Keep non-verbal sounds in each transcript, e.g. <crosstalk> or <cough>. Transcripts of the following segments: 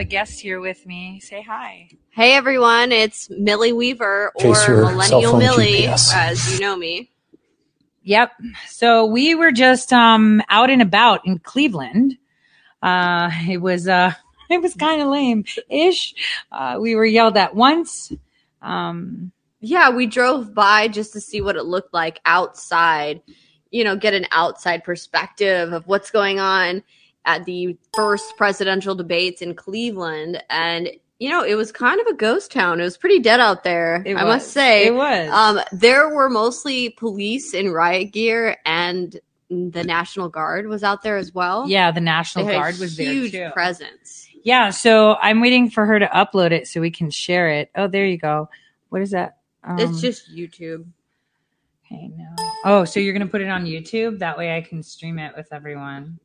a guest here with me. Say hi. Hey everyone, it's Millie Weaver or Millennial Millie, GPS. as you know me. Yep. So we were just um out and about in Cleveland. Uh it was uh <laughs> it was kind of lame ish. Uh we were yelled at once. Um Yeah, we drove by just to see what it looked like outside, you know, get an outside perspective of what's going on at the first presidential debates in Cleveland. And, you know, it was kind of a ghost town. It was pretty dead out there, it I was. must say. It was. Um, there were mostly police in riot gear and the National Guard was out there as well. yeah, the National Guard was there huge presence. Yeah, so I'm waiting for her to upload it so we can share it. Oh, there you go. What is that? Um, It's just YouTube. okay. No. Oh, so you're gonna put it on YouTube? That way I can stream it with everyone.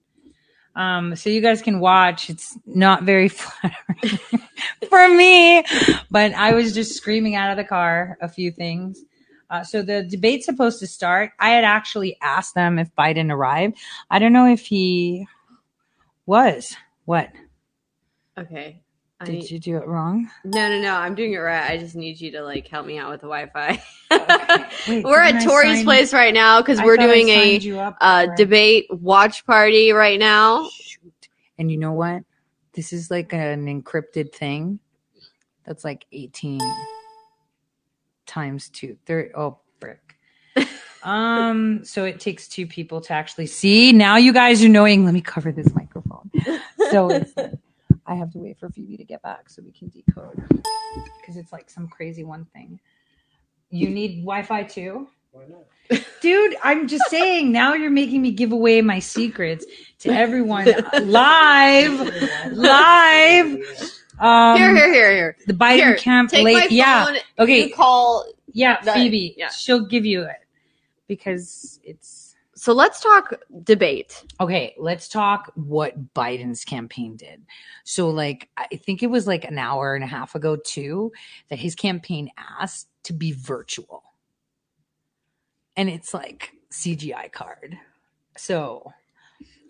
Um, so you guys can watch. It's not very <laughs> flattering for me, but I was just screaming out of the car a few things. Uh, so the debate's supposed to start. I had actually asked them if Biden arrived. I don't know if he was. What Okay. I did need- you do it wrong? no, no, no. I'm doing it right. I just need you to like help me out with the Wi-Fi. <laughs> Wait, we're at I Tore's sign- place right now because I we're thought I doing a you up uh, for it. debate watch party right now. Shoot. And you know what? This is like an encrypted thing. That's like 18 times two. Thirty. Oh, frick. <laughs> um, so it takes two people to actually see. Now you guys are knowing. Let me cover this microphone. So it's <laughs> I have to wait for Phoebe to get back so we can decode because it's like some crazy one thing. You need Wi-Fi too. Dude, I'm just saying. Now you're making me give away my secrets to everyone <laughs> live, live. Um, here, here, here, here. The Biden Here, camp Take late. my Yeah. Okay. You call. Yeah, That- Phoebe. yeah. She'll give you it because it's So let's talk debate. okay. Let's talk what Biden's campaign did. So, like, I think it was like an hour and a half ago, too, that his campaign asked to be virtual. And it's like CGI card. So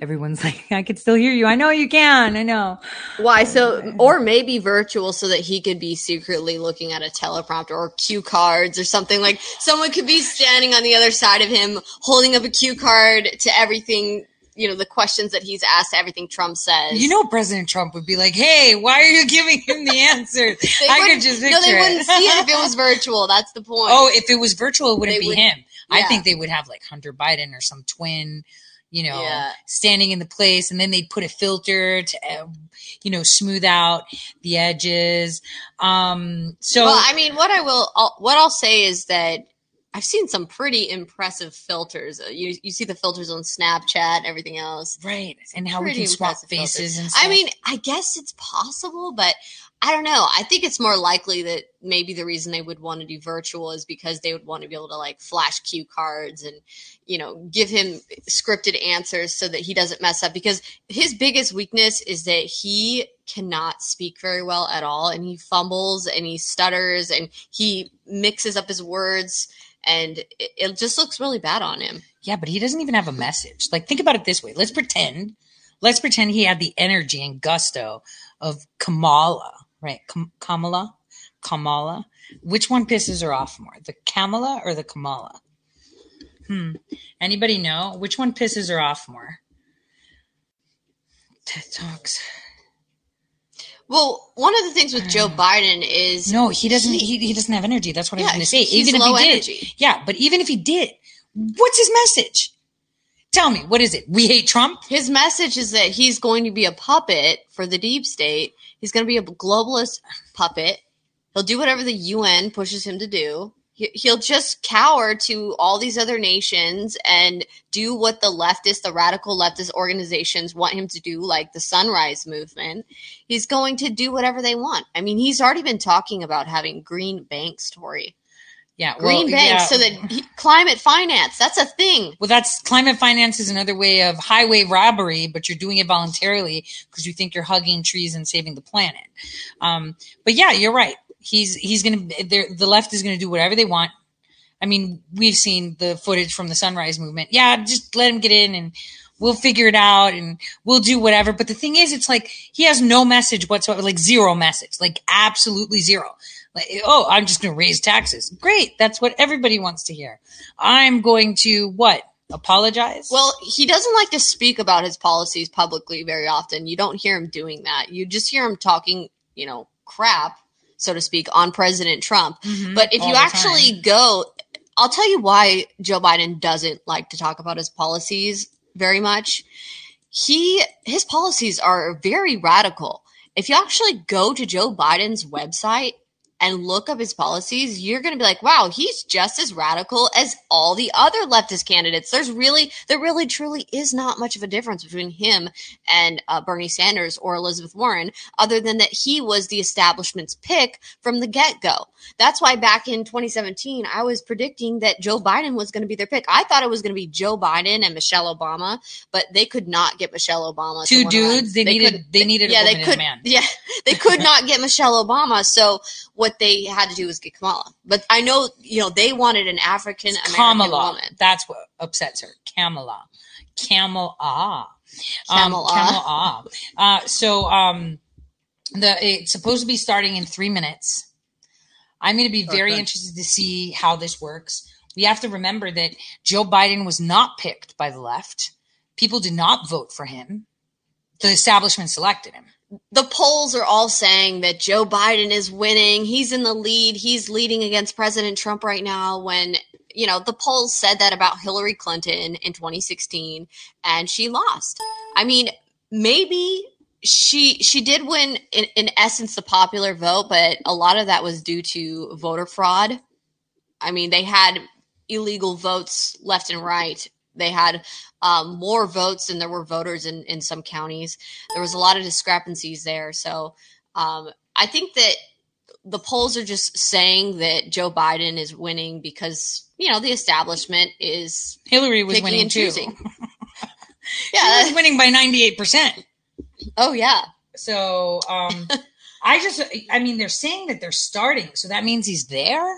everyone's <laughs> like, I could still hear you. I know you can. I know. Why? So, or maybe virtual so that he could be secretly looking at a teleprompter or cue cards or something like someone could be standing on the other side of him holding up a cue card to everything, you know, the questions that he's asked, everything Trump says. You know, President Trump would be like, hey, why are you <laughs> giving him the answers? <laughs> I could just No, they it. wouldn't see it if it was virtual. That's the point. Oh, if it was virtual, it wouldn't They be would- him. I think they would have like Hunter Biden or some twin, you know, Yeah. standing in the place, and then they'd put a filter to, uh, you know, smooth out the edges. Um, so well, I mean, what I will, I'll, what I'll say is that I've seen some pretty impressive filters. Uh, You you see the filters on Snapchat, and everything else. right, and how we can swap faces and stuff. I mean, I guess it's possible, but I don't know. I think it's more likely that maybe the reason they would want to do virtual is because they would want to be able to like flash cue cards and, you know, give him scripted answers so that he doesn't mess up. Because his biggest weakness is that he cannot speak very well at all and he fumbles and he stutters and he mixes up his words and it, it just looks really bad on him. yeah, but he doesn't even have a message. Like, think about it this way. Let's pretend, let's pretend he had the energy and gusto of Kamala, right? Kam- Kamala, Kamala. Which one pisses her off more, the Kamala or the Kamala? Hmm. Anybody know which one pisses her off more? TED Talks. Well, one of the things with Joe. Biden is No, he doesn't. He, he doesn't have energy. That's what I was Yeah, going to say. he's even if he did, energy. yeah. But even if he did, what's his message? Tell me, what is it? We hate Trump. His message is that he's going to be a puppet for the deep state. He's going to be a globalist puppet. He'll do whatever the UN pushes him to do. He- He'll just cower to all these other nations and do what the leftist, the radical leftist organizations want him to do, like the Sunrise Movement. He's going to do whatever they want. I mean, he's already been talking about having green banks, Tore. Yeah, Green well, banks yeah. so that climate finance, that's a thing. Well, that's climate finance is another way of highway robbery, but you're doing it voluntarily because you think you're hugging trees and saving the planet. Um, but yeah, you're right. He's he's gonna they're- the left is gonna do whatever they want. I mean, we've seen the footage from the Sunrise Movement. Yeah, just let him get in and we'll figure it out and we'll do whatever. But the thing is, it's like he has no message whatsoever, like zero message, like absolutely zero. Like, oh, I'm just going to raise taxes. Great. That's what everybody wants to hear. I'm going to what? Apologize? Well, he doesn't like to speak about his policies publicly very often. You don't hear him doing that. You just hear him talking, you know, crap, so to speak, on President Trump. Mhm. But if All you actually time. go, I'll tell you why Joe Biden doesn't like to talk about his policies very much. He his policies are very radical. If you actually go to Joe Biden's website and look up his policies, you're going to be like, wow, he's just as radical as all the other leftist candidates. There's really, there really truly is not much of a difference between him and uh, Bernie Sanders or Elizabeth Warren, other than that he was the establishment's pick from the get go. That's why back in 2017, I was predicting that Joe Biden was going to be their pick. I thought it was going to be Joe Biden and Michelle Obama, but they could not get Michelle Obama. two dudes, they, needed, could- they needed a yeah, they could. <laughs> Yeah, they could not get Michelle Obama. So what they had to do was get Kamala. But I know, you know, they wanted an African American woman. That's what upsets her. Kamala. Camel ah. Kamala. Kamala. Uh, so um, the it's supposed to be starting in three minutes. I'm going to be very Okay. interested to see how this works. We have to remember that Joe Biden was not picked by the left. People did not vote for him. The establishment selected him. The polls are all saying that Joe Biden is winning. He's in the lead. He's leading against President Trump right now. When you know the polls said that about Hillary Clinton in 2016, and she lost. I mean, maybe she she did win in, in essence the popular vote, but a lot of that was due to voter fraud. I mean, they had illegal votes left and right. They had um, more votes than there were voters in, in some counties. There was a lot of discrepancies there. So um, I think that the polls are just saying that Joe Biden is winning because, you know, the establishment is Hillary was winning and too. choosing. She <laughs> yeah. was winning by 98%. Oh, yeah. So um <laughs> I just I mean they're saying that they're starting, so that means he's there.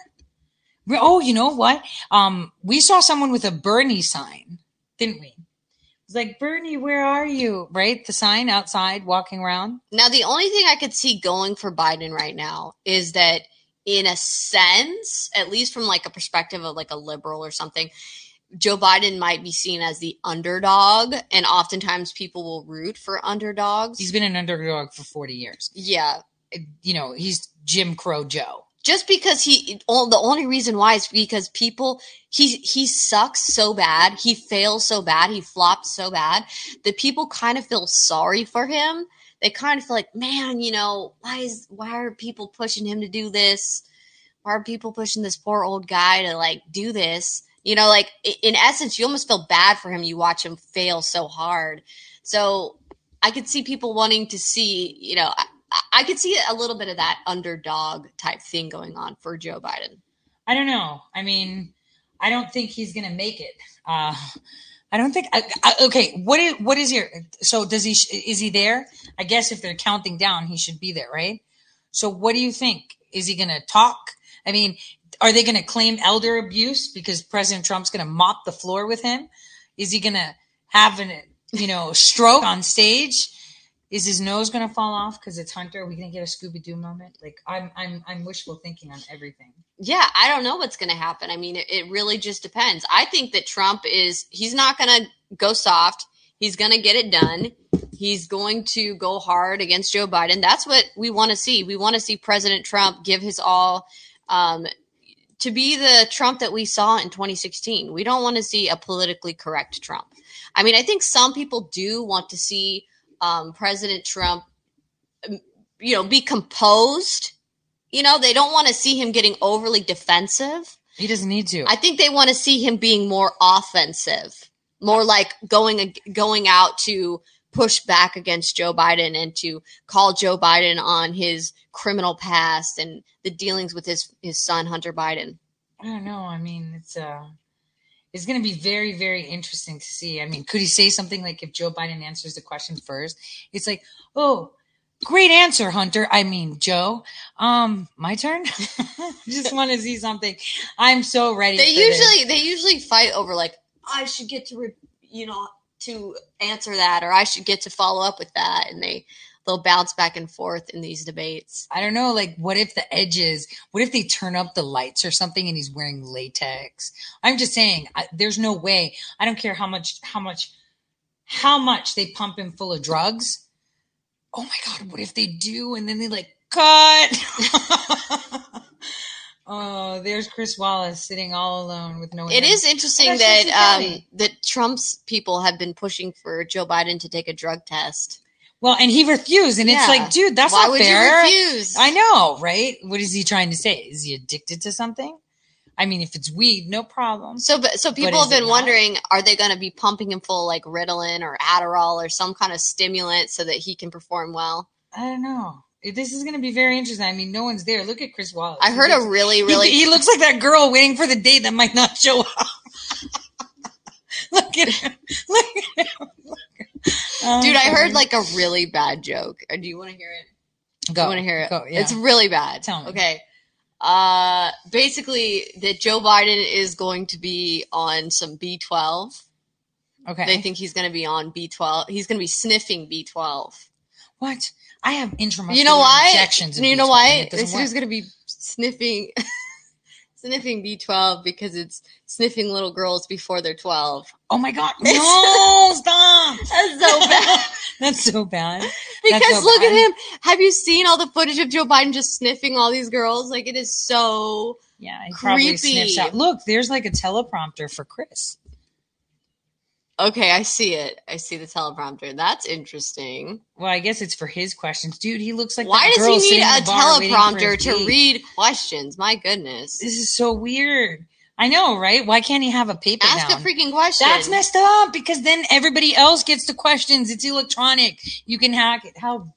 Oh, you know what? Um we saw someone with a Bernie sign, didn't we? It's like Bernie, where are you? Right? The sign outside walking around. Now, the only thing I could see going for Biden right now is that, in a sense, at least from like a perspective of like a liberal or something, Joe Biden might be seen as the underdog, and oftentimes people will root for underdogs. He's been an underdog for 40 years. yeah, You know, he's Jim Crow Joe. Just because he all the only reason why is because people he he sucks so bad. He fails so bad. He flops so bad that people kind of feel sorry for him. They kind of feel like man you know why is why are people pushing him to do this? Why are people pushing this poor old guy to like do this? You know like in essence you almost feel bad for him. You watch him fail so hard. So i could see people wanting to see you know I, could see a little bit of that underdog type thing going on for Joe Biden. I don't know. I mean, I don't think he's going to make it. Uh, I don't think. I, I, okay, what is what is your? So does he? Is he there? I guess if they're counting down, he should be there, right? So what do you think? Is he going to talk? I mean, are they going to claim elder abuse because President Trump's going to mop the floor with him? Is he going to have an you know stroke on stage? Is his nose going to fall off because it's Hunter? Are we going to get a Scooby Doo moment? Like I'm, I'm, I'm wishful thinking on everything. Yeah, I don't know what's going to happen. I mean, it, it really just depends. I think that Trump is, he's not going to go soft. He's going to get it done. He's going to go hard against Joe Biden. That's what we want to see. We want to see President Trump give his all um, to be the Trump that we saw in 2016. We don't want to see a politically correct Trump. I mean, I think some people do want to see um, President Trump, um, you know, be composed. You know, they don't want to see him getting overly defensive. He doesn't need to. I think they want to see him being more offensive, more like going going out to push back against Joe Biden and to call Joe Biden on his criminal past and the dealings with his his son Hunter Biden. I don't know. I mean, it's uh it's going to be very very interesting to see. I mean, could he say something like if Joe Biden answers the question first? It's like, "Oh, great answer, Hunter. I mean, Joe. Um, my turn." <laughs> Just want to see something. I'm so ready. They for this. usually they usually fight over like I should get to re- you know to answer that or I should get to follow up with that and they they'll bounce back and forth in these debates. I don't know. Like, what if the edges? What if they turn up the lights or something, and he's wearing latex? I'm just saying, I, there's no way. I don't care how much, how much, how much they pump him full of drugs. Oh my god, what if they do? And then they like cut. <laughs> oh, there's Chris Wallace sitting all alone with no. It is interesting That's just that um, that Trump's people have been pushing for Joe Biden to take a drug test. Well, and he refused, and it's like, dude, that's Why not would fair. you refuse? I know, right? What is he trying to say? Is he addicted to something? I mean, if it's weed, no problem. So, but so people is have been it not? wondering: Are they going to be pumping him full like Ritalin or Adderall or some kind of stimulant so that he can perform well? I don't know. This is going to be very interesting. I mean, no one's there. Look at Chris Wallace. I heard He a looks- really, he- really He, looks like that girl waiting for the date that might not show up. <laughs> Look at him. Look at him. Look at him. Oh, dude. I heard like a really bad joke. Uh, Do you want to hear it? Go. I want to hear it. Go. Yeah. It's really bad. Tell me. Okay. Uh, basically, that Joe Biden is going to be on some B12. okay. They think he's going to be on B12. He's going to be sniffing B12. what? I have intramuscular You know why? injections. You know why? This is going to be sniffing, <laughs> sniffing B12 because it's sniffing little girls before they're 12. Oh my god! <laughs> No, stop! That's so <laughs> bad. That's so bad. Because so look bad. at him. Have you seen all the footage of Joe Biden just sniffing all these girls? Like it is so. Yeah, Creepy. sniffs out. Look, there's like a teleprompter for Chris. Okay, I see it. I see the teleprompter. That's interesting. Well, I guess it's for his questions, dude. He looks like Why does he need a the bar waiting for teleprompter to date. read questions? My goodness. This is so weird. I know, right? Why can't he have a paper Ask down? a freaking question. That's messed up because then everybody else gets the questions. It's electronic. You can hack it. How?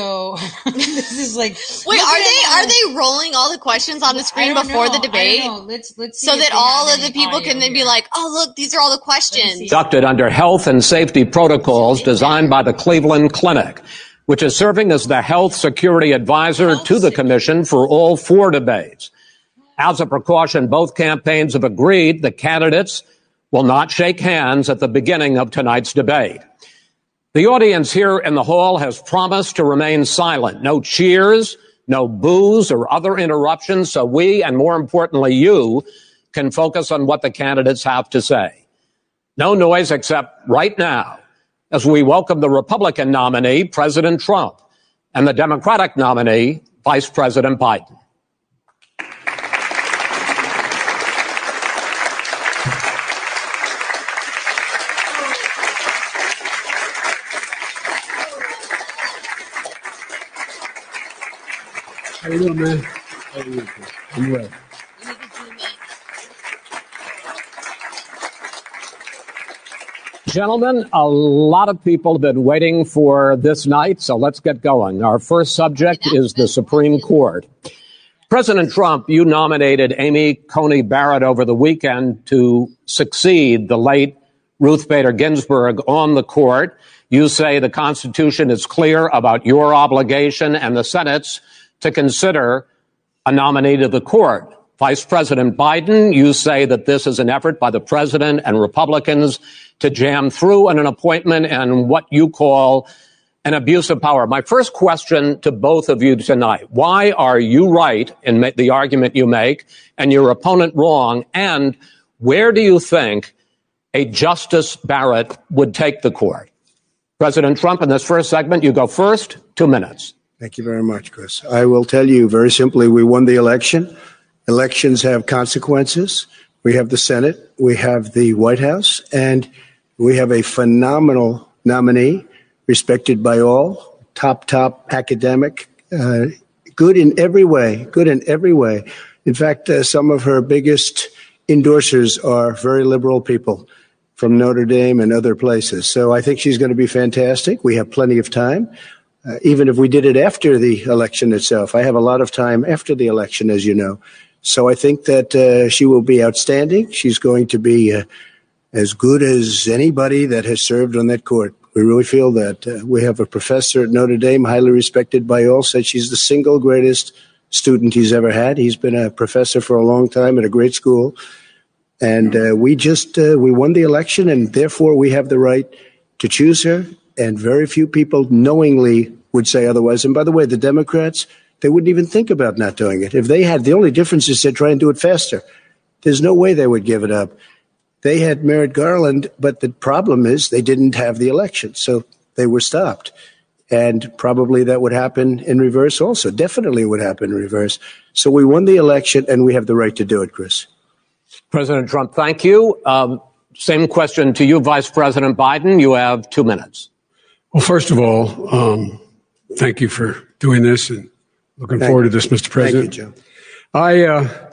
For fuck's sake. So <laughs> this is like. <laughs> Wait, are they him. are they rolling all the questions on the I screen don't before know. the I debate? don't know. Let's let's see So that all of the people can then be like, "Oh, look, these are all the questions." conducted under health and safety protocols designed by the Cleveland Clinic, which is serving as the health security advisor to the commission for all four debates. As a precaution, both campaigns have agreed the candidates will not shake hands at the beginning of tonight's debate. The audience here in the hall has promised to remain silent. No cheers, no boos or other interruptions, so we, and more importantly, you, can focus on what the candidates have to say. No noise except right now as we welcome the Republican nominee, President Trump, and the Democratic nominee, Vice President Biden. How you doing, man? How you? I'm well. Gentlemen, a lot of people have been waiting for this night, so let's get going. Our first subject is the Supreme Court. President Trump, you nominated Amy Coney Barrett over the weekend to succeed the late Ruth Bader Ginsburg on the court. You say the Constitution is clear about your obligation and the Senate's to consider a nominee to the court. Vice President Biden, you say that this is an effort by the president and Republicans to jam through an appointment and what you call an abuse of power. My first question to both of you tonight. Why are you right in the argument you make and your opponent wrong? And where do you think a Justice Barrett would take the court? President Trump, in this first segment, you go first, two minutes. Thank you very much, Chris. I will tell you very simply we won the election. Elections have consequences. We have the Senate, we have the White House, and we have a phenomenal nominee, respected by all, top, top academic, uh, good in every way, good in every way. In fact, uh, some of her biggest endorsers are very liberal people from Notre Dame and other places. So I think she's going to be fantastic. We have plenty of time. Uh, even if we did it after the election itself. I have a lot of time after the election, as you know. So I think that uh, she will be outstanding. She's going to be uh, as good as anybody that has served on that court. We really feel that. Uh, we have a professor at Notre Dame, highly respected by all, said she's the single greatest student he's ever had. He's been a professor for a long time at a great school. And uh, we just we won the election, and therefore we have the right to choose her. And very few people knowingly would say otherwise. And by the way, the Democrats they wouldn't even think about not doing it if they had. The only difference is they try and do it faster. There's no way they would give it up. They had Merrick Garland, but the problem is they didn't have the election, so they were stopped. And probably that would happen in reverse also. Definitely would happen in reverse. So we won the election and we have the right to do it, Chris. President Trump, thank you. Um, same question to you, Vice President Biden. You have two minutes. Well, first of all, um, thank you for doing this and looking Thank forward you. to this, Mr. President. Thank you, Joe. I, uh,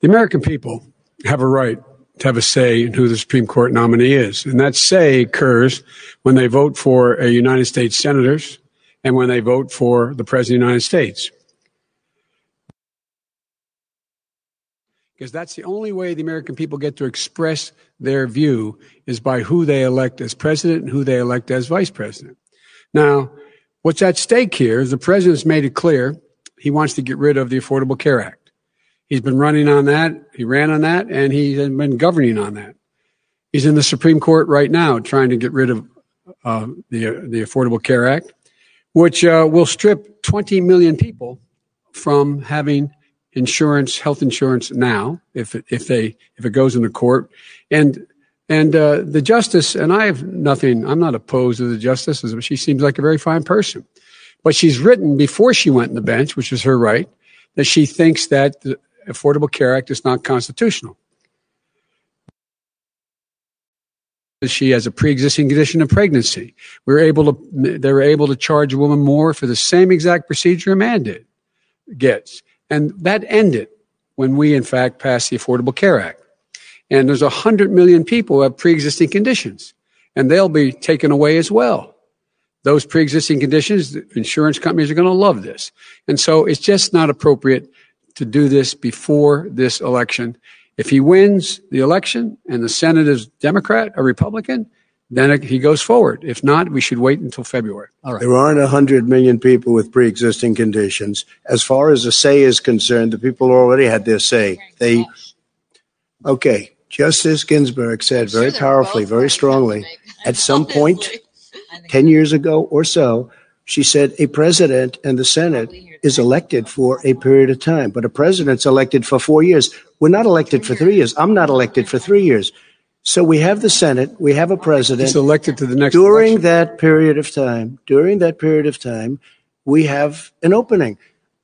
the American people have a right to have a say in who the Supreme Court nominee is. And that say occurs when they vote for a United States senators and when they vote for the President of the United States. Because that's the only way the American people get to express their view is by who they elect as president and who they elect as vice president. Now, what's at stake here is the president's made it clear he wants to get rid of the Affordable Care Act. He's been running on that. He ran on that and he's been governing on that. He's in the Supreme Court right now trying to get rid of uh, the, the Affordable Care Act, which uh, will strip 20 million people from having insurance, health insurance now, if it, if they if it goes into court, and and uh, the justice, and I have nothing. I'm not opposed to the justice. But she seems like a very fine person, but she's written before she went on the bench, which is her right, that she thinks that the Affordable Care Act is not constitutional. She has a pre-existing condition of pregnancy. We were able to, they were able to charge a woman more for the same exact procedure a man did, gets. And that ended when we, in fact, passed the Affordable Care Act. And there's 100 million people who have pre-existing conditions, and they'll be taken away as well. Those pre-existing conditions, insurance companies are going to love this. And so it's just not appropriate to do this before this election. If he wins the election and the Senate is Democrat or Republican, then it- he goes forward. If not, we should wait until February. All right. There aren't 100 million people with pre existing conditions. As far as the say is concerned, the people already had their say. They, okay, Justice Ginsburg said Sure very powerfully, very strongly, <laughs> at some 10 years ago or so, she said a president and the Senate is elected for a period of time, but a president's elected for four years. We're not elected for three years. I'm not elected for three years. So we have the Senate, we have a president. He's elected to the next during election. that period of time, during that period of time, we have an opening.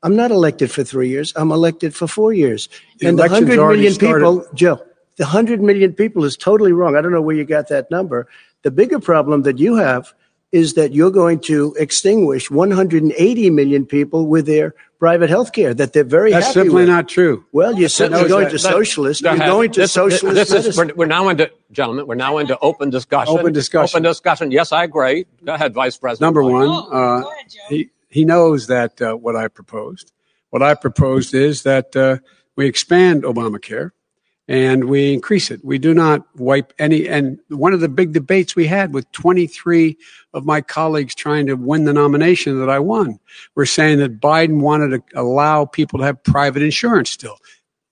I'm not elected for three years. I'm elected for four years. The and the election's 100 already million people, Joe, the 100 million people is totally wrong. I don't know where you got that number. The bigger problem that you have is that you're going to extinguish 180 million people with their private health care that they're very That's happy simply with. not true. Well, you said No, you're going to that- socialist. You're going to This- socialist This is, medicine. we're, we're now into, gentlemen, we're now into open discussion. Open discussion. Open discussion. Yes, I agree. Go ahead, Vice President. Number one, uh, he, he knows that uh, what I proposed. What I proposed is that uh, we expand Obamacare and we increase it. We do not wipe any. And one of the big debates we had with 23 of my colleagues trying to win the nomination that I won were saying that Biden wanted to allow people to have private insurance still.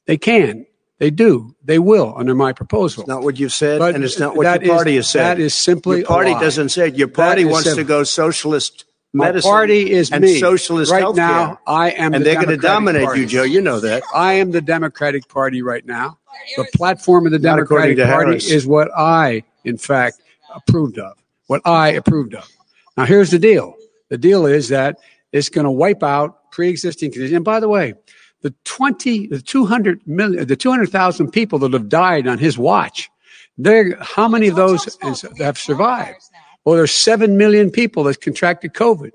They can. They do. They will under my proposal. It's not what you've said, But and it's not what your is- party has said. that is simply your party doesn't say it. Your party is wants to go socialist My medicine. party is and me. socialist right healthcare. now. I am, and the they're going to dominate Party. you, Joe. You know that. I am the Democratic Party right now. The platform of the Not Democratic Party Harris. is what I, in fact, approved of. What I approved of. Now, here's the deal. The deal is that it's going to wipe out pre-existing conditions. And by the way, the 20, the 200 million, the 200,000 people that have died on his watch, they're, how many of those is- have survived? Well, there's 7 million people that contracted COVID.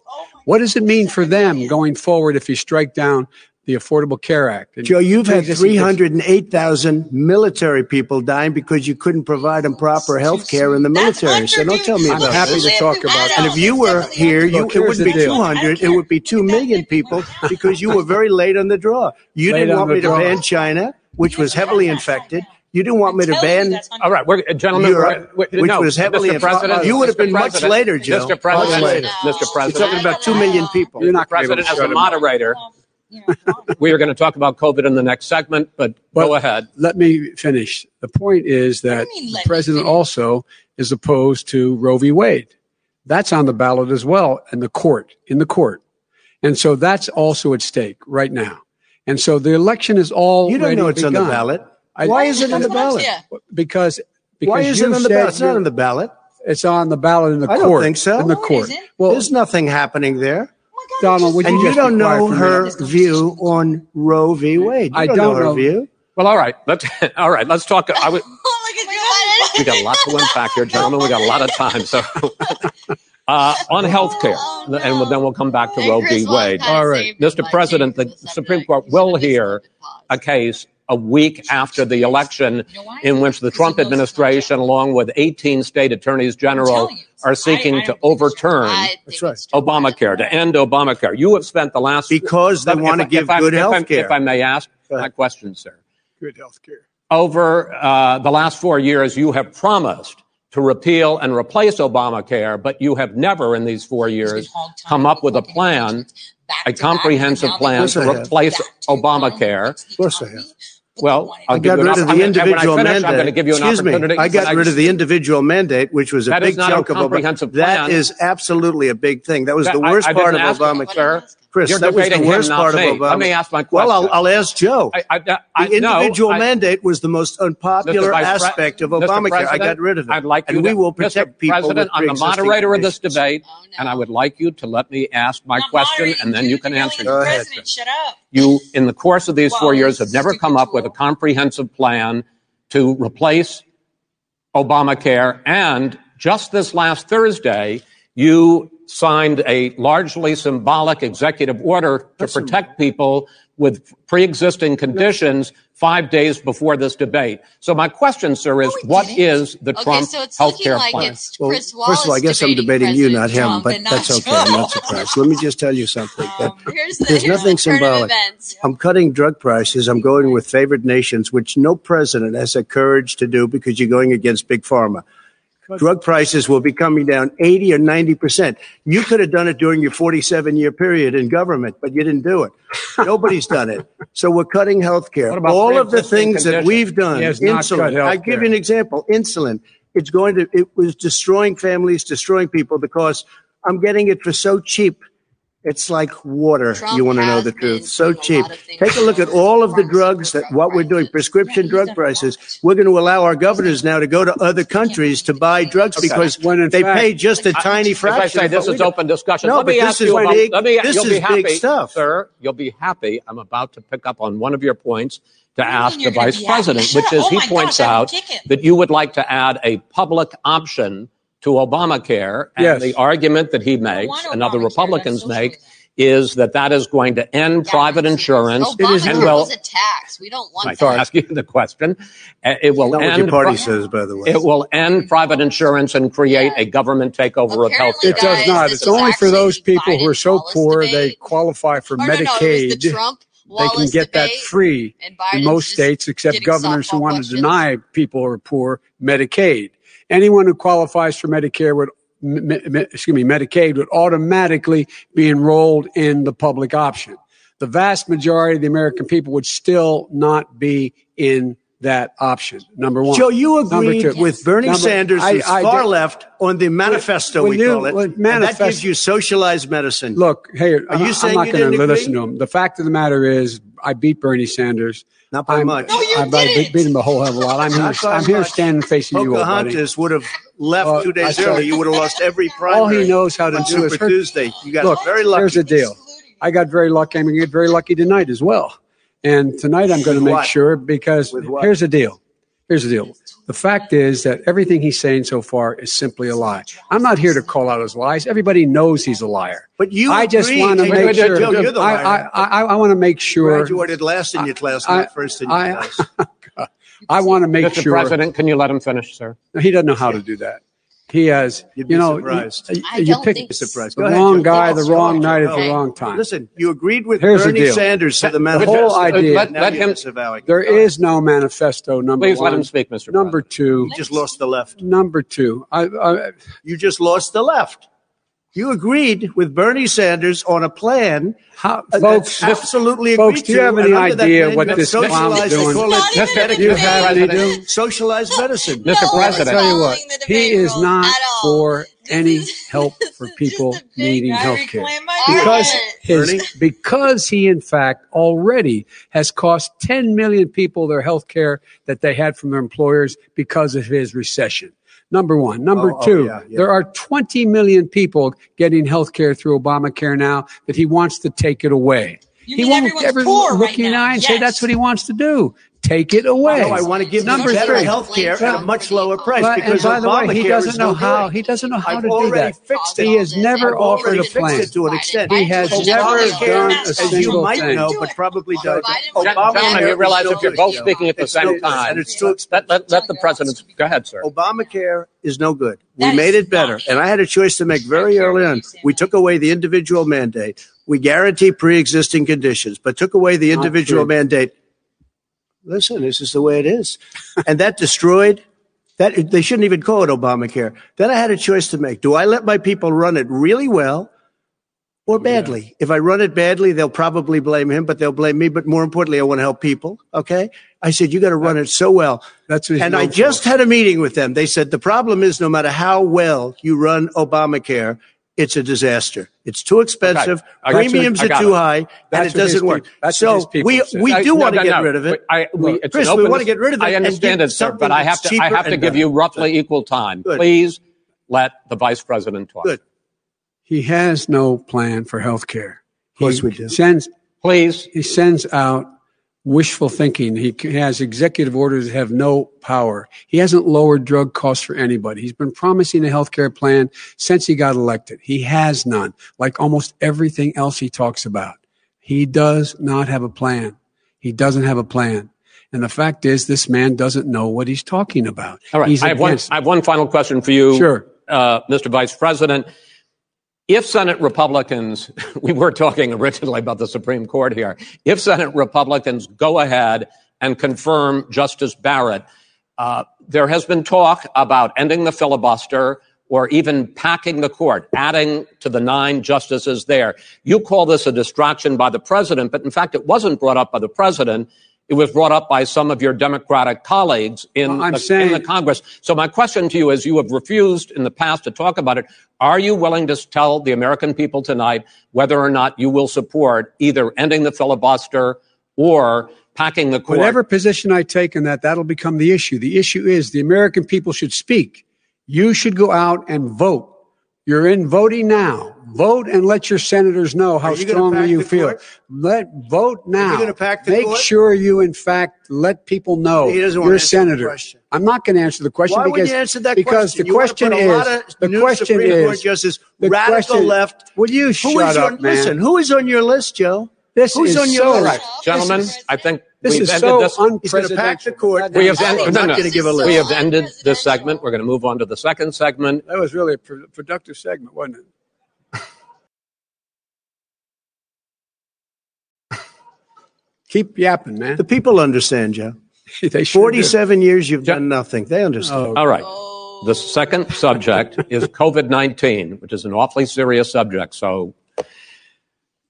What does it mean for them going forward if you strike down the Affordable Care Act? And Joe, you've had 308,000 military people dying because you couldn't provide them proper health care in the military. So don't tell me I'm about happy this. to talk about it. And if you were here, you, it wouldn't be 200. It would be 2 million people <laughs> because you were very late on the draw. You Late didn't want me to draw. ban China, which was heavily infected. You didn't want me to ban All right, we're, gentlemen, Europe, we're, we're- which no, was heavily Mr. President. You would have Mr. been much later, Joe. Mr. President, Much later. Mr. You're President, talking about 2 million people. You're not gonna be able President, as shut a him moderator, you know. <laughs> We are going to talk about COVID in the next segment, but, But- go ahead. Let me finish. The point is that mean, the president also is opposed to Roe v. Wade. That's on the ballot as well in the court, in the court. And so that's also at stake right now. And so the election is all You don't know it's on the ballot. I- Why is it on the ballot? Yeah. Because because Why is you it on the ballot? It's not on the ballot. It's on the ballot in the I don't think so. In the No, court. Well, There's nothing happening there. Donald, would And you you don't know her view on Roe v. Wade. You I don't, don't know her know. view. Well, all right. Let's, <laughs> all right. Let's talk. I would, <laughs> Oh, look at we got a lot to unpack here, gentlemen. We got a lot of time. So, <laughs> uh, on healthcare, Oh, no. and then we'll come back to And Roe Chris v. Wade. All right. Mr. President, the. Supreme Court will hear let it pause. a case a week after the election You know why? in which the Trump he knows it's not administration, along with 18 state attorneys general, are seeking I to don't think it's true. overturn I think That's right. it's true. Obamacare, to end Obamacare. You have spent the last Because they If- want to give if I- good if I- health care. If I may ask Go my question, sir. good health care. Over uh, the last four years, you have promised to repeal and replace Obamacare, but you have never in these four years come up with a plan, a comprehensive plan to replace Obamacare. Of course I have. Well, I'll I got rid of opp- the I'm gonna- when I individual finish, I'm mandate. going to give you an Excuse me. I got Can rid of the individual mandate, which was a big not a chunk of Obamacare. Obama. That plan. is absolutely a big thing. That was That- the worst I part of didn't ask you, Obama. sir. Chris, You're that was the worst not part of me. Obama. Let me ask my question. Well, I'll. I'll ask Joe. I, I, I, the no, individual I- mandate was the most unpopular Mr. Vice Pre- aspect of Obamacare. I President, got rid of it. I'd like and you we to, will Mr. protect people President, with I'm the pre-existing moderator of this debate, Oh, no. and I would like you to let me ask my question, and then you can answer. Go it. ahead. President, shut up. You, in the course of these four years, have never come up with a comprehensive plan to replace Obamacare. And just this last Thursday, you signed a largely symbolic executive order to protect people with pre-existing conditions five days before this debate. So my question, sir, is No, it what didn't. is the Okay, Trump so it's health looking care like plan? it's Well, Chris Wallace first of all, I guess I'm debating debating you, President not him, Trump but and that's okay. I'm not surprised. Let me just tell you something. that <laughs> Here's the, There's here's nothing the symbolic. events. I'm cutting drug prices. I'm going with favored nations, which no president has the courage to do because you're going against big pharma. Drug prices will be coming down 80 or 90 percent. You could have done it during your 47 year period in government, but you didn't do it. Nobody's <laughs> done it. So we're cutting health care. All of the things that we've done, He has not cut insulin. I give you an example. Insulin. It's going to, it was destroying families, destroying people because I'm getting it for so cheap. It's like water. Trump you want to know the truth. So doing a cheap. lot of things Take a look at all of the drugs that what we're doing, prescription drug prices. We're going to allow our governors now to go to other countries to buy drugs because When they fact- pay just a tiny As I fraction. say, of this what is we do. open discussion. No, let me but ask this you is about, big- let me, this you'll is be happy, big stuff. sir. You'll be happy. I'm about to pick up on one of your points to ask the vice president, which is <laughs> Oh he points gosh, out that you would like to add a public option to Obamacare. And Yes. the argument that he makes and other Republicans make is that that is going to end private insurance Obamacare and will. a tax. We don't want I that. ask you the question. Uh, It will Not what end. your party pri- says, by the way. It will end private insurance and create Yeah. a government takeover of health Apparently, It does not. It's only for those people who are so Biden-Wallace poor they qualify for Oh, no, no, Medicaid. they can get that free in most states, except governors who want questions. to deny people who are poor Medicaid. Anyone who qualifies for Medicare would, excuse me, Medicaid would automatically be enrolled in the public option. The vast majority of the American people would still not be in that option. Number one. Joe, you agreed two. with Bernie Number- Sanders, I- I far did- left, on the manifesto, when we you- call it. when and that gives you socialized medicine. Look, hey, Are you I- saying I'm not going to listen to him. The fact of the matter is, I beat Bernie Sanders. Not by I'm- much. No, you I beat- didn't. beat him a whole hell of a lot. I'm here, I'm here standing facing you, old buddy. Pocahontas would have left Uh, two days saw- early. You would have lost every primary. All he knows how to on do is Super hurt. Tuesday. You got Look, very lucky. here's the deal. I got very lucky. I'm going to get very lucky tonight as well. And tonight I'm going to make what? sure because here's the deal. Here's the deal. The fact is that everything he's saying so far is simply a lie. I'm not here to call out his lies. Everybody knows he's a liar. But you I just want to make sure. Joe, you're the I, liar. I, I, I want to make sure. graduated last in your class, I- not first in your I- class. <laughs> I want to make Mr. sure. President, can you let him finish, sir? He doesn't know how to do that. He has, You'd be you know, surprised. you, I you don't pick think the so. Surprised. the Go ahead, wrong Joe. guy, Yes, the wrong Joe. night at the Okay. wrong time. Listen, you agreed with Here's the Bernie deal. Sanders to the The manifesto. whole idea. Let- Now let you're him- disavowing it. There is no manifesto. Number Please one. let him speak, Mr. Number two. You just lost the left. Number two. I, I, You just lost the left. You agreed with Bernie Sanders on a plan. How, uh, folks, that's absolutely folks, agreed do you have any and under that idea what you have this clown's socialized- doing? call Not it even Do you have any do? socialized medicine. Mr. No one's President. tell you what, he is not for any <laughs> help for people just a big needing I health care. Because his, because he in fact already has cost 10 million people their health care that they had from their employers because of his recession. Number one. Number Oh, oh, two, yeah, yeah. there are 20 million people getting health care through Obamacare now that he wants to take it away. You he mean won't everyone's ever poor look right you in the now? eye and say that's what he wants to do. Take it away. No, I want to give them Number better three. health care at a much lower price But- because and by the way, he doesn't know no how. good. He doesn't know how I've to do that. fixed it. He has never I've offered a plan. to an extent. He has Biden never Obamacare done has a as you single might thing. know, Do but probably Biden don't. Obamacare you realize no if you're both speaking at the same time, and it's too let, let, let the president go ahead, sir. Obamacare is no good. We That made it better. not- And I had a choice to make very early on. We took away the individual mandate. We guarantee pre-existing conditions, but took away the individual mandate. Listen, this is the way it is. and that destroyed that they shouldn't even call it Obamacare. Then I had a choice to make. Do I let my people run it really well or badly? If I run it badly, they'll probably blame him, but they'll blame me. But more importantly, I want to help people. Okay. I said, you got to run it so well. That's what And I just had a meeting with them. They said the problem is no matter how well you run Obamacare, it's a disaster. It's too expensive. I got you. Premiums I are too it. high, and it doesn't work. that's So we we do want to no, get no. rid of it. I, we, it's Chris, we want to get rid of it. I understand it, sir, but I have to. I have to give better. you roughly equal time. Good. Please let the vice president talk. Good. He has no plan for health care. Of course we do. Sends, Please. he sends out wishful thinking. He has executive orders that have no power. He hasn't lowered drug costs for anybody. He's been promising a health care plan since he got elected. He has none, like almost everything else he talks about. He does not have a plan. He doesn't have a plan. And the fact is, this man doesn't know what he's talking about. All right. I have, one, I have one final question for you, Sure. uh, Mr. Vice President. If Senate Republicans, <laughs> we were talking originally about the Supreme Court here, if Senate Republicans go ahead and confirm Justice Barrett, uh, there has been talk about ending the filibuster or even packing the court, adding to the nine justices there. You call this a distraction by the president, but in fact, it wasn't brought up by the president. It was brought up by some of your Democratic colleagues in, Well, the, saying- in the Congress. So my question to you is, you have refused in the past to talk about it. Are you willing to tell the American people tonight whether or not you will support either ending the filibuster or packing the court? Whatever position I take in that, that'll become the issue. The issue is the American people should speak. You should go out and vote. You're in voting now. Vote and let your senators know how Are you gonna strongly pack you the feel. court? Let vote now. gonna pack the Make court? sure you, in fact, let people know He doesn't wanna you're a answer the senator. question. I'm not going to answer the question Why because would you answer that because question? the You wanna question put a is lot of the new question Supreme is Court justices, the radical question- left. Will you Who shut is up, on, man? Listen, who is on your list, Joe? This Who's is on your so list? Right, gentlemen, I think This we've is ended so this. He's going to pack the unprecedented. court. We have, He's ended, not no, no. going to give a we list. have ended this segment. We're going to move on to the second segment. That was really a pro- productive segment, wasn't it? Keep yapping, man. The people understand, Joe. <laughs> they sure do. 47 years you've done nothing. They understand. Oh, All right. The second subject <laughs> is COVID 19, which is an awfully serious subject. So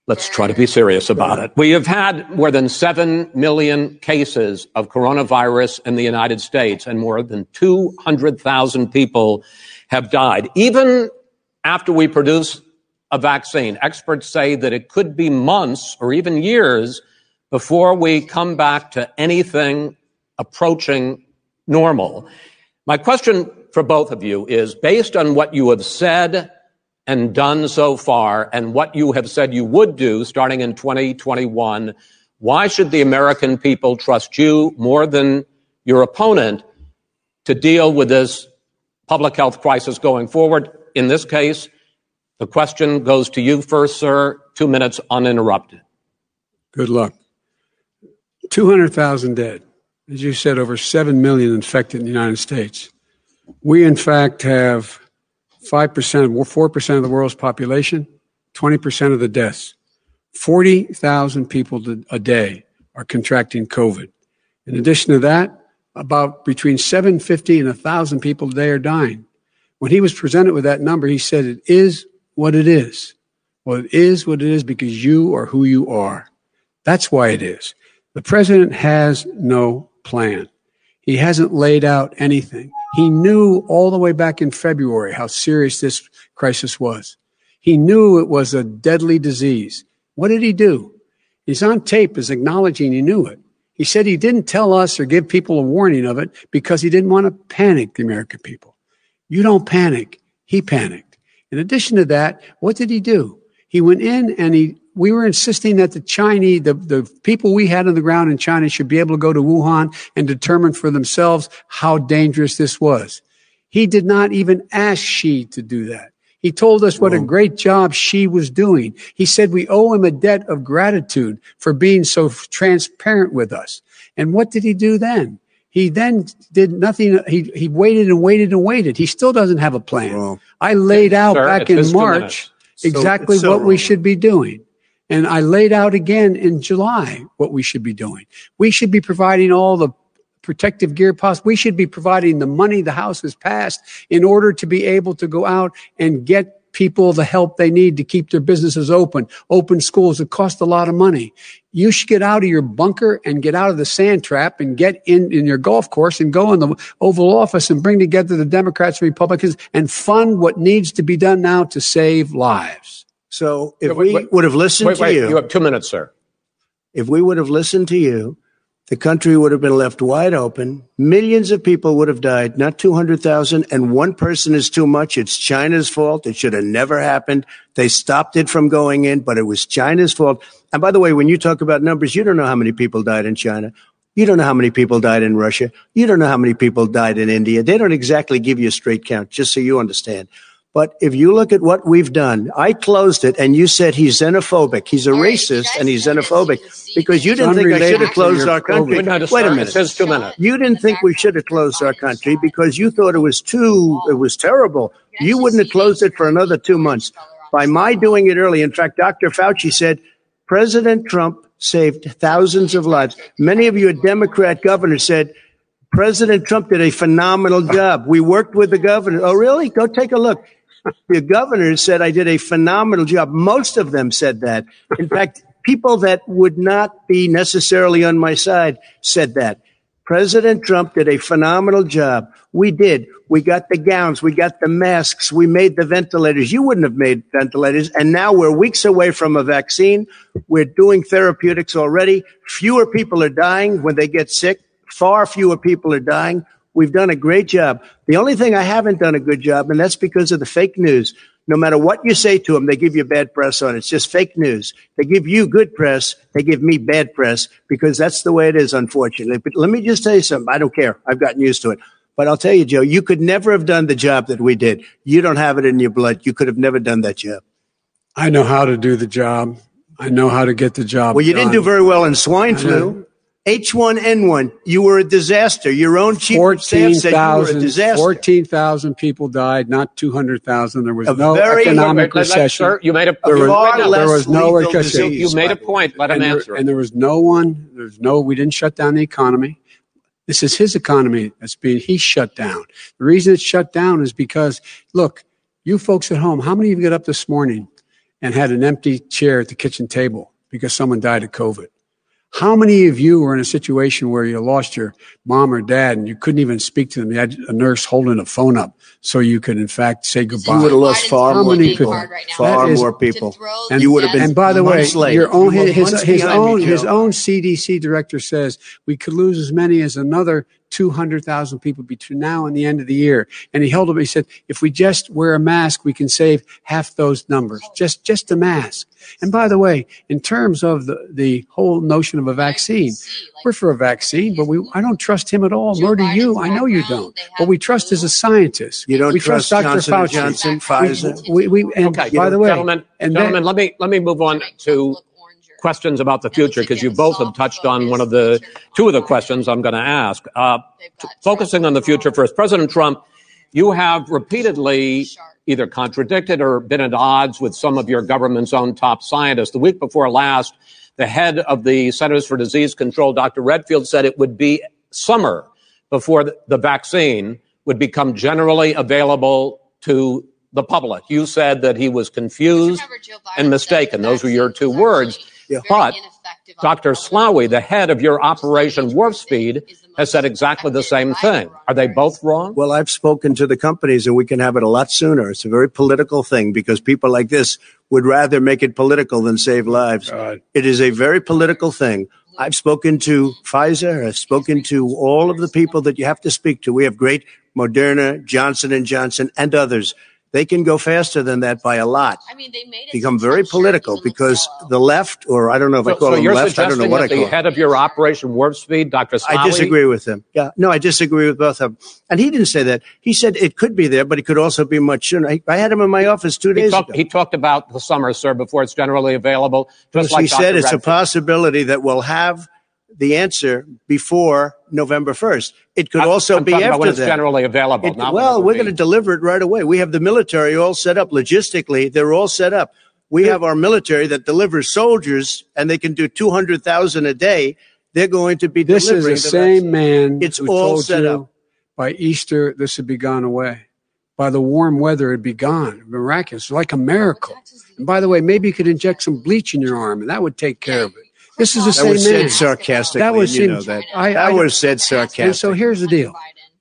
let's try to be serious about it. We have had more than 7 million cases of coronavirus in the United States, and more than 200,000 people have died. Even after we produce a vaccine, experts say that it could be months or even years before we come back to anything approaching normal. My question for both of you is based on what you have said and done so far and what you have said you would do starting in 2021, why should the American people trust you more than your opponent to deal with this public health crisis going forward? In this case, the question goes to you first, sir. Two minutes uninterrupted. Good luck. 200,000 dead. As you said, over 7 million infected in the United States. We, in fact, have 5%, 4% of the world's population, 20% of the deaths. 40,000 people a day are contracting COVID. In addition to that, about between 750 and 1,000 people a day are dying. When he was presented with that number, he said it is what it is. Well, it is what it is because you are who you are. That's why it is. The president has no plan. He hasn't laid out anything. He knew all the way back in February how serious this crisis was. He knew it was a deadly disease. What did he do? He's on tape as acknowledging he knew it. He said he didn't tell us or give people a warning of it because he didn't want to panic the American people. You don't panic. He panicked. In addition to that, what did he do? He went in and he, we were insisting that the Chinese, the, the people we had on the ground in China should be able to go to Wuhan and determine for themselves how dangerous this was. He did not even ask Xi to do that. He told us what a great job Xi was doing. He said we owe him a debt of gratitude for being so transparent with us. And what did he do then? He then did nothing. He, he waited and waited and waited. He still doesn't have a plan. Well, I laid out Sir, back in March minutes. exactly So- so what we should be doing. And I laid out again in July what we should be doing. We should be providing all the protective gear possible. We should be providing the money the House has passed in order to be able to go out and get people the help they need to keep their businesses open, open schools. It costs a lot of money. You should get out of your bunker and get out of the sand trap and get in, in your golf course and go in the Oval Office and bring together the Democrats and Republicans and fund what needs to be done now to save lives. So if Wait, we wait, would have listened Wait, to wait. you, You have two minutes, sir. if we would have listened to you, the country would have been left wide open. Millions of people would have died, not 200,000. And one person is too much. It's China's fault. It should have never happened. They stopped it from going in, but it was China's fault. And by the way, when you talk about numbers, you don't know how many people died in China. You don't know how many people died in Russia. You don't know how many people died in India. They don't exactly give you a straight count, just so you understand. But if you look at what we've done, I closed it and you said he's xenophobic. He's a All right, racist and he's xenophobic You can see because you didn't think I should have closed our country. Wait, no, just Wait a minute. Says two minutes. You didn't think we should have closed our country because you thought it was too, it was terrible. You wouldn't have closed it for another two months. By my doing it early, in fact, Dr. Fauci said President Trump saved thousands of lives. Many of you a Democrat governors said President Trump did a phenomenal job. We worked with the governor. Oh, really? Go take a look. The governors said I did a phenomenal job. Most of them said that. In <laughs> fact, people that would not be necessarily on my side said that. President Trump did a phenomenal job. We did. We got the gowns. We got the masks. We made the ventilators. You wouldn't have made ventilators. And now we're weeks away from a vaccine. We're doing therapeutics already. Fewer people are dying when they get sick. Far fewer people are dying. We've done a great job. The only thing I haven't done a good job, and that's because of the fake news. No matter what you say to them, they give you bad press on it. It's just fake news. They give you good press. They give me bad press because that's the way it is, unfortunately. But let me just tell you something. I don't care. I've gotten used to it. But I'll tell you, Joe, you could never have done the job that we did. You don't have it in your blood. You could have never done that job. I know how to do the job. I know how to get the job. Well, you didn't do very well in swine flu. H1N1, you were a disaster. Your own chief of staff said you were a 14,000 disaster. 14,000 people died, not 200,000. There was A no very- economic Wait, let- let- recession. Sir, you made a, There was- wait, less there was no recession. you, disease, you made a by the way. point. Let him and, there, answer. and there was no one, there's no, we didn't shut down the economy. This is his economy that's being, he shut down. The reason it's shut down is because, look, you folks at home, how many of you got up this morning and had an empty chair at the kitchen table because someone died of COVID? How many of you were in a situation where you lost your mom or dad and you couldn't even speak to them? You had a nurse holding a phone up so you could, in fact, say goodbye. You would have lost far more many people. people? Far That is- more people. And- you would have been. And by the way, late. your own You his, his, his own his own CDC director says we could lose as many as another two hundred thousand people between now and the end of the year. And he held up. He said, if we just wear a mask, we can save half those numbers. Just just a mask. And by the way, in terms of the the whole notion of a vaccine, we're for a vaccine, but we I don't trust him at all. Nor do you. I know you don't. But we trust as a scientist. You don't we trust Dr. Johnson Fauci. Johnson, Pfizer. We, we, and Okay, by the way, gentlemen, and then- gentlemen, let me let me move on to questions about the future because you both have touched on one of the two of the questions I'm going to ask. Uh, t- focusing on the future first, President Trump, you have repeatedly either contradicted or been at odds with some of your government's own top scientists. The week before last, the head of the Centers for Disease Control, Dr. Redfield, said it would be summer before the, vaccine would become generally available to the public. You said that he was confused. Remember, Joe Biden and mistaken. Those were your two words. Yeah. But Dr. Slaoui, the head of your Operation Warp Speed, has said exactly the same thing. Are they both wrong? Well, I've spoken to the companies and we can have it a lot sooner. It's a very political thing because people like this would rather make it political than save lives. God. It is a very political thing. I've spoken to Pfizer. I've spoken to all of the people that you have to speak to. We have great Moderna, Johnson and Johnson, and others. They can go faster than that by a lot. I mean, they made it Become very political because Littlefellow. the left, or I don't know if I call so them left. I don't know what I the call them. head of your Operation Warp Speed, Dr. Slaoui, I disagree with him. Yeah, no, I disagree with both of them. And he didn't say that. He said it could be there, but it could also be much sooner. I, I had him in my office two He days talked, ago. he talked about the summer, sir, before it's generally available. Just like he said Dr. it's a possibility that we'll have the answer before November 1st. It could I'm- also I'm be after when it's that. generally available. It- not well, we're going to deliver it right away. We have the military all set up logistically. They're all set up. We have our military that delivers soldiers, and they can do two hundred thousand a day. They're going to be This is the the same vaccine. man It's who all told set you up. by Easter this would be gone away. By the warm weather, it'd be gone. Miraculous, like a miracle. And by the way, maybe you could inject some bleach in your arm, and that would take care of it. This is the That same was said man. sarcastically. That was you know that. I- that I- was said sarcastically. And so here's the deal.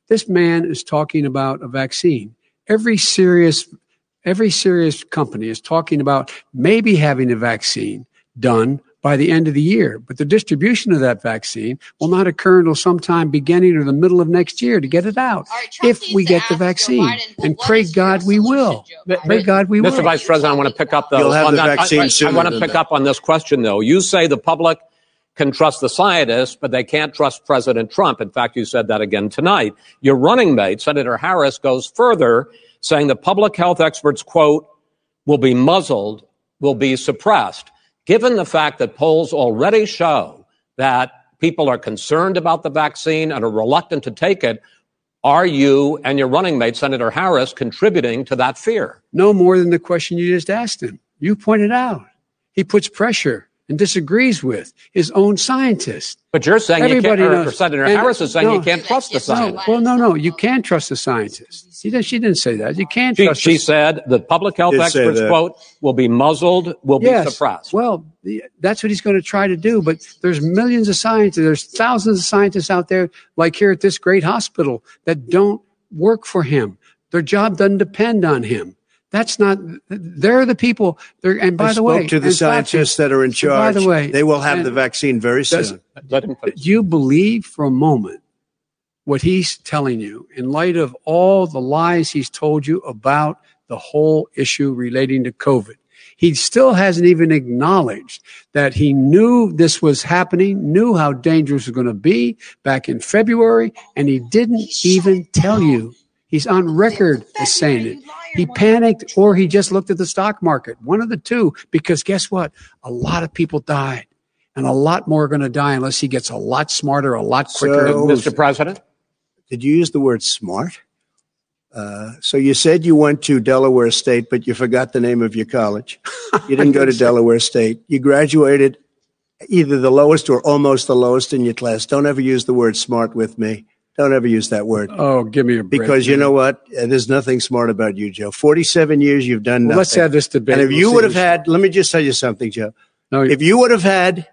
This man is talking about a vaccine. Every serious, every serious company is talking about maybe having a vaccine done by the end of the year, but the distribution of that vaccine will not occur until sometime beginning or the middle of next year to get it out. All right, Trump if we get the vaccine, Biden, and what pray God we will. Joe Pray God we will. Mr. Vice President, I want to pick up though. You'll have on the that- vaccine I, I, sooner I want to pick that. up on this question though. You say the public can trust the scientists, but they can't trust President Trump. In fact, you said that again tonight. Your running mate, Senator Harris, goes further, saying the public health experts, quote, will be muzzled, will be suppressed. Given the fact that polls already show that people are concerned about the vaccine and are reluctant to take it, are you and your running mate, Senator Harris, contributing to that fear? no more than the question you just asked him. You pointed out. He puts pressure and disagrees with his own scientists. But you're saying you Everybody can't, or knows. Senator And- Harris is saying no. you can't trust the Yes, No, scientists. well, no, no. You can't trust the scientists. She, did, she didn't say that. You can't She, trust. she the, said the public health experts, quote, will be muzzled, will yes. be suppressed. Well, that's what he's going to try to do. But there's millions of scientists. There's thousands of scientists out there, like here at this great hospital, that don't work for him. Their job doesn't depend on him. That's not. They're the people. They're, and by I the way, spoke to the in fact, scientists that are in charge. by the way, they will have the vaccine very Does- soon. Let him finish. Do you believe for a moment what he's telling you in light of all the lies he's told you about the whole issue relating to COVID? He still hasn't even acknowledged that he knew this was happening, knew how dangerous it was going to be back in February, and he didn't even tell you. He's on record as saying it. He panicked or he just looked at the stock market. One of the two, because guess what? A lot of people died. And a lot more are going to die unless he gets a lot smarter, a lot quicker. So- Mr. President? Did you use the word smart? Uh, so you said you went to Delaware State, but you forgot the name of your college. You didn't go to <laughs> Delaware State. You graduated either the lowest or almost the lowest in your class. Don't ever use the word smart with me. Don't ever use that word. oh, give me a break. Because you know what? Uh, There's nothing smart about you, Joe. 47 years you've done Well, nothing. let's have this debate. and if We'll you would have had, let me just tell you something, Joe. no, If you would have had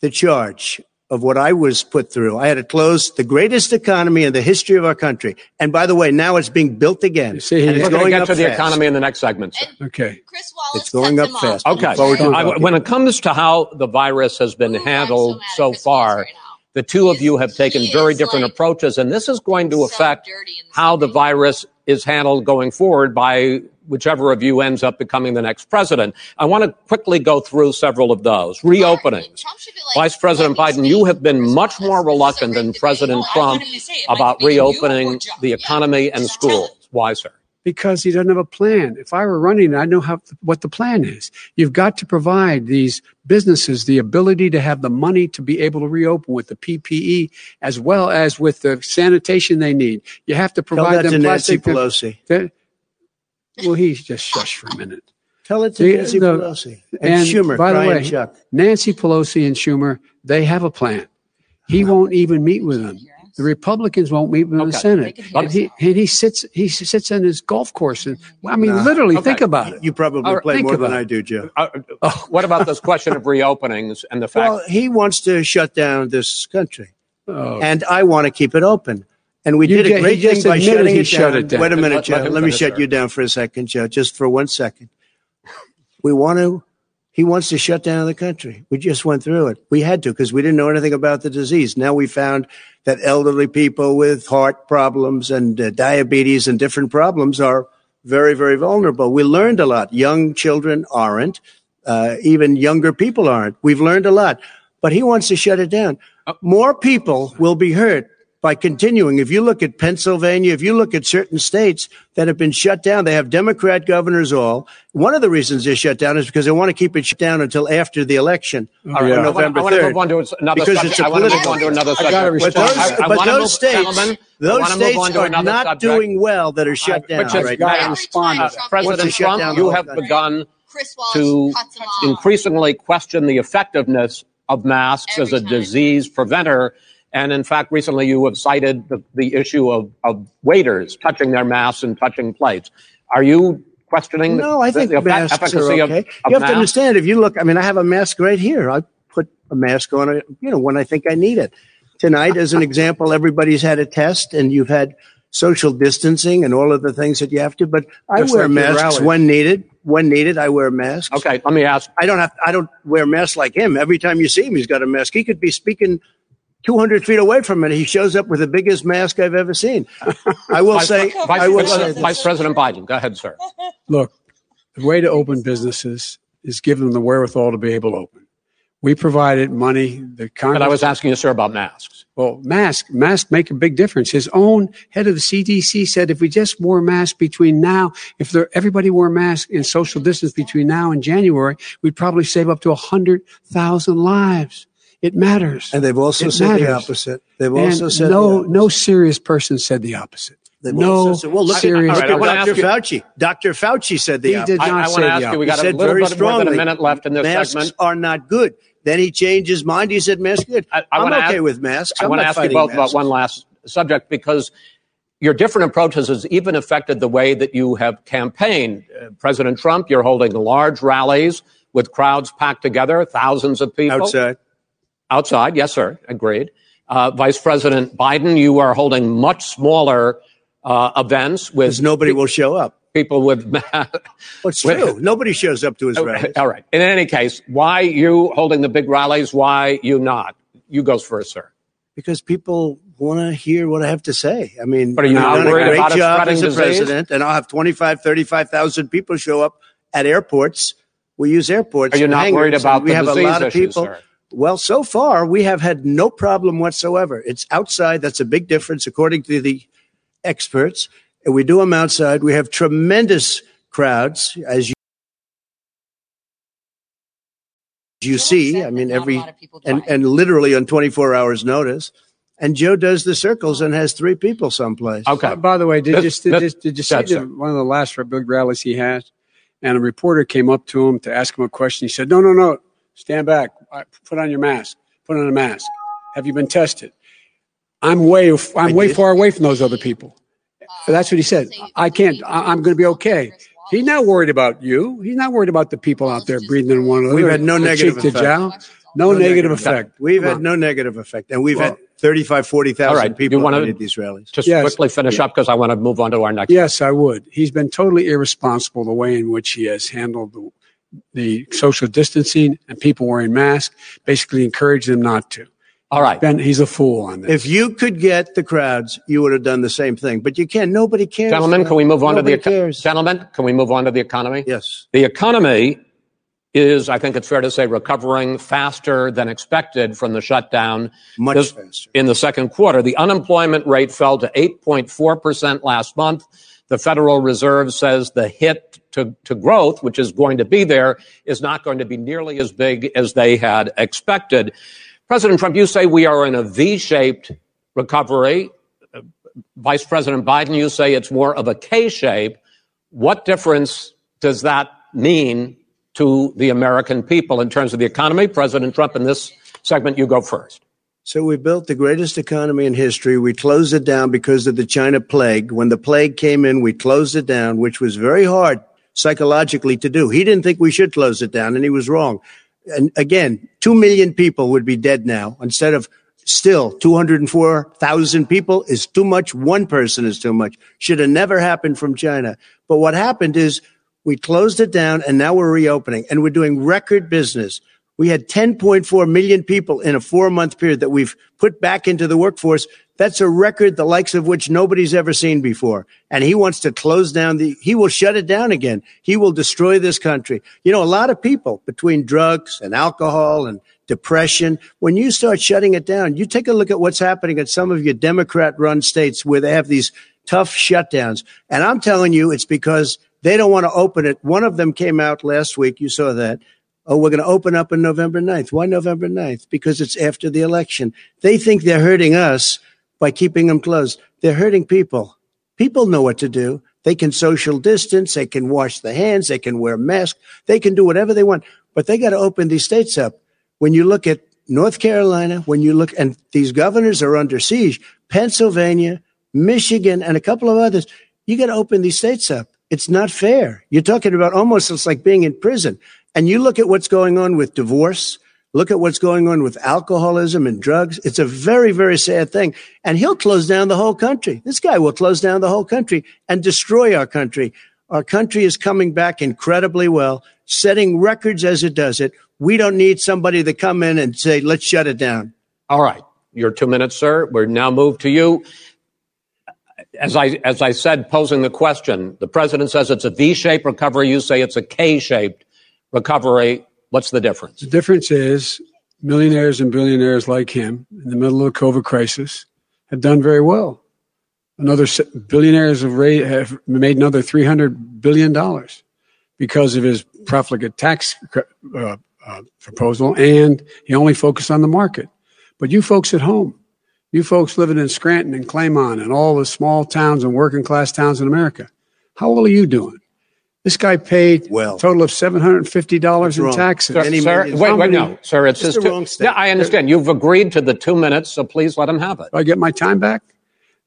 the charge of what I was put through, I had to close the greatest economy in the history of our country. And by the way, now it's being built again. see, he's We're it's going going to get up to the economy in the next segment. sir. okay. Chris Wallace It's going up fast. off. Okay. I- when it comes to how the virus has been Ooh, I'm so handled so far, right now. The two of you have taken very different like, approaches, and this is going to affect how the virus is handled going forward by whichever of you ends up becoming the next president. I want to quickly go through several of those. Reopenings. Should be like, Vice President Biden, you have been much more this is a reluctant than. President Trump want him to say it. Am I about debating you or reopening the Yeah. economy and tell him. schools. Why, sir? Because he doesn't have a plan. If I were running, I know how, what the plan is. You've got to provide these businesses the ability to have the money to be able to reopen with the PPE as well as with the sanitation they need. You have to provide Tell that them to Nancy. Pelosi. That- well, he's just shush for a minute. Tell it to The- Nancy the- Pelosi. And, and Schumer, by the way, Chuck. Nancy Pelosi and Schumer, they have a plan. He uh-huh. won't even meet with them. The Republicans won't meet in Okay. the Senate, They and he and he sits he sits in his golf course, and I mean, literally, Okay. think about it. You probably All right, play more than about I do, Joe. Uh, what about this question of reopenings and the fact Well, he wants to shut down this country, Oh, and I want to keep it open. And we You did ju- a great thing by shutting it shut down. it down. Wait a minute, Let- Joe. let Let, him me shut you down for a second, Joe, just for one second. We want to. He wants to shut down the country. We just went through it. We had to because we didn't know anything about the disease. Now we found that elderly people with heart problems and uh, diabetes and different problems are very, very vulnerable. We learned a lot. Young children aren't. Uh, even younger people aren't. We've learned a lot. But he wants to shut it down. More people will be hurt by continuing. If you look at Pennsylvania, if you look at certain states that have been shut down, they have Democrat governors all. One of the reasons they're shut down is because they want to keep it shut down until after the election All right, on Yeah. I November want to 3rd. move on to another Because subject. it's a I want to move political- on to another subject. But those, I- I but those move- states, those states are not subject. doing well that are shut down which is right gotta now. respond. Uh, President Wants to shut Trump, down you have country. begun to cuts him off. increasingly question the effectiveness of masks as a time. disease preventer. And in fact, recently you have cited the, the issue of, of waiters touching their masks and touching plates. Are you questioning No, I think the effe- masks efficacy are okay. of you have masks? to understand. If you look, I mean, I have a mask right here. I put a mask on, you know, when I think I need it. Tonight, as an example, everybody's had a test, and you've had social distancing and all of the things that you have to. But I Just wear like masks when needed. When needed, I wear masks. Okay, let me ask. I don't have. I don't wear masks like him. Every time you see him, he's got a mask. He could be speaking. 200 feet away from it, he shows up with the biggest mask I've ever seen. I will Vice, say, Vice, I will Vice- say, Vice President Biden, go ahead, sir. Look, the way to open businesses is give them the wherewithal to be able to open. We provided money. The Congress. But I was asking you, sir, about masks. Well, mask, masks make a big difference. His own head of the CDC said if we just wore masks between now, if there, everybody wore masks in social distance between now and January, we'd probably save up to 100,000 lives. It matters. and they've also It said the opposite. They've And also said no, the no serious person said the opposite. They've no said- well, look at, serious all right, I wanna at ask Dr. Fauci. Dr. Fauci said the He opposite. did I, not I want to ask you, we got a said little very bit more than a minute left in this masks segment. are not good. Then he changed his mind. He said masks are good. I- I am okay ask- with masks. I I'm want to ask you both masks. about one last subject because your different approaches has even affected the way that you have campaigned. Uh, President Trump, you're holding large rallies with crowds packed together, thousands of people outside. Outside, yes, sir, agreed. Uh, Vice President Biden, you are holding much smaller uh, events with Because nobody will show up. people with. Well, it's Wait. true. Nobody shows up to his rallies. All right. In any case, why you holding the big rallies? Why you not? You goes first, sir. because people want to hear what I have to say. I mean, But are you not done a worried great about job spreading as a disease? president, and I'll have 25, 35,000 people show up at airports. We use airports. Are you not worried about we the have a lot of issue, people. sir? Well, so far we have had no problem whatsoever. It's outside. That's a big difference, according to the experts. And we do them outside. We have tremendous crowds, as you, you see. I mean, every people and and literally on 24 hours notice. And Joe does the circles and has three people someplace. Okay. Uh, by the way, did, This- you, did, this- you- did you see the, one of the last big rallies he had? And a reporter came up to him to ask him a question. He said, No, no, no, stand back. Uh, Put on your mask. Put on a mask. Have you been tested? I'm way, I'm way far away from those other people. That's what he said. I can't, I, I'm going to be okay. He's not worried about you. He's not worried about the people out there breathing in one another. We've had no negative to effect. No, No negative negative effect. We've Come had on. no negative effect. And we've Well- had 35, 40,000 All right. You people wanna- at these rallies. Just Yes. quickly finish up because I want to move on to our next. Yes, I would. He's been totally irresponsible the way in which he has handled the, the social distancing and people wearing masks, basically encouraged them not to. All right. Ben, he's a fool on this. If you could get the crowds, you would have done the same thing. But you can't. Nobody cares. Gentlemen, can we move on Nobody to the cares. gentlemen? Can we move on to the economy? Yes. The economy is, I think it's fair to say, recovering faster than expected from the shutdown. Much This- faster. In the second quarter, the unemployment rate fell to 8.4% last month. The Federal Reserve says the hit to, to growth, which is going to be there, is not going to be nearly as big as they had expected. President Trump, you say we are in a V shaped recovery. Vice President Biden, you say it's more of a K shape. What difference does that mean to the American people in terms of the economy? President Trump, in this segment, you go first. So we built the greatest economy in history. We closed it down because of the China plague. When the plague came in, we closed it down, which was very hard psychologically to do. He didn't think we should close it down and he was wrong. And again, 2 million people would be dead now instead of still 204,000 people is too much. One person is too much. Should have never happened from China. But what happened is we closed it down and now we're reopening and we're doing record business. We had 10.4 million people in a four month period that we've put back into the workforce. That's a record the likes of which nobody's ever seen before. And he wants to close down the, he will shut it down again. He will destroy this country. You know, a lot of people between drugs and alcohol and depression, when you start shutting it down, you take a look at what's happening at some of your Democrat run states where they have these tough shutdowns. And I'm telling you, it's because they don't want to open it. One of them came out last week. You saw that oh, we're going to open up on November 9th. Why November 9th? Because it's after the election. They think they're hurting us by keeping them closed. They're hurting people. People know what to do. They can social distance. They can wash their hands. They can wear masks. They can do whatever they want, but they got to open these states up. When you look at North Carolina, when you look, and these governors are under siege, Pennsylvania, Michigan, and a couple of others, you got to open these states up. It's not fair. You're talking about almost it's like being in prison. And you look at what's going on with divorce, look at what's going on with alcoholism and drugs. It's a very, very sad thing. And he'll close down the whole country. This guy will close down the whole country and destroy our country. Our country is coming back incredibly well, setting records as it does it. We don't need somebody to come in and say, let's shut it down. All right. Your two minutes, sir. We're now moved to you. As I, as I said, posing the question, the president says it's a V-shaped recovery. You say it's a K-shaped recovery. What's the difference? The difference is millionaires and billionaires like him in the middle of the COVID crisis have done very well. Another billionaires have, have made another $300 billion because of his profligate tax uh, uh, proposal, and he only focused on the market. But you folks at home, you folks living in Scranton and Claymont and all the small towns and working class towns in America, how well are you doing? This guy paid well, a total of seven hundred and fifty dollars in taxes. Sir, sir wait, wait, no, sir, it's just two, yeah, I understand. You've agreed to the two minutes, so please let him have it. I get my time back.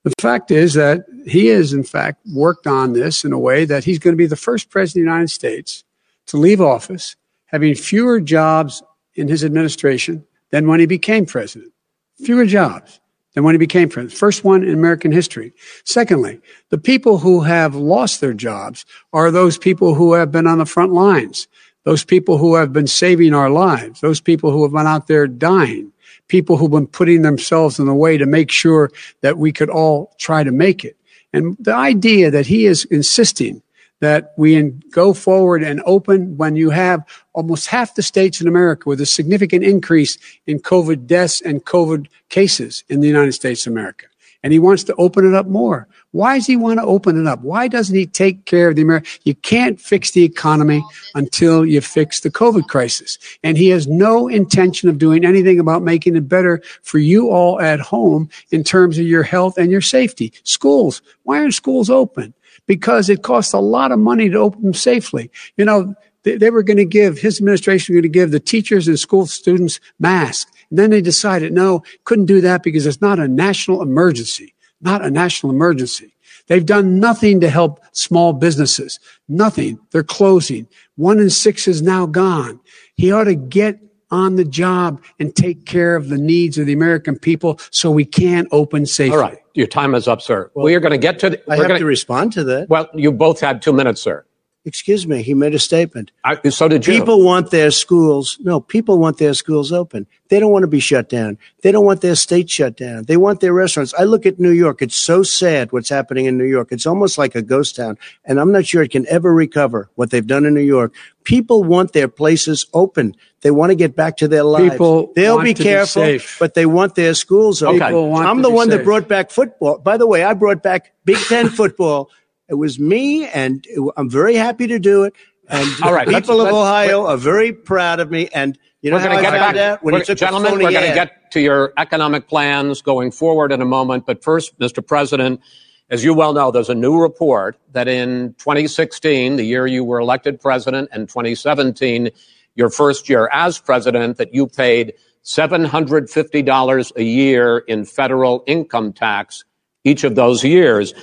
The fact is that he has, in fact, worked on this in a way that he's going to be the first president of the United States to leave office having fewer jobs in his administration than when he became president. Fewer jobs than when he became president. First one in American history. Secondly, the people who have lost their jobs are those people who have been on the front lines, those people who have been saving our lives, those people who have been out there dying, people who've been putting themselves in the way to make sure that we could all try to make it. And the idea that he is insisting that we go forward and open when you have almost half the states in America with a significant increase in COVID deaths and COVID cases in the United States of America. And he wants to open it up more. Why does he want to open it up? Why doesn't he take care of the American? You can't fix the economy until you fix the COVID crisis. And he has no intention of doing anything about making it better for you all at home in terms of your health and your safety. Schools. Why aren't schools open? Because it costs a lot of money to open them safely. You know, they, they were going to give, his administration was going to give the teachers and school students masks. And then they decided, no, couldn't do that because it's not a national emergency, not a national emergency. They've done nothing to help small businesses. Nothing. They're closing. One in six is now gone. He ought to get on the job and take care of the needs of the American people so we can open safely. All right. Your time is up, sir. Well, we are going to get to. The, I have gonna, to respond to that. Well, you both had two minutes, sir. Excuse me. He made a statement. I, so did you. People want their schools. No, people want their schools open. They don't want to be shut down. They don't want their state shut down. They want their restaurants. I look at New York. It's so sad what's happening in New York. It's almost like a ghost town. And I'm not sure it can ever recover what they've done in New York. People want their places open. They want to get back to their lives. People They'll be careful, be but they want their schools open. Okay. I'm the one safe. that brought back football. By the way, I brought back Big Ten football. It was me, and I'm very happy to do it. And <laughs> All right, people let's, of let's, Ohio are very proud of me. And you know we're how going I to get found back, out? When took gentlemen, we're going to get to your economic plans going forward in a moment. But first, Mr. President, as you well know, there's a new report that in 2016, the year you were elected president, and 2017, your first year as president, that you paid $750 a year in federal income tax each of those years.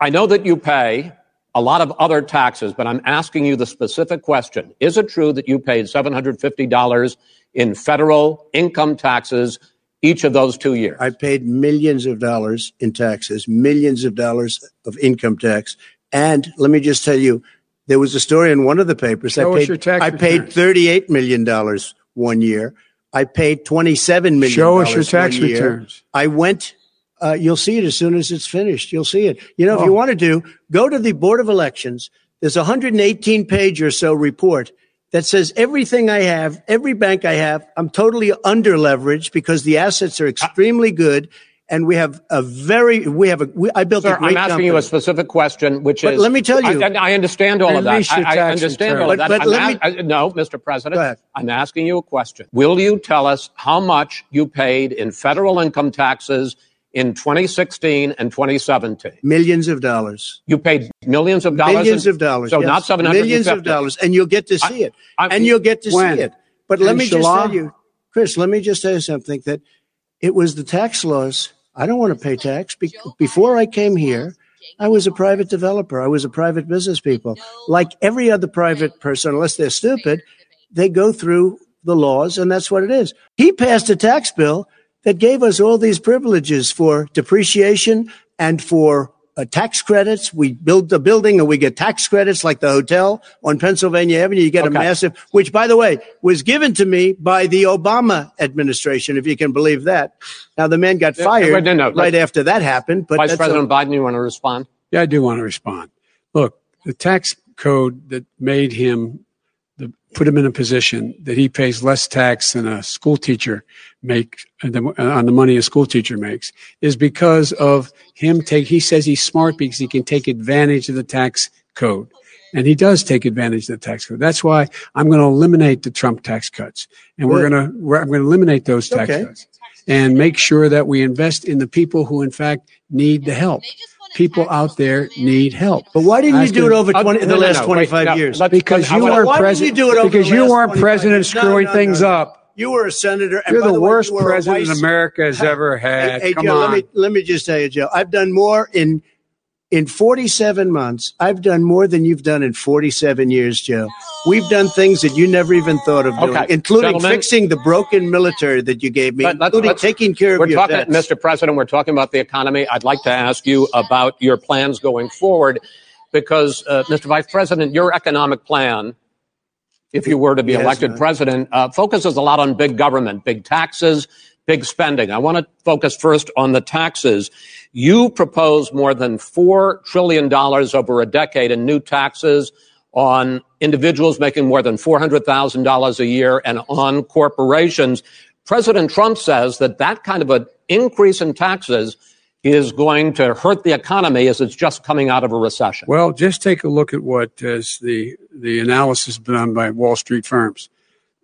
I know that you pay a lot of other taxes, but I'm asking you the specific question. Is it true that you paid $750 in federal income taxes each of those two years? I paid millions of dollars in taxes, millions of dollars of income tax. And let me just tell you, there was a story in one of the papers. Show I us paid, your tax I paid $38 million one year. I paid $27 million. Show us your tax one year. returns. I went, uh, you'll see it as soon as it's finished. You'll see it. You know, if Oh. you want to do, go to the Board of Elections. There's a 118 page or so report that says everything I have, every bank I have, I'm totally under leveraged because the assets are extremely good. And we have a very, we have a, we, I built Sir, I'm asking you a specific question, which But is. let me tell you- I, I understand all of that. I, understand all of that. But- let a- I- no, Mr. President, I'm asking you a question. Will you tell us how much you paid in federal income taxes in 2016 and 2017? millions of dollars. You paid millions of dollars. Millions in- of dollars. So yes. not 750. Millions of dollars. And you'll get to see it. I- and you'll get to When? see it. But let And me just tell you, Chris, let me just say something that it was the tax laws. I don't want to pay tax. Be- before I came here, I was a private developer. I was a private business people. Like every other private person, unless they're stupid, they go through the laws and that's what it is. He passed a tax bill that gave us all these privileges for depreciation and for uh, tax credits. We build the building and we get tax credits like the hotel on Pennsylvania Avenue. You get a massive, which by the way, was given to me by the Obama administration, if you can believe that. Now the man got fired but no, no, right let- after that happened, but Vice that's a- President Biden, you want to respond? Yeah, I do want to respond. Look, the tax code that made him, the, put him in a position that he pays less tax than a school teacher makes uh, uh, on the money a school teacher makes is because of him take. He says he's smart because he can take advantage of the tax code. And he does take advantage of the tax code. That's why I'm going to eliminate the Trump tax cuts. And we're going to, we're, I'm going to eliminate those tax Okay. cuts and make sure that we invest in the people who in fact need the help. People out there need help. But why didn't you do it over Oh, 20, no, the no, last no, wait, 25 no, years? let's- because you wanna- weren't president. you do it over because you last weren't president years? Screwing things up. You were a senator. and You're by the way, worst you president vice- America has ever had. Hey, Come Joe, on. let me let me just tell you, Joe. I've done more in in 47 months. I've done more than you've done in 47 years, Joe. We've done things that you never even thought of doing, Okay, including gentlemen. fixing the broken military that you gave me, But let's- including let's- taking care of We're your talking, vets. Mr. President, we're talking about the economy. I'd like to ask you about your plans going forward because, uh, Mr. Vice President, your economic plan, if you were to be Yes, elected president, uh, focuses a lot on big government, big taxes, big spending. I want to focus first on the taxes. You propose more than $4 trillion over a decade in new taxes on individuals making more than $400,000 a year and on corporations. President Trump says that that kind of an increase in taxes is going to hurt the economy as it's just coming out of a recession. Well, just take a look at what is the the analysis done by Wall Street firms.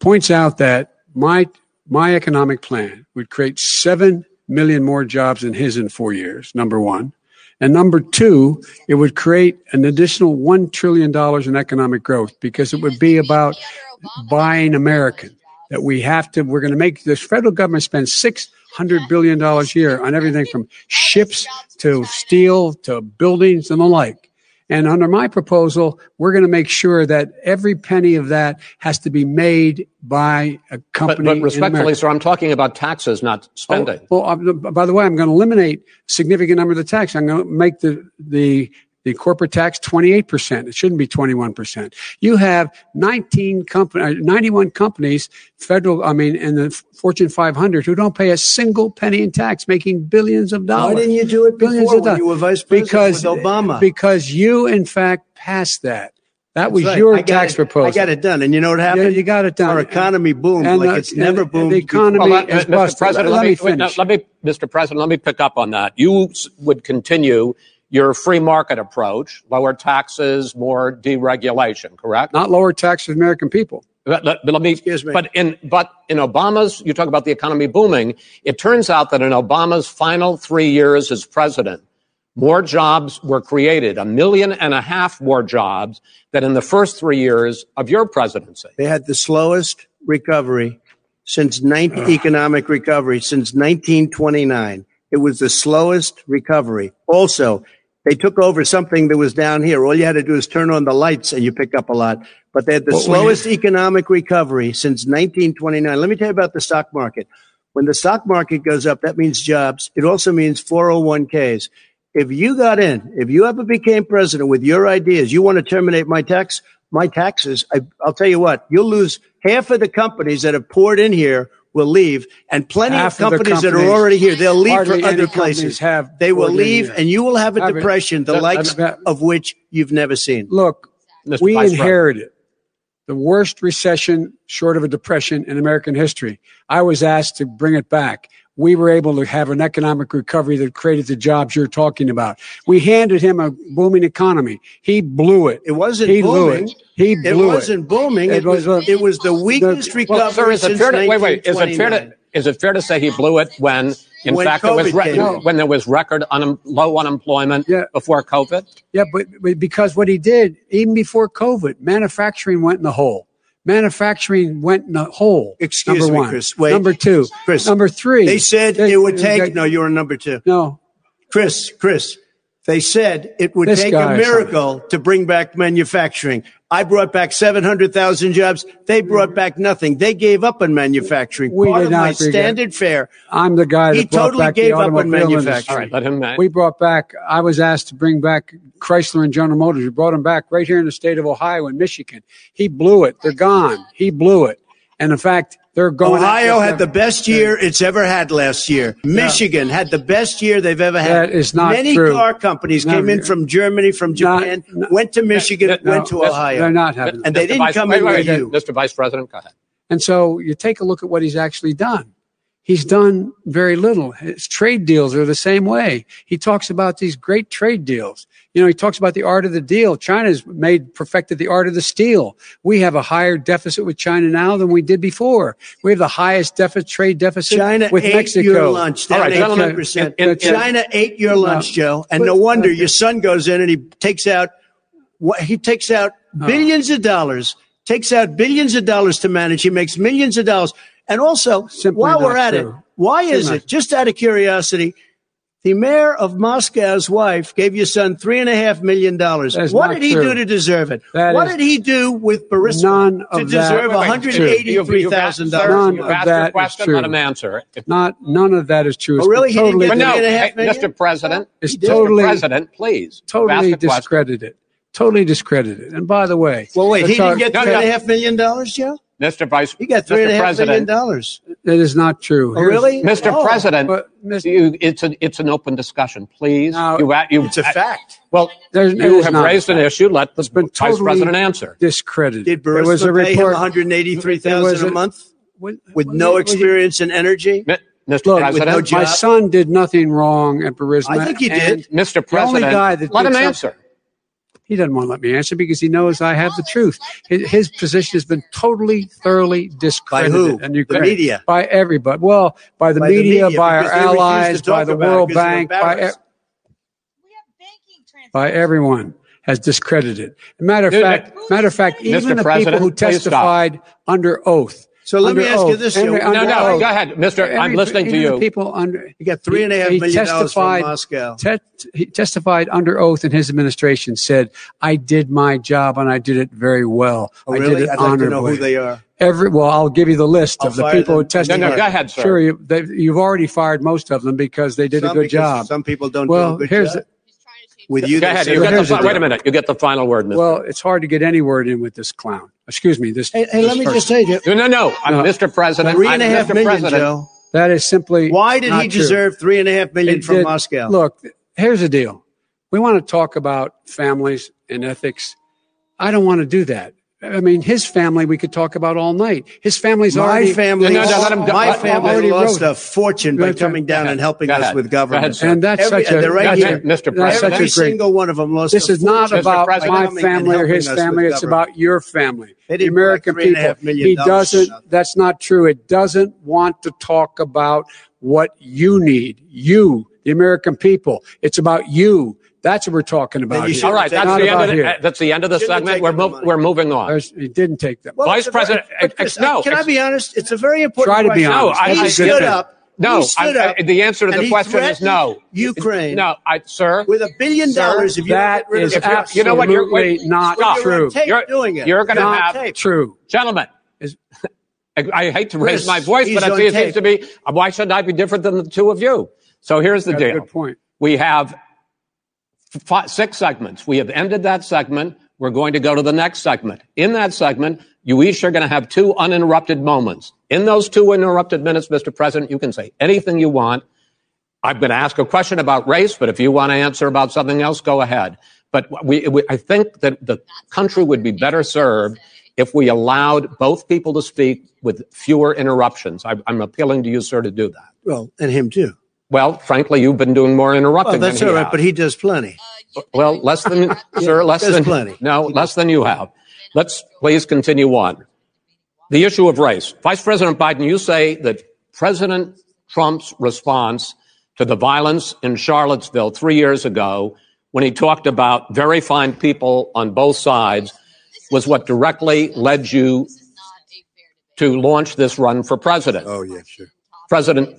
Points out that my my economic plan would create seven million more jobs than his in four years. Number one, and number two, it would create an additional one trillion dollars in economic growth because it would be about buying American. That we have to. We're going to make this federal government spend six hundred billion dollars a year on everything from ships to steel to buildings and the like. And under my proposal, we're going to make sure that every penny of that has to be made by a company. but in respectfully, sir, I'm talking about taxes, not spending. Oh, well, uh, by the way, I'm going to eliminate significant number of the tax. I'm going to make the the the corporate tax 28%. It shouldn't be 21%. You have 19 company, 91 companies, federal, I mean, in the Fortune 500 who don't pay a single penny in tax, making billions of dollars. Why didn't you do it Billions before of when dollars. you were vice president because, with Obama? Because you, in fact, passed that. That was right. your tax it- proposal. I got it done. And you know what happened? Yeah, you got it done. Our economy boomed And, like uh, it's never and- and boomed. the economy Well, let- is Mr. busted. President, let, let, me me, wait, no, finish. let me, Mr. President, let me pick up on that. You would continue your free market approach, lower taxes, more deregulation, correct? Not lower taxes for American people. But let, but let me, Excuse me. but in but in Obama's, you talk about the economy booming. It turns out that in Obama's final three years as president, more jobs were created, a million and a half more jobs than in the first three years of your presidency. They had the slowest recovery since 19, economic recovery since 1929. It was the slowest recovery. Also, they took over something that was down here. All you had to do is turn on the lights and you pick up a lot. But they had the What slowest economic recovery since 1929. Let me tell you about the stock market. When the stock market goes up, that means jobs. It also means 401ks. If you got in, if you ever became president with your ideas, you want to terminate my tax, my taxes, I, I'll tell you what, you'll lose half of the companies that have poured in here will leave and plenty Half of of the companies, that are already here, they'll leave for other places. have they will leave here. and you will have a Have it- depression, the that- likes that- of which you've never seen. Look, Mr. we Vice President. inherited the worst recession short of a depression in American history. I was asked to bring it back. We were able to have an economic recovery that created the jobs you're talking about. We handed him a booming economy. He blew it. It wasn't he blew booming. it. He It blew wasn't booming. It, It was, was, uh, it was the weakest the- recovery Well, sir, is it since fair to wait? Wait, is it fair to is it fair to say he blew it when, in When fact, there was re- in. when there was record un- low unemployment Yeah. before COVID? Yeah, but, but because what he did, even before COVID, manufacturing went in the hole. Manufacturing went in a hole. Excuse number me, one. Chris. Wait. Number two. Chris, Number three. They said They- it would they- take. No, you're number two. No. Chris, Chris, they said it would This take a miracle to bring back manufacturing. I brought back 700,000 jobs. They brought mm-hmm. back nothing. They gave up on manufacturing. We Part did of not my regret- standard fare. I'm the guy that He brought totally back gave the up on automobile manufacturing. industry. All right, let him. We brought back, I was asked to bring back Chrysler and General Motors. We brought them back right here in the state of Ohio and Michigan. He blew it. They're gone. He blew it. And in fact, they're going. Ohio had the best year it's ever had last year. Michigan had the best year they've ever had. That is not Many true. car companies No, came in from Germany, from Not- Japan, no- went to Michigan, no, went to Ohio. They're not having And they Mr. didn't Vice- come wait, in wait, with wait, you. Mr. Vice President. Go ahead. And so you take a look at what he's actually done. He's done very little. His trade deals are the same way. He talks about these great trade deals. You know, he talks about the art of the deal. China's made perfected the art of the steal. We have a higher deficit with China now than we did before. We have the highest deficit trade deficit China with ate Mexico. your lunch. All Down right, gentlemen, 18%. in- in- China ate your lunch, Joe. And no wonder okay. your son goes in and he takes out what he takes out oh. billions of dollars, takes out billions of dollars to manage. He makes millions of dollars. And also, Simply while we're at true. it, why is it, just out of curiosity, the mayor of Moscow's wife gave your son three and a half million dollars. What did he true. do to deserve it? That what is did he do with Burisma none to of deserve Wait, wait, one hundred You've- eighty-three you've asked- thousand sir, None of asked that your is true. Let him answer. If- Not none of that is true. Oh, it's Oh, really? been He didn't totally, get But no, Three and a half hey. Mr. President, It's Mr. totally- President, please. Totally asked question. discredited. Totally discredited. And by the way, Well, wait, he didn't get No, three and a no. half million dollars, Joe? Mr. Vice, He got three and a Mr. half million President, dollars. that is not true. Oh, Here's- really? Mr. Oh, President, but, Mr. you, it's an it's an open discussion, please. Now, you, a- you, It's a fact. Well, There's- it you is have not. raised an issue. Let the It's been Vice totally President answer. discredited. Did There was a Burisma pay him report. one hundred eighty-three There was thousand a a- month What- with what- no what- experience in energy? Mi- Mr. Look, President, no My job. son did nothing wrong at Burisma. I think he and did. Mr. The only President, guy that let did him something- answer. He doesn't want to let me answer because he knows I have the truth. His, his position has been totally, thoroughly discredited. By who? And The media. By everybody. Well, by the By the media, media, by our because they refuse to allies, by the World Bank, by, e- by everyone has discredited. Matter of fact, matter of fact, even the people who testified under oath. So let me under ask you this, every- under No, no, oath, go ahead, Mr. I'm listening to you. people under He got three and a half he million dollars from testified- Moscow. te- he testified under oath in his administration, said, I did my job and I did it very well. Oh, I really? did it I'd like to honorably. know who they are. Every, well, I'll give you the list I'll of the fire people who them. No, testified. no, go ahead, sir. Sure, you, they, you've already fired most of them because they did Some a good job. Some people don't well, do a good here's job. the, With you, Go ahead. You Well, get the, here's the wait a minute. You get the final word, Mr. well, it's hard to get any word in with this clown. Excuse me. This. Hey, hey, let me this just say, Joe, No, no, no. I'm uh, No. Mr. President. three and a I'm half Mr. million, President. Joe. That is simply. Why did not he true. deserve three and a half million It from did- Moscow? Look, here's the deal. We want to talk about families and ethics. I don't want to do that. I mean, his family we could talk about all night. His family's my already family, No, no, no, let him go. my Let- family already lost wrote. a fortune by coming down and helping us ahead. with Go ahead, government. And that's Every- such a and right here. Mr. that's President. such Every a great. single one of them lost. This a is not about President. my family or his family. It's about your family, the American collect three and a people. He dollars doesn't. That's not true. It doesn't want to talk about what you need. You, the American people. It's about you. That's what we're talking about. Here. All right, that's the end of the, here. that's the end of the Shouldn't segment. We're, the we're moving on. There's- He didn't take them. Well, Vice it's a very- President- but ex- Chris, no, Can I be honest? It's a very important Try to be question. honest. No, I- he stood up. No, he stood up. I- the answer to the question is no. Ukraine. No, I, sir. With a billion Sir, dollars, if you that don't get rid of is If you're- you know what, you're- absolutely wait, not stop. You're true. tape You're- doing it. you're gonna have- tape. True. Gentlemen, Is- <laughs> I, I hate to raise Chris, my voice, he's but on it seems to be, why shouldn't I be different than the two of you? So here's the Got deal. good point. We have fi six segments. We have ended that segment. We're going to go to the next segment. In that segment, you each are going to have two uninterrupted moments. In those two uninterrupted minutes, Mr. President, you can say anything you want. I'm going to ask a question about race, but if you want to answer about something else, go ahead. But we, we, I think that the country would be better served if we allowed both people to speak with fewer interruptions. I, I'm appealing to you, sir, to do that. Well, and him too. Well, frankly, you've been doing more interrupting Well, that's than he right, has. but he does plenty. Uh, well, less than, sir, less there's than, plenty. no, less than you have. <laughs> Let's please continue on. The issue of race. Vice President Biden, you say that President Trump's response to the violence in Charlottesville three years ago, when he talked about very fine people on both sides, was what directly led you to launch this run for president. Oh, yeah, sure. President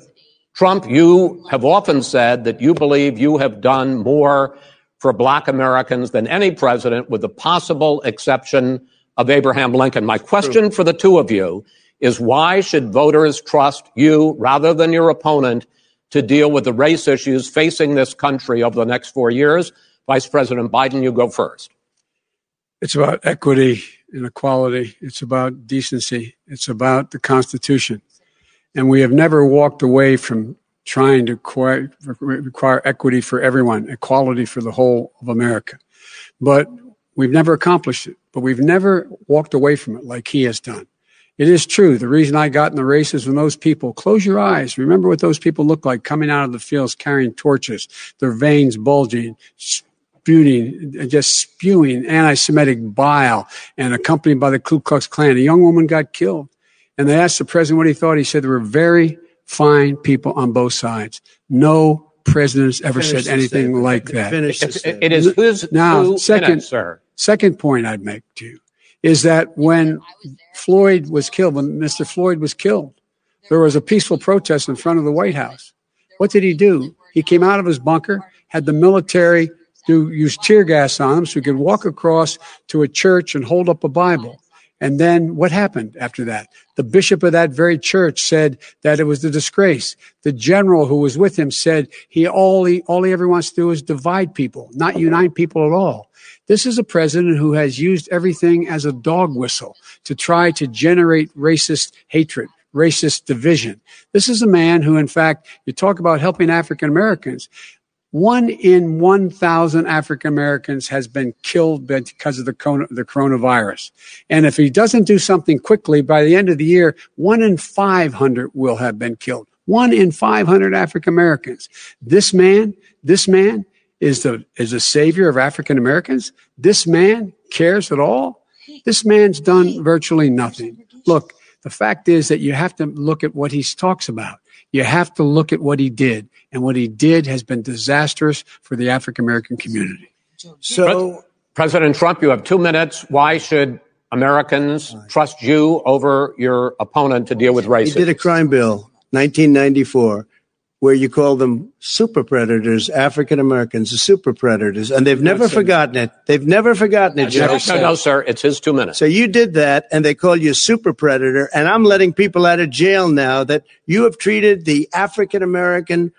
Trump, you have often said that you believe you have done more for black Americans than any president, with the possible exception of Abraham Lincoln. My question for the two of you is why should voters trust you rather than your opponent to deal with the race issues facing this country over the next four years? Vice President Biden, you go first. It's about equity and equality. It's about decency. It's about the Constitution. And we have never walked away from trying to require, require equity for everyone, equality for the whole of America. But we've never accomplished it. But we've never walked away from it like he has done. It is true. The reason I got in the race is when those people, close your eyes. Remember what those people look like coming out of the fields carrying torches, their veins bulging, spewing, just spewing anti-Semitic bile and accompanied by the Ku Klux Klan. A young woman got killed. And they asked the president what he thought. He said there were very fine people on both sides. No president has ever Finish said the anything statement. like that. Finish the It, statement. it is whose Now, two second- minutes, sir. Second point I'd make to you is that when Floyd was killed, when Mr. Floyd was killed, there was a peaceful protest in front of the White House. What did he do? He came out of his bunker, had the military do use tear gas on him so he could walk across to a church and hold up a Bible. And then what happened after that? The bishop of that very church said that it was a disgrace. The general who was with him said he all he all he ever wants to do is divide people, not unite people at all. This is a president who has used everything as a dog whistle to try to generate racist hatred, racist division. This is a man who, in fact, you talk about helping African Americans. One in 1,000 African Americans has been killed because of the, coronavirus. And if he doesn't do something quickly, by the end of the year, one in 500 will have been killed. One in 500 African Americans. This man, this man is the, is the savior of African Americans. This man cares at all. This man's done virtually nothing. Look, the fact is that you have to look at what he talks about. You have to look at what he did. And what he did has been disastrous for the African American community. So, President Trump, you have two minutes. Why should Americans trust you over your opponent to deal with racism? he did a crime bill, 1994, where you call them super predators, African Americans, the super predators, and they've never forgotten it. They've never forgotten it, no, no, no, sir. It's his two minutes. So you did that, and they call you a super predator. And I'm letting people out of jail now that you have treated the African American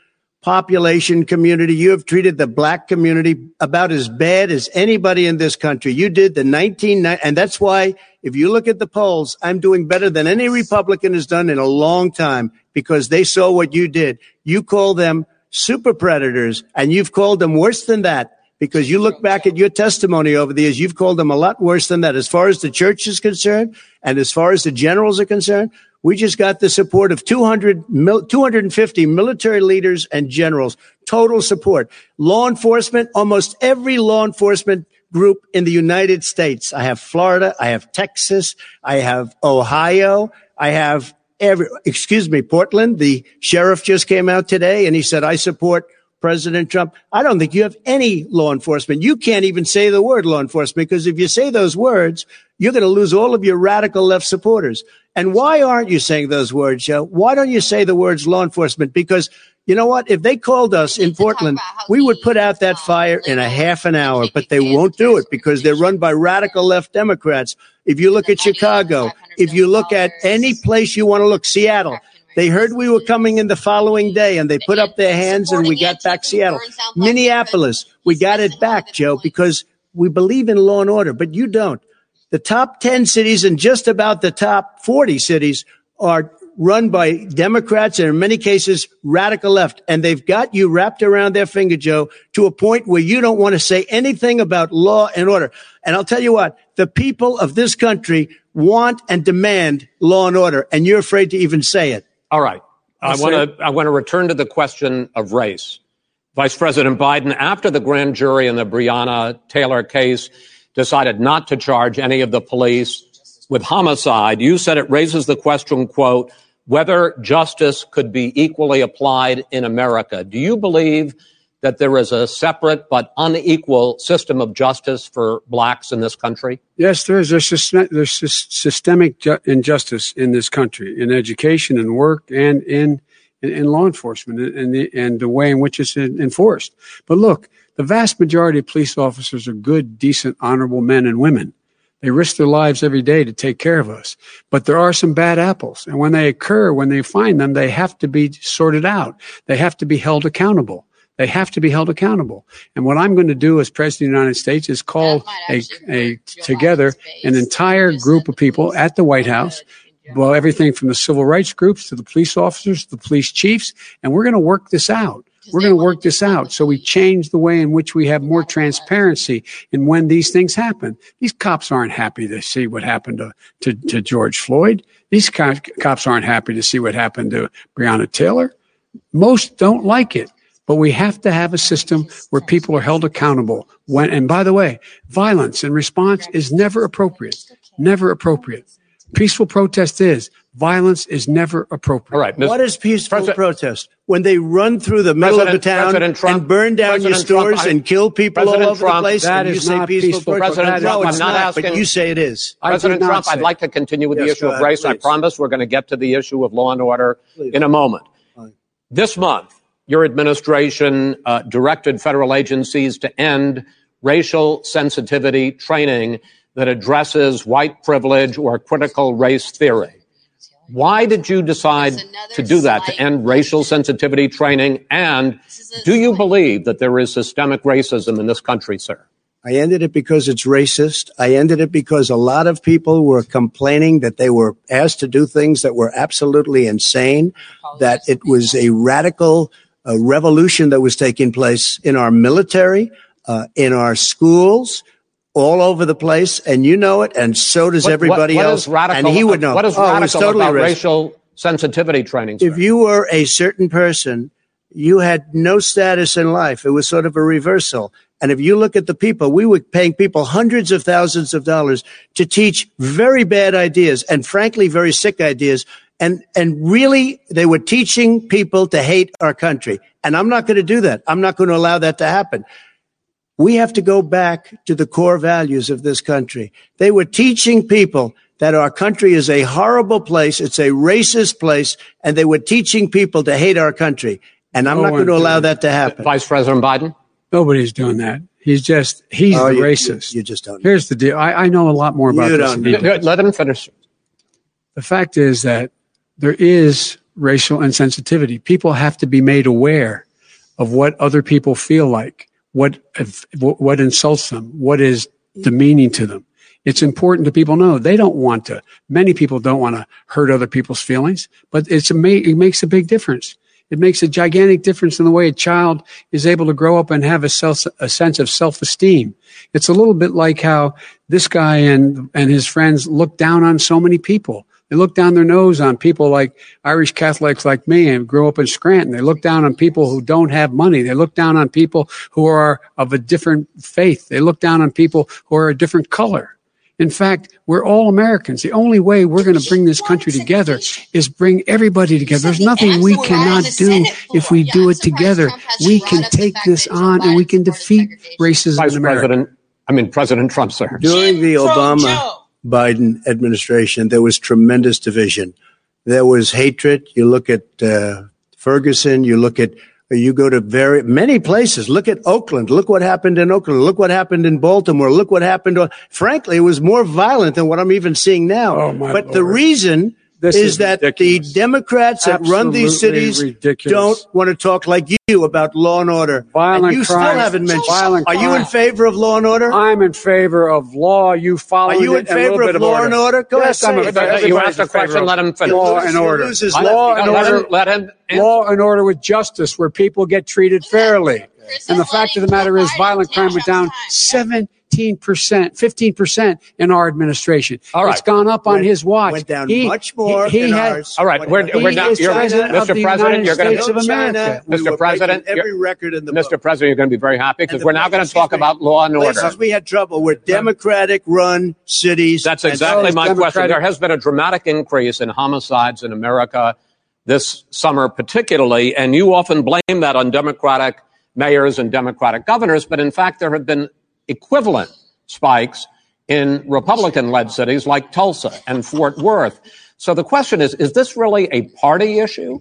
population community, you have treated the black community about as bad as anybody in this country. You did the 19, and that's why if you look at the polls, I'm doing better than any Republican has done in a long time because they saw what you did. You call them super predators, and you've called them worse than that because you look back at your testimony over the years, you've called them a lot worse than that. As far as the church is concerned, and as far as the generals are concerned, we just got the support of 200, 250 military leaders and generals, total support. Law enforcement, almost every law enforcement group in the United States. I have Florida, I have Texas, I have Ohio, I have every, excuse me, Portland. The sheriff just came out today and he said, I support President Trump, I don't think you have any law enforcement. You can't even say the word law enforcement because if you say those words, you're going to lose all of your radical left supporters. And why aren't you saying those words, Joe? Why don't you say the words law enforcement? Because you know what? If they called us in Portland, we would put out that fire in a half an hour, but they won't do it because they're run by radical left Democrats. If you look at Chicago, if you look at any place you want to look, Seattle, they heard we were coming in the following day and they put up their hands and we got back Seattle. Minneapolis, we got it back, Joe, because we believe in law and order, but you don't. The top 10 cities and just about the top 40 cities are run by Democrats and in many cases radical left. And they've got you wrapped around their finger, Joe, to a point where you don't want to say anything about law and order. And I'll tell you what, the people of this country want and demand law and order, and you're afraid to even say it. All right. I want to I want to return to the question of race. Vice President Biden, after the grand jury in the Breonna Taylor case decided not to charge any of the police with homicide, you said it raises the question, quote, whether justice could be equally applied in America. Do you believe that there is a separate but unequal system of justice for blacks in this country? Yes, there is. There's, there's systemic ju- injustice in this country, in education and work and in, in, in law enforcement and the, and the way in which it's enforced. But look, the vast majority of police officers are good, decent, honorable men and women. They risk their lives every day to take care of us. But there are some bad apples. And when they occur, when they find them, they have to be sorted out. They have to be held accountable. They have to be held accountable. And what I'm going to do as President of the United States is call a, a together an entire group of people at the White House. Well, everything from the civil rights groups to the police officers, to the police chiefs, and we're going to work this out. We're going to work this out. So we change the way in which we have more transparency in when these things happen. These cops aren't happy to see what happened to, to, to George Floyd. These co- cops aren't happy to see what happened to Breonna Taylor. Most don't like it. But we have to have a system where people are held accountable. When, and by the way, violence in response is never appropriate. Never appropriate. Peaceful protest is. Violence is never appropriate. All right. Ms. What is peaceful President, protest? When they run through the middle President, of the town Trump, and burn down President your stores Trump, and kill people President all over Trump, the place, that and is you say not peaceful, peaceful protest? President no, Trump, it's I'm not, not, asking, but you say it is. President Trump, I'd like to continue with yes, the issue ahead, of race. please. I promise we're going to get to the issue of law and order Please. in a moment. Fine. This month, your administration uh, directed federal agencies to end racial sensitivity training that addresses white privilege or critical race theory. Why did you decide to do that, to end racial sensitivity training? And do you believe that there is systemic racism in this country, sir? I ended it because it's racist. I ended it because a lot of people were complaining that they were asked to do things that were absolutely insane, that it was a radical uh, revolution that was taking place in our military, uh, in our schools, all over the place, and you know it, and so does What- everybody what- what else. radical, and he would know. What is radical oh, it was totally about racist. racial sensitivity training? Sir? If you were a certain person, you had no status in life. It was sort of a reversal. And if you look at the people, we were paying people hundreds of thousands of dollars to teach very bad ideas and frankly, very sick ideas. And, and really, they were teaching people to hate our country. And I'm not going to do that. I'm not going to allow that to happen. We have to go back to the core values of this country. They were teaching people that our country is a horrible place. It's a racist place. And they were teaching people to hate our country. And I'm No not going to allow that to happen. Vice President Biden? Nobody's doing that. He's just, he's Oh, the you- racist. You, you just don't. Here's the deal. I, I know a lot more about You this. don't than he know. does. Let him finish. The fact is that there is racial insensitivity. People have to be made aware of what other people feel like, what what insults them, what is demeaning to them. It's important to people know they don't want to. Many people don't want to hurt other people's feelings, but it's a, it makes a big difference. It makes a gigantic difference in the way a child is able to grow up and have a self, a sense of self-esteem. It's a little bit like how this guy and, and his friends look down on so many people. They look down their nose on people like Irish Catholics like me and grew up in Scranton. They look down on people who don't have money. They look down on people who are of a different faith. They look down on people who are a different color. In fact, we're all Americans. The only way we're going to bring this country together is bring everybody together. There's nothing we cannot do if we do it together. We can take this on and we can defeat racism Vice in America. President, I mean, President Trump, sir. During the Obama Biden administration, there was tremendous division. There was hatred. You look at uh, Ferguson, you look at you go to very many places. Look at Oakland. Look what happened in Oakland. Look what happened in Baltimore. Look what happened. Frankly, it was more violent than what I'm even seeing now. Oh, my but the reason This is, is that ridiculous. the Democrats that run these cities ridiculous. don't want to talk like you about law and order. Violent and you still haven't mentioned. Violent Are you in favor of law and order? I'm in favor of law. You follow Are you in it, and a little favor bit of law and order? Go yes, ahead, I'm a. You everybody's asked a question, let him finish. Law and you order. lose his Let Law and order. let him answer. Law and order with justice, where people get treated fairly. And the fact of the matter is, violent crime went down 17%, 15% in our administration. All right. It's gone up on Went- his watch. went down He- much more He, he in had, ours. All right, we're, happened? we're not. You're, Mr. President, you're going States to. of America. we Mr. President, every record in the Mr. book. President, you're going to be very happy because we're now going to talk excuse me, about law and order. Places we had trouble were Democratic-run cities. That's exactly those my question. There has been a dramatic increase in homicides in America this summer, particularly, and you often blame that on Democratic mayors and Democratic governors, but in fact, there have been equivalent spikes in Republican led cities like Tulsa and Fort Worth. So the question is is this really a party issue?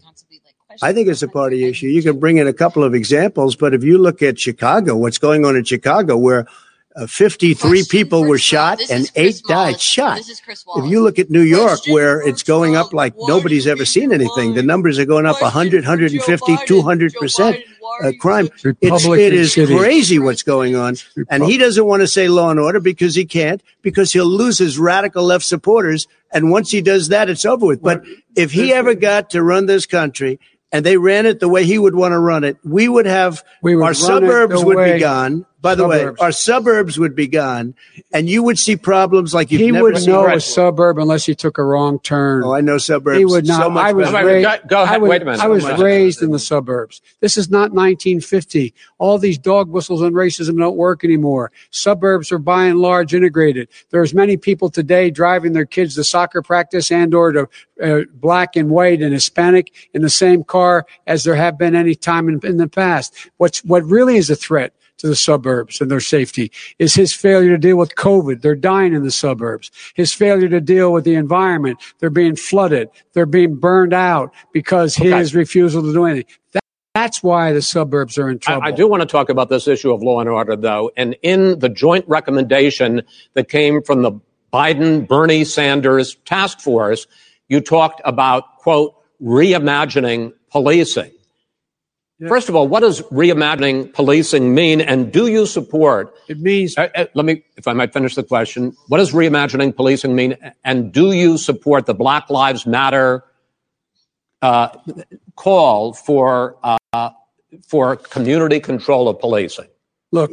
I think it's a party issue. You can bring in a couple of examples, but if you look at Chicago, what's going on in Chicago, where uh, 53 people were shot and eight died shot. If you look at New York, where it's going up like nobody's ever seen anything, the numbers are going up 100, 150, 200 percent uh, crime. It's, it is cities. crazy what's going on, and he doesn't want to say law and order because he can't, because he'll lose his radical left supporters. And once he does that, it's over with. But if he ever got to run this country. And they ran it the way he would want to run it. We would have We would our suburbs would way- be gone. By the Suburbs. way, our suburbs would be gone, and you would see problems like you've He never would seen. know Right. a suburb unless he took a wrong turn. Oh, I know suburbs. He would not. So much I was better. Raised. go- go ahead. I was, Wait a minute. I was So raised in the suburbs. This is not 1950. All these dog whistles and racism don't work anymore. Suburbs are by and large integrated. There's many people today driving their kids to soccer practice and or to uh, black and white and Hispanic in the same car as there have been any time in, in the past. What's what really is a threat to the suburbs and their safety is his failure to deal with COVID. They're dying in the suburbs. His failure to deal with the environment. They're being flooded. They're being burned out because his refusal to do anything. That, that's why the suburbs are in trouble. I, I do want to talk about this issue of law and order, though. And in the joint recommendation that came from the Biden Bernie Sanders task force, you talked about, quote, reimagining policing. First of all, what does reimagining policing mean? And do you support? It means Uh, uh, let me, if I might finish the question. What does reimagining policing mean? And do you support the Black Lives Matter uh, call for uh, for community control of policing? Look,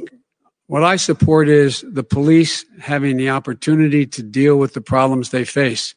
what I support is the police having the opportunity to deal with the problems they face.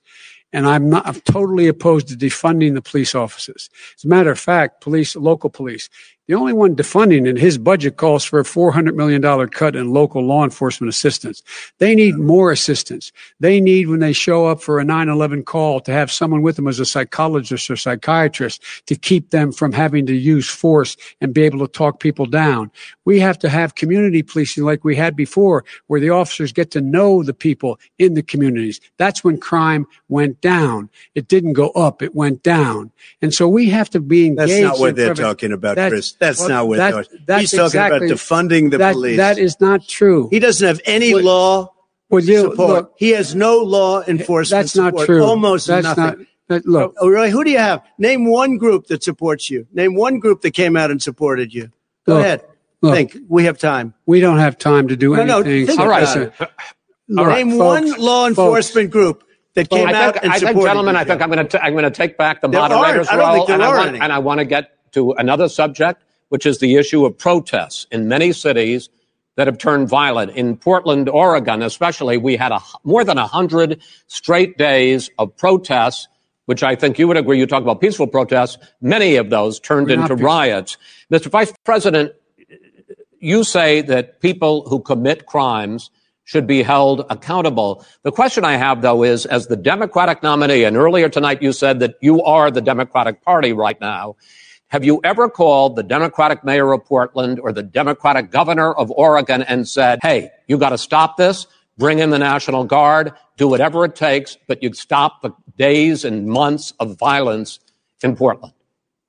And I'm not, I'm totally opposed to defunding the police officers. As a matter of fact, police, local police, the only one defunding in his budget calls for a $400 million cut in local law enforcement assistance. They need more assistance. They need when they show up for a 9-11 call to have someone with them as a psychologist or psychiatrist to keep them from having to use force and be able to talk people down. We have to have community policing like we had before where the officers get to know the people in the communities. That's when crime went down. It didn't go up. It went down. And so we have to be engaged. That's not what in they're talking about, Chris. That's well, not what that- they're that's He's talking exactly- about defunding the that, police. That is not true. he doesn't have any What- law Well, you- support. look, he has no law enforcement that's not support. true. Almost that's nothing. Not, that, look, Oh, really? Who do you have? Name one group that supports you. Name one group that came out and supported you. Go Look, ahead. look. Think. We have time. we don't have time to do No, no, anything. think All right. Listen, look, Name folks, one law folks, enforcement group that came I out think, and I supported think gentlemen, you. I think I'm going to I'm going to take back the There moderator's aren't. I don't role, think there and, I are want, any. and I want to get to another subject, which is the issue of protests in many cities that have turned violent. In Portland, Oregon, especially, we had a, more than hundred straight days of protests. Which I think you would agree. You talk about peaceful protests. Many of those turned They're into riots. Mr. Vice President, you say that people who commit crimes should be held accountable. The question I have, though, is as the Democratic nominee, and earlier tonight you said that you are the Democratic Party right now. Have you ever called the Democratic mayor of Portland or the Democratic governor of Oregon and said, hey, you got to stop this, bring in the National Guard, do whatever it takes, but you stop the days and months of violence in Portland?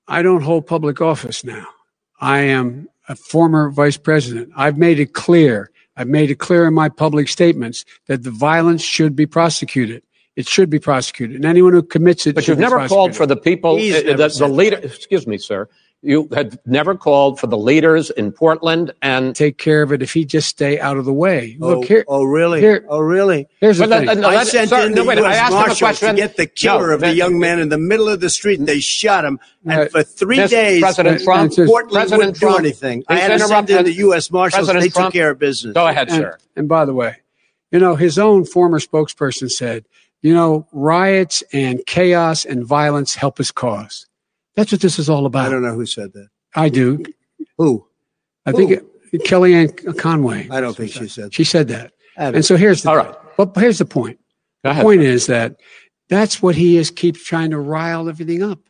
I don't hold public office now. I am a former vice president. I've made it clear. I've made it clear in my public statements that the violence should be prosecuted. It should be prosecuted. And anyone who commits it. But should you've be never called for the people, uh, the, the said leader, excuse me, sir. You had never called for the leaders in Portland and Take care of it if he just stay out of the way. Oh, Look here. oh, really? here- oh, really? Here's the But thing. that- no, I that- sent sir, in no, the wait, U.S. asked him Marshals to question. get the killer No, of the that- young man in the middle of the street, and they shot him. And Uh, for three Mr. days, President Trump, Portland President wouldn't Trump, do anything. I had to send interrupt in the U.S. Marshals. President they Trump, took care of business. Go ahead, and, sir. and by the way, you know, his own former spokesperson said, you know, riots and chaos and violence help his cause. That's what this is all about. I don't know who said that. I do. Who? I think it, Kellyanne Conway. I don't think she said. That. She said that. And so here's the All right. But here's the point. Go The ahead. point is that that's what he is keeps trying to rile everything up.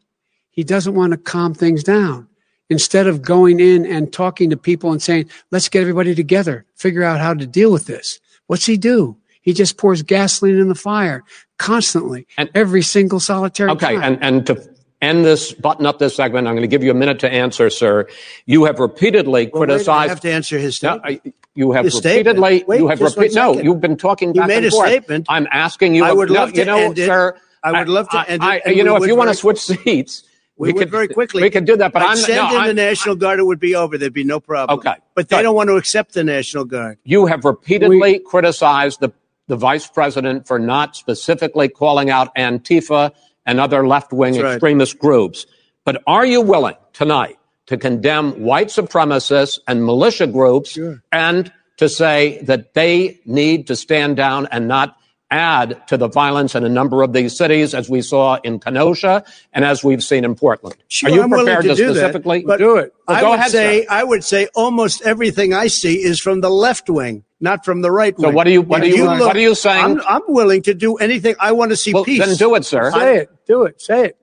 He doesn't want to calm things down. Instead of going in and talking to people and saying, let's get everybody together, figure out how to deal with this. What's he do? He just pours gasoline in the fire constantly, And- every single solitary Okay, time. and, and to end this, button up this segment, I'm going to give you a minute to answer, sir. You have repeatedly Well, wait, I criticized. have to answer his No, statement. I- you have His repeatedly. Wait, you have repeat. No, you've been talking back made a forth. statement. I'm asking you. I would no, love to you know, end it. sir. I would love to end it, I, you know, if you want to switch seats, we, would could very quickly. We could do that, but I'd I'm send no, in I'm- the National Guard. It would be over. There'd be no problem. Okay. but they Good. don't want to accept the National Guard. You have repeatedly criticized the, the vice president for not specifically calling out Antifa and other left wing right. extremist groups. But are you willing tonight to condemn white supremacists and militia groups Sure. and to say that they need to stand down and not add to the violence in a number of these cities, as we saw in Kenosha and as we've seen in Portland? Sure, are you I'm prepared to to, do that, do it. Well, I go would ahead, say sir. I would say almost everything I see is from the left wing, not from the right So wing. what are you- what If are you- what are you saying? I'm, I'm willing to do anything. I want to see Well, peace. then do it, sir. say it. Do it. Say it.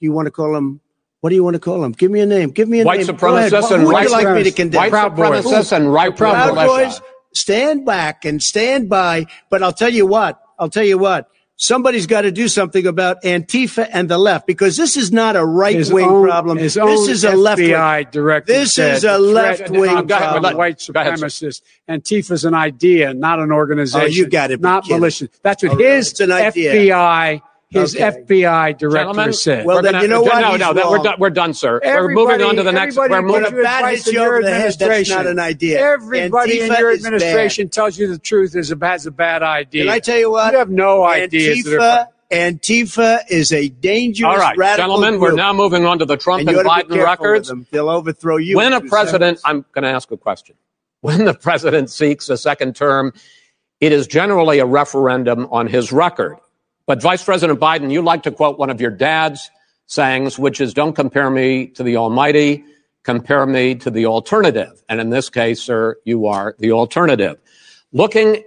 Do you want to call him? What do you want to call him? Give me a name. Give me a White name. Go ahead. supremacists Who and would white you like me to condemn? White Proud Boys. and right wing Proud militia. Boys, stand back and stand by. But I'll tell you what. I'll tell you what. Somebody's got to do something about Antifa and the left because this is not a right wing problem. His This own is a left wing. FBI director. This is a left-wing of Go ahead, problem. let- white go ahead, sir. supremacists. Antifa's an idea, not an organization. Oh, you got it. Not kidding. militia. That's what Oh, his It's an idea. FBI, his Okay. FBI director Gentlemen, said. Well, we're then gonna- you know what? No, He's no, that- we're done. We're done, sir. we're moving on to the next. everybody We're moving. When you advice in your over the head, that's not an idea. Everybody in your administration tells you the truth is a, has a bad idea. Can I tell you what? You have no ideas. Antifa, Antifa is a dangerous All right, radical gentlemen, we're now moving on to the Trump and and, you ought to be Biden records. They'll overthrow you. When a president, seconds. I'm going to ask a question. <laughs> When the president seeks a second term, it is generally a referendum on his record. But Vice President Biden, you like to quote one of your dad's sayings, which is, don't compare me to the Almighty, compare me to the alternative. And in this case, sir, you are the alternative. Looking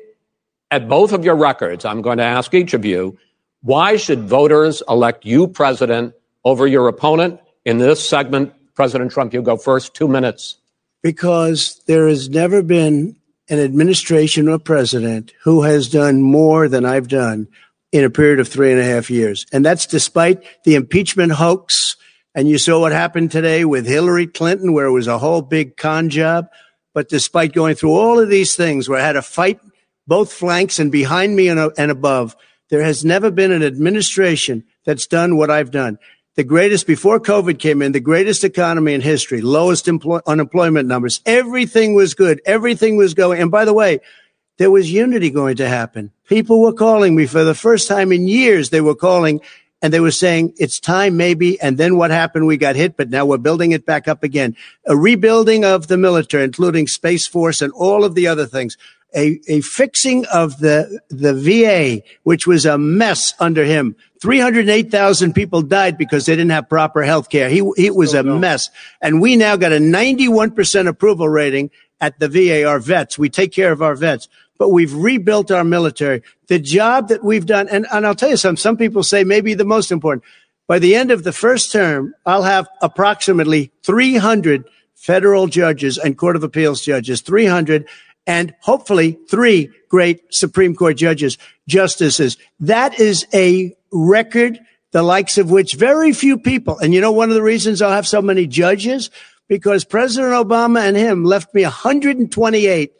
at both of your records, I'm going to ask each of you, why should voters elect you president over your opponent? In this segment, President Trump, you go first, two minutes. because there has never been an administration or president who has done more than I've done in a period of three and a half years. And that's despite the impeachment hoax. And you saw what happened today with Hillary Clinton, where it was a whole big con job. But despite going through all of these things where I had to fight both flanks and behind me and, uh, and above, there has never been an administration that's done what I've done the greatest before COVID came in, the greatest economy in history, lowest employ, unemployment numbers. Everything was good. Everything was going. And by the way, there was unity going to happen. People were calling me for the first time in years. They were calling and they were saying it's time maybe. And then what happened? We got hit, but now we're building it back up again. A rebuilding of the military, including Space Force and all of the other things. A, a fixing of the, the VA, which was a mess under him. 308,000 people died because they didn't have proper health care. He, it was a mess. And we now got a 91% approval rating at the VA, our vets. We take care of our vets. But we've rebuilt our military. The job that we've done, and, and I'll tell you some, some people say maybe the most important. By the end of the first term, I'll have approximately 300 federal judges and Court of Appeals judges, 300, and hopefully three great Supreme Court judges, justices. That is a record, the likes of which very few people, and you know, one of the reasons I'll have so many judges, because President Obama and him left me 128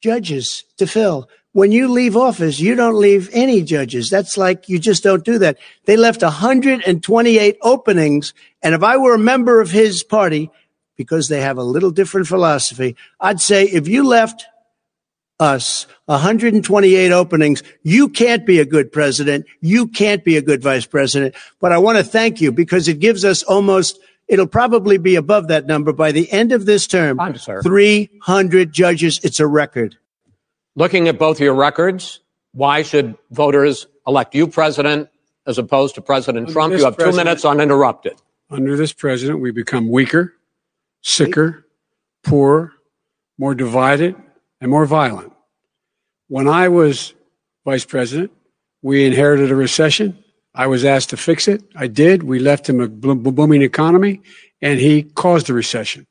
judges to fill. When you leave office, you don't leave any judges. That's like you just don't do that. They left 128 openings. And if I were a member of his party, because they have a little different philosophy, I'd say if you left us 128 openings, you can't be a good president. You can't be a good vice president. But I want to thank you because it gives us almost It'll probably be above that number by the end of this term. I'm sorry. 300 judges. It's a record. Looking at both your records, why should voters elect you president as opposed to President Under Trump? You have two minutes uninterrupted. Under this president, we become weaker, sicker, poorer, more divided, and more violent. When I was vice president, we inherited a recession. I was asked to fix it. I did. We left him a booming economy, and he caused a recession.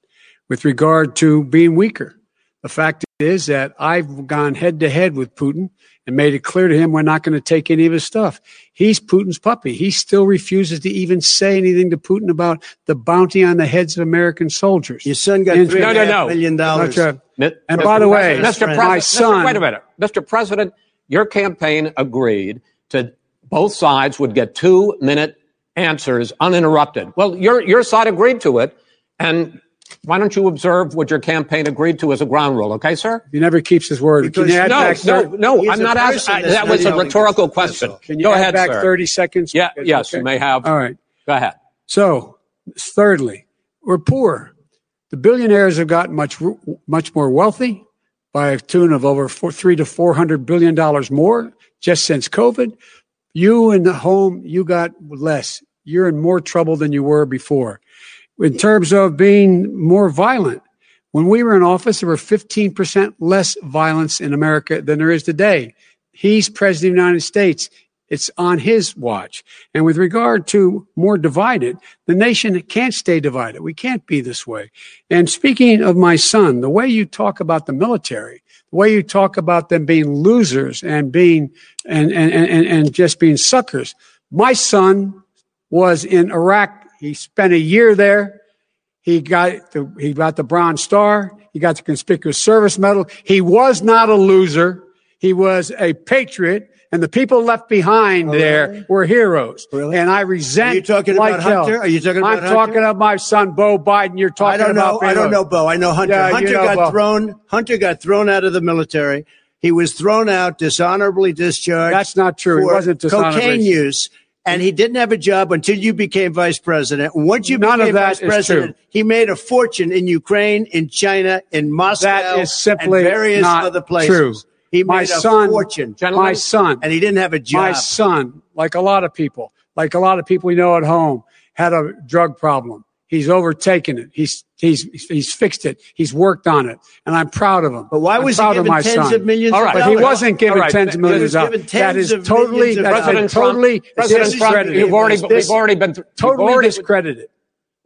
With regard to being weaker, the fact is that I've gone head to head with Putin and made it clear to him we're not going to take any of his stuff. He's Putin's puppy. He still refuses to even say anything to Putin about the bounty on the heads of American soldiers. Your son got And- three No, no, no. million dollars. Not sure. Mi- And Mr. by the way, President- Mr. my President, son- Mr. wait a minute. Mr. President, your campaign agreed to both sides would get two minute answers uninterrupted. Well, your, your side agreed to it. And why don't you observe what your campaign agreed to as a ground rule? Okay, sir? He never keeps his word. Because- Can you add No, back no, thir- no, He's I'm not asking. That was a rhetorical question. Can you Go add ahead, back sir. 30 seconds? Yeah, Okay. yes, you may have. All right. Go ahead. So, thirdly, we're poor. The billionaires have gotten much much more wealthy by a tune of over four, three to four hundred billion dollars more just since COVID. You in the home, you got less. You're in more trouble than you were before. In terms of being more violent, when we were in office, there were 15% less violence in America than there is today. He's president of the United States. It's on his watch. And with regard to more divided, the nation can't stay divided. We can't be this way. And speaking of my son, the way you talk about the military, the way you talk about them being losers and being and and and, and just being suckers. My son was in Iraq. He spent a year there. He got the he got the Bronze Star. He got the Conspicuous Service Medal. He was not a loser. He was a patriot, and the people left behind oh, there Oh, really? were heroes. Really? And I resent. Are you talking like about hell. Hunter? Are you talking about I'm Hunter? talking about my son, Bo Biden. You're talking. About. I don't know. I don't know, Bo. I know Hunter. Yeah, you Hunter know got Bo. thrown. Hunter got thrown out of the military. He was thrown out, dishonorably discharged. That's not true. He wasn't dishonorably- cocaine use, and he didn't have a job until you became vice president. Once you None became vice president, he made a fortune in Ukraine, in China, in Moscow, That is simply and various not other places. true. He my made a son, fortune, my son, and he didn't have a job. my son, like a lot of people, like a lot of people we know at home, had a drug problem. He's overtaken it. He's he's he's fixed it. He's worked on it, and I'm proud of him. But why I'm was he proud of my tens son. of millions All of right. But he wasn't given right. tens of millions of given tens is of totally, that's President totally President Trump, discredited. you've already, we've already been, totally already, discredited.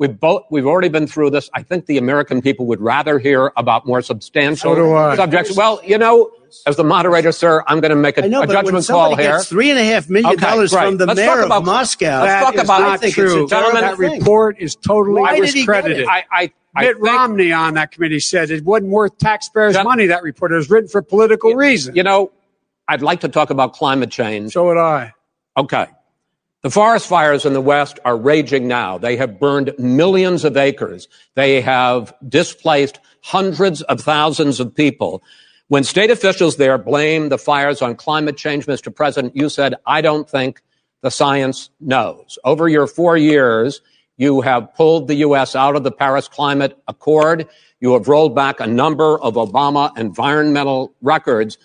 We've both, we've already been through this. I think the American people would rather hear about more substantial So do I. subjects. Well, you know, as the moderator, sir, I'm going to make a, I know, a but when judgment somebody call here. gets three and a half million Okay, dollars great. from the Let's mayor talk of Moscow, let's talk about- not I true. Gentlemen, that thing. report is totally Why did he get discredited. it? I, I, I Mitt think, Romney on that committee said it wasn't worth taxpayers' Gen- money. That report it was written for political reasons. you know, I'd like to talk about climate change. so would I. Okay. The forest fires in the West are raging now. They have burned millions of acres. They have displaced hundreds of thousands of people. When state officials there blame the fires on climate change, Mr. President, you said, I don't think the science knows. Over your four years, you have pulled the U.S. out of the Paris Climate Accord. You have rolled back a number of Obama environmental records.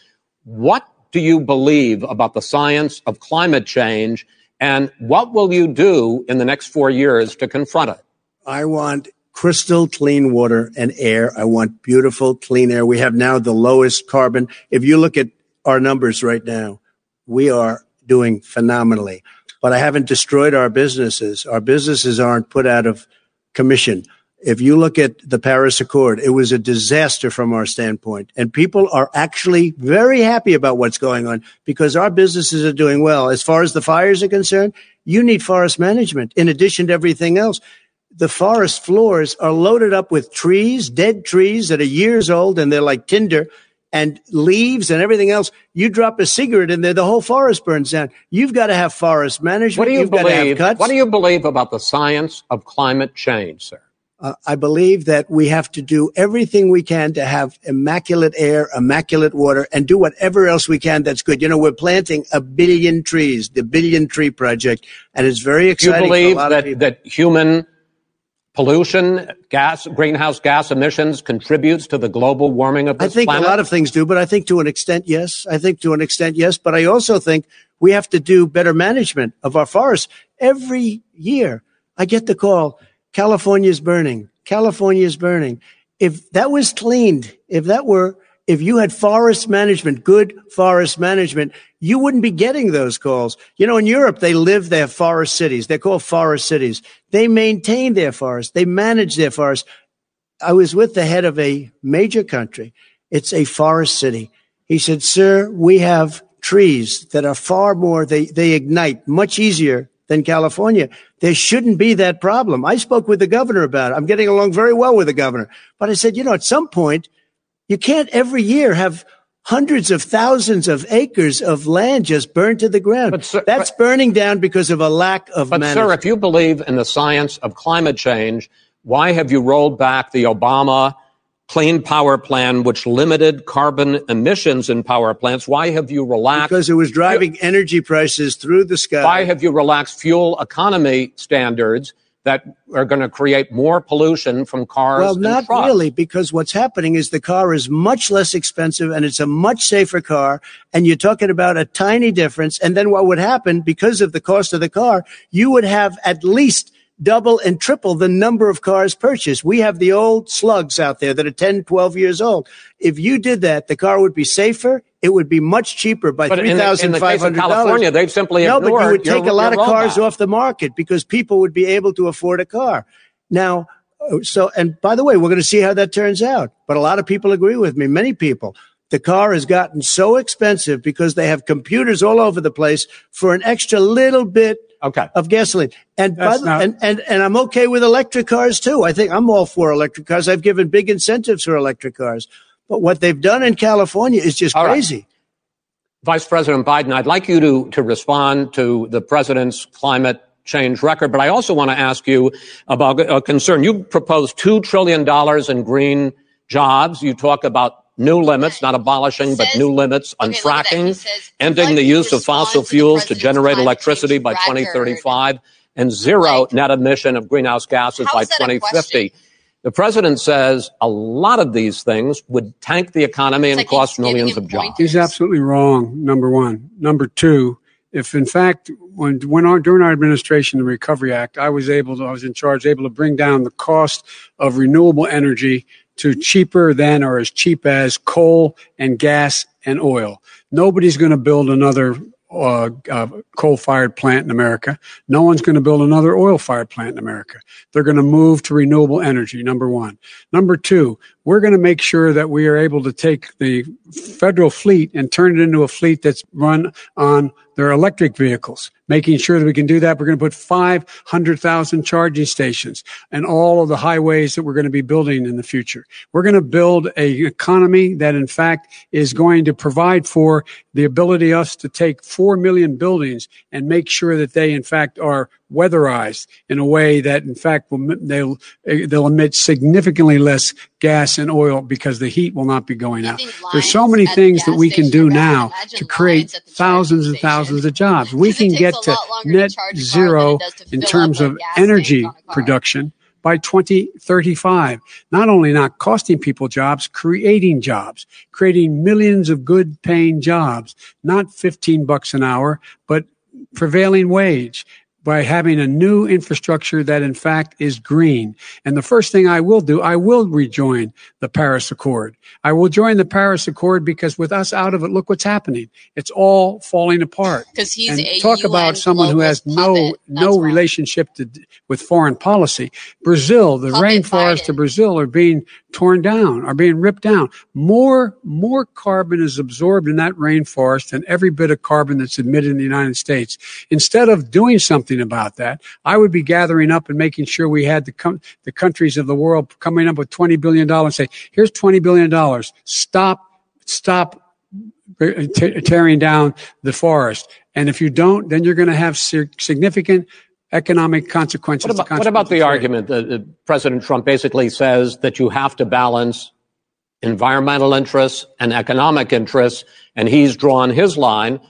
What do you believe about the science of climate change? And what will you do in the next four years to confront it? I want crystal clean water and air. I want beautiful, clean air. We have now the lowest carbon. If you look at our numbers right now, we are doing phenomenally. But I haven't destroyed our businesses. Our businesses aren't put out of commission. If you look at the Paris Accord, it was a disaster from our standpoint. And people are actually very happy about what's going on because our businesses are doing well. As far as the fires are concerned, you need forest management in addition to everything else the forest floors are loaded up with trees, dead trees that are years old and they're like tinder and leaves and everything else. You drop a cigarette in there, the whole forest burns down. You've got to have forest management. What do you You've believe? Got to have cuts. What do you believe about the science of climate change, sir? Uh, I believe that we have to do everything we can to have immaculate air, immaculate water, and do whatever else we can that's good. You know, we're planting a billion trees, the Billion Tree Project, and it's very Do you exciting. a believe that, that human pollution, gas, greenhouse gas emissions contributes to the global warming of this planet? I think planet? a lot of things do, but I think to an extent, yes. I think to an extent, yes. But I also think we have to do better management of our forests. Every year, I get the call, California's burning. California's burning. If that was cleaned, if that were, if you had forest management, good forest management, you wouldn't be getting those calls. You know, in Europe, they live their forest cities. They're called forest cities. They maintain their forests. They manage their forests. I was with the head of a major country. It's a forest city. He said, sir, we have trees that are far more, they, they ignite much easier than California. There shouldn't be that problem. I spoke with the governor about it. I'm getting along very well with the governor. But I said, you know, at some point, you can't every year have hundreds of thousands of acres of land just burned to the ground. But, sir- That's burning down because of a lack of But, management. sir, if you believe in the science of climate change, why have you rolled back the Obama clean power plan, which limited carbon emissions in power plants? Why have you relaxed? because it was driving energy prices through the sky. why have you relaxed fuel economy standards that are going to create more pollution from cars? Well, not trucks? really, because what's happening is the car is much less expensive and it's a much safer car. And you're talking about a tiny difference. And then what would happen because of the cost of the car, you would have at least double and triple the number of cars purchased. We have the old slugs out there that are 10, 12 years old. If you did that, the car would be safer. It would be much cheaper by But three thousand five hundred California, they've simply No, but you would take your- a lot of cars off the market because people would be able to afford a car. Now, uh, so, and by the way, we're going to see how that turns out. But a lot of people agree with me. Many people. The car has gotten so expensive because they have computers all over the place for an extra little bit Okay. of gasoline. And, the, not- and, and, and I'm okay with electric cars too. I think I'm all for electric cars. I've given big incentives for electric cars. But what they've done in California is just All right. crazy. Vice President Biden, I'd like you to, to respond to the president's climate change record, but I also want to ask you about a concern. You proposed $2 trillion in green jobs. You talk about new limits, not abolishing, but new limits on Okay, look at that. He fracking, says, ending the use of fossil respond to fuels to generate electricity by 2035 and zero Like- net emission of greenhouse gases by is that a 2050. The president says a lot of these things would tank the economy and like cost millions of jobs. He's absolutely wrong. Number one. Number two, if in fact when when our, during our administration, the Recovery Act, I was able to, I was in charge, able to bring down the cost of renewable energy to cheaper than or as cheap as coal and gas and oil. Nobody's going to build another uh, uh, coal-fired plant in America. No one's going to build another oil-fired plant in America. They're going to move to renewable energy. Number one. Number two, we're going to make sure that we are able to take the federal fleet and turn it into a fleet that's run on their electric vehicles. Making sure that we can do that, we're going to put 500,000 charging stations and all of the highways that we're going to be building in the future. We're going to build a economy that in fact is going to provide for the ability us to take 4 million buildings and make sure that they in fact are weatherized in a way that in fact will, they'll, they'll emit significantly less gas and oil because the heat will not be going out. There's so many things that we can do now to create lines at the charging thousands and thousands of jobs. We can takes get to to net charge a car than zero to in terms of energy on a car. production by 2035. Not only not costing people jobs, creating jobs, creating millions of good paying jobs, not 15 bucks an hour, but prevailing wage. By having a new infrastructure that in fact is green. And the first thing I will do, I will rejoin the Paris Accord. I will join the Paris Accord because with us out of it, look what's happening. It's all falling apart. Because he's and a talk UN about someone who has no. No relationship to, with foreign policy. Brazil, the Puppet rainforests of Brazil are being torn down, are being ripped down. More more carbon is absorbed in that rainforest than every bit of carbon that's emitted in the United States. Instead of doing something about that, I would be gathering up and making sure we had the com- the countries of the world coming up with twenty billion dollars. Say, here's twenty billion dollars. Stop, stop t- tearing down the forest. And if you don't, then you're going to have sig- significant economic consequences. What about, what about the consequences argument that uh, President Trump basically says that you have to balance environmental interests and economic interests, and he's drawn his line?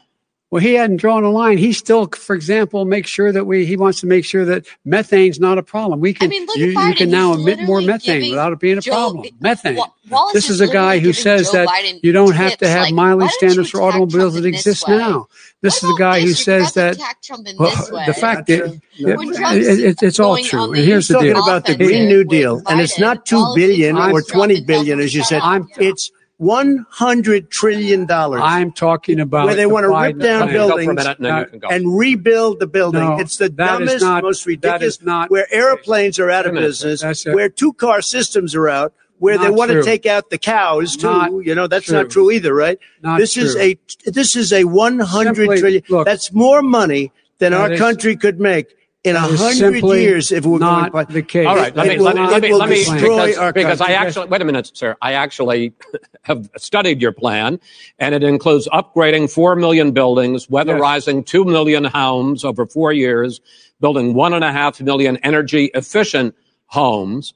Well, he hadn't drawn a line. He still, for example, makes sure that we. He wants to make sure that methane's not a problem. We can, I mean, you, you can now emit more methane without it being a Joe- problem. Methane. Wallace this is a guy who says Joe that Biden you don't have to have like, mileage why don't you standards for automobiles Trump that exist way? now. This is a guy who this? You says that attack Trump in well, the fact Not is, true. it- When it- Trump's it- it's all true. on And the here's the talking deal. about the Green New Deal, and it's not two Wallace is billion telling or Trump twenty and tells billion, him as you said. I'm- It's one hundred trillion dollars I'm talking about where they the want to rip down plan. Go for a buildings minute, and then you can go. and rebuild the building. No, it's the dumbest, not- most ridiculous. not- where airplanes are out of Wait a minute. business, a- where two car systems are out, where they want true. to take out the cows too. Not you know that's true. not true either, right? Not this is a this is a one hundred Simply- trillion. look, that's more money than that our is- country could make in a hundred years if we're not going. the case. All right, let me will- let me let me let me destroy because, our because I actually wait a minute, sir. I actually <laughs> have studied your plan, and it includes upgrading four million buildings, weatherizing two million homes over four years, building one and a half million energy efficient homes.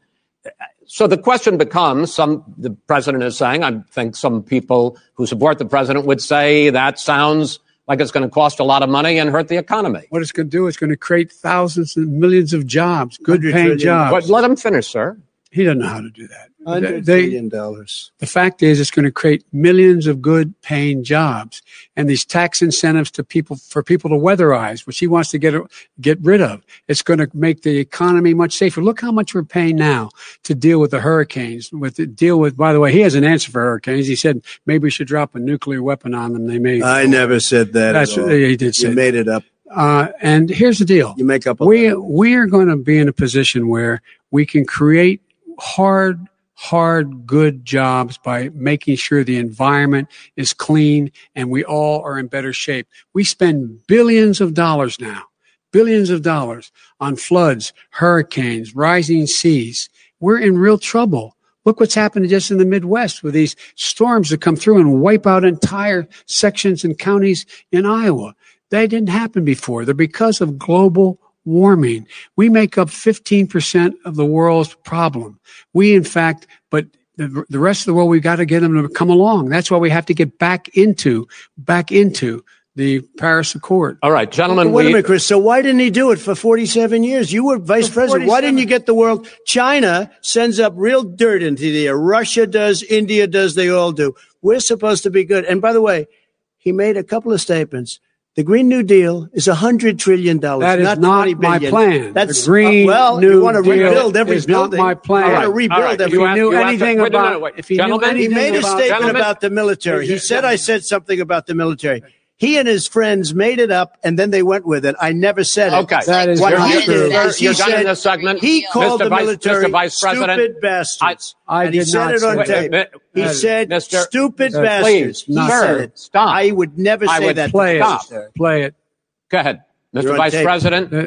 So the question becomes: Some the president is saying. I think some people who support the president would say that sounds like it's going to cost a lot of money and hurt the economy. What it's going to do is going to create thousands and millions of jobs, good paying jobs. But let him finish, sir. He doesn't know how to do that. Hundred They- billion dollars. the fact is, it's going to create millions of good paying jobs and these tax incentives to people for people to weatherize, which he wants to get get rid of. It's going to make the economy much safer. Look how much we're paying now to deal with the hurricanes. With the deal with, by the way, he has an answer for hurricanes. He said maybe we should drop a nuclear weapon on them. They may. I never said that. That's he did say. You made it up. Uh, and here's the deal. You make up. A we we are going to be in a position where we can create hard hard good jobs by making sure the environment is clean and we all are in better shape we spend billions of dollars now billions of dollars on floods hurricanes rising seas we're in real trouble Look what's happened just in the Midwest with these storms that come through and wipe out entire sections and counties in Iowa. They didn't happen before. They're because of global warming. We make up 15% of the world's problem. We, in fact, but the, the rest of the world, we've got to get them to come along. That's why we have to get back into, back into the Paris Accord. All right, gentlemen. Wait a we- minute, Chris. So why didn't he do it for 47 years? You were vice For president. Why didn't you get the world? China sends up real dirt into the air. Russia does. India does. They all do. We're supposed to be good. And by the way, he made a couple of statements. The Green New Deal is a hundred trillion dollars. That is not, not my billion. plan. That's The Green uh, well. New you want to rebuild every is not building. my plan. You want to rebuild all right. every. If You he knew you to- anything no, no, about, if he knew Gentlemen, He made a statement Gentlemen. about the military. He said I said something about the military. He and his friends made it up, and then they went with it. I never said it. Okay. That is What not he true. did You're- he you're done in said this segment. he called Mr. the Vice- military Mr. Vice President, stupid bastards. I and he did said not it on say tape. that. He That- said Mr. stupid That- bastards. Please, he sir, said it. stop. I would never I say would that. play Stop. it. Play it. Go ahead, Mr. You're Vice tape. President. Uh,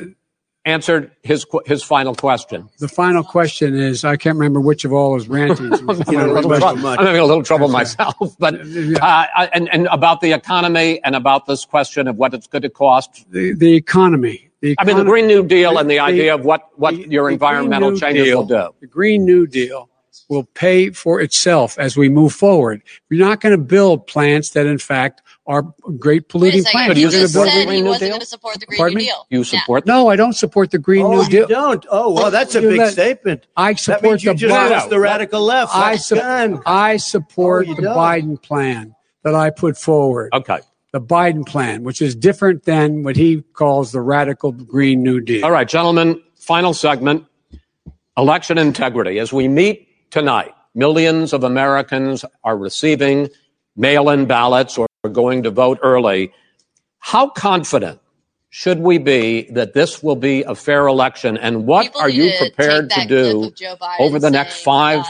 answered his his final question. The final question is I can't remember which of all his rantings. <laughs> I'm having, a little trouble, too much. I'm having a little trouble myself, but uh, and and about the economy and about this question of what it's going to cost. the, the economy. The I mean, the Green New Deal and the the- idea of what what the- your environmental changes Deal- will do. The Green New Deal will pay for itself as we move forward. We're not going to build plants that, in fact, are great polluting plants. He you We're gonna just support build- the said Green he New wasn't Deal? going to support the Green Pardon New me? Deal. You Yeah. support? no, I don't support the Green Oh, New you Deal. don't? Oh, well, that's a big let- statement. I That support means you the just Biden. the radical left. I, su- done. I support Oh, the don't. Biden plan that I put forward. Okay. the Biden plan, which is different than what he calls the radical Green New Deal. All right, gentlemen, final segment election integrity. As we meet tonight, millions of Americans are receiving mail in ballots or going to vote early. How confident should we be that this will be a fair election? And what People are you to prepared to do of Joe Biden over the next five uh,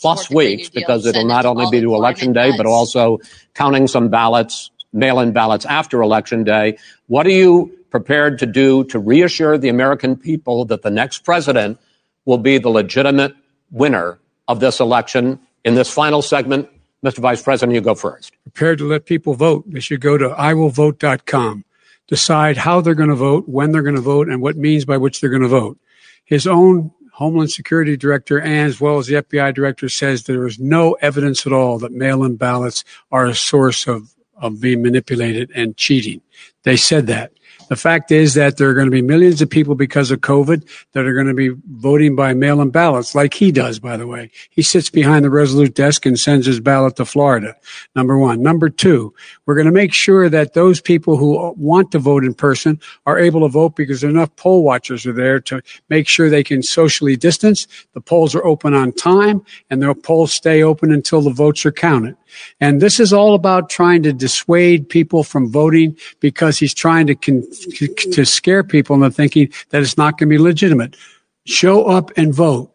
plus support the Green New weeks? Because it'll not only be to election day, but also counting some ballots, mail in ballots after election day. What are you prepared to do to reassure the American people that the next president will be the legitimate winner of this election? In this final segment, Mr. Vice President, you go first. prepared to let people vote, they should go to iwillvote.com, decide how they're going to vote, when they're going to vote, and what means by which they're going to vote. His own Homeland Security Director, and as well as the FBI Director, says there is no evidence at all that mail-in ballots are a source of, of being manipulated and cheating. They said that. The fact is that there are going to be millions of people because of COVID that are going to be voting by mail-in ballots, like he does, by the way. He sits behind the Resolute desk and sends his ballot to Florida. Number one. Number two, we're going to make sure that those people who want to vote in person are able to vote because enough poll watchers are there to make sure they can socially distance. The polls are open on time and the polls stay open until the votes are counted. And this is all about trying to dissuade people from voting because he's trying to con- to scare people into thinking that it's not going to be legitimate. Show up and vote.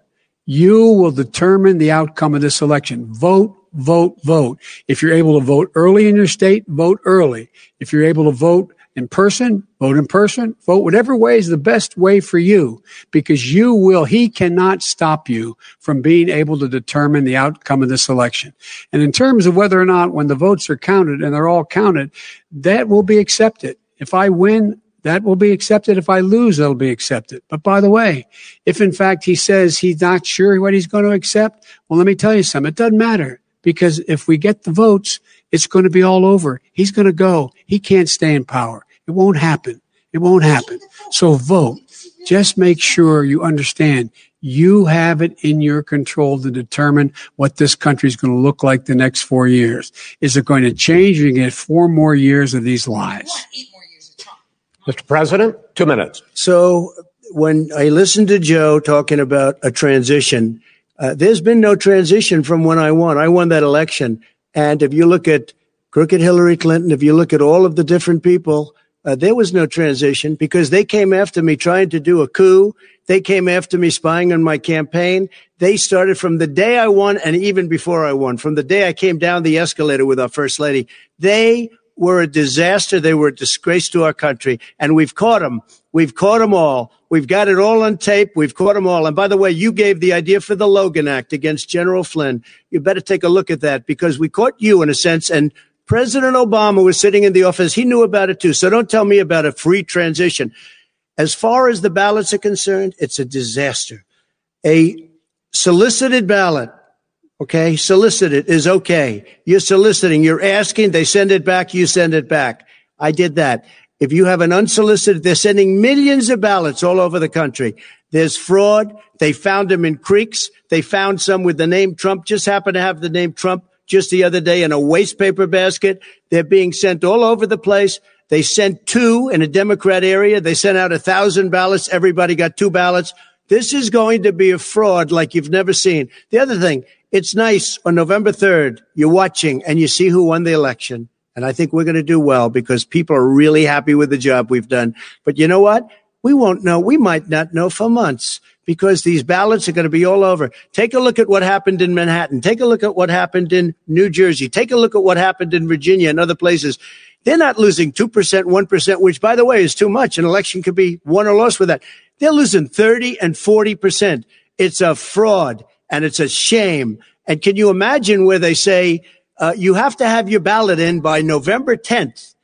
You will determine the outcome of this election. Vote, vote, vote. If you're able to vote early in your state, vote early. If you're able to vote in person, vote in person, vote whatever way is the best way for you because you will, he cannot stop you from being able to determine the outcome of this election. And in terms of whether or not when the votes are counted and they're all counted, that will be accepted. If I win, that will be accepted. If I lose, that'll be accepted. But by the way, if in fact he says he's not sure what he's going to accept, well, let me tell you something. It doesn't matter because if we get the votes, it's going to be all over. He's going to go. He can't stay in power. It won't happen. It won't happen. So vote. Just make sure you understand you have it in your control to determine what this country is going to look like the next four years. Is it going to change? You get four more years of these lies. Mr. President, two minutes. So when I listened to Joe talking about a transition, uh, there's been no transition from when I won. I won that election. And if you look at crooked Hillary Clinton, if you look at all of the different people, uh, there was no transition because they came after me trying to do a coup. They came after me spying on my campaign. They started from the day I won and even before I won, from the day I came down the escalator with our first lady. They were a disaster. They were a disgrace to our country. And we've caught them. We've caught them all. We've got it all on tape. We've caught them all. And by the way, you gave the idea for the Logan Act against General Flynn. You better take a look at that because we caught you in a sense. And President Obama was sitting in the office. He knew about it too. So don't tell me about a free transition. As far as the ballots are concerned, it's a disaster. A solicited ballot Okay. Solicited is okay. You're soliciting. You're asking. They send it back. You send it back. I did that. If you have an unsolicited, they're sending millions of ballots all over the country. There's fraud. They found them in creeks. They found some with the name Trump, just happened to have the name Trump just the other day in a waste paper basket. They're being sent all over the place. They sent two in a Democrat area. They sent out a thousand ballots. Everybody got two ballots. This is going to be a fraud like you've never seen. The other thing, it's nice on November 3rd, you're watching and you see who won the election. And I think we're going to do well because people are really happy with the job we've done. But you know what? We won't know. We might not know for months because these ballots are going to be all over. Take a look at what happened in Manhattan. Take a look at what happened in New Jersey. Take a look at what happened in Virginia and other places. They're not losing 2%, 1%, which by the way is too much. An election could be won or lost with that. They're losing 30 and 40%. It's a fraud and it's a shame. And can you imagine where they say, uh, you have to have your ballot in by November 10th?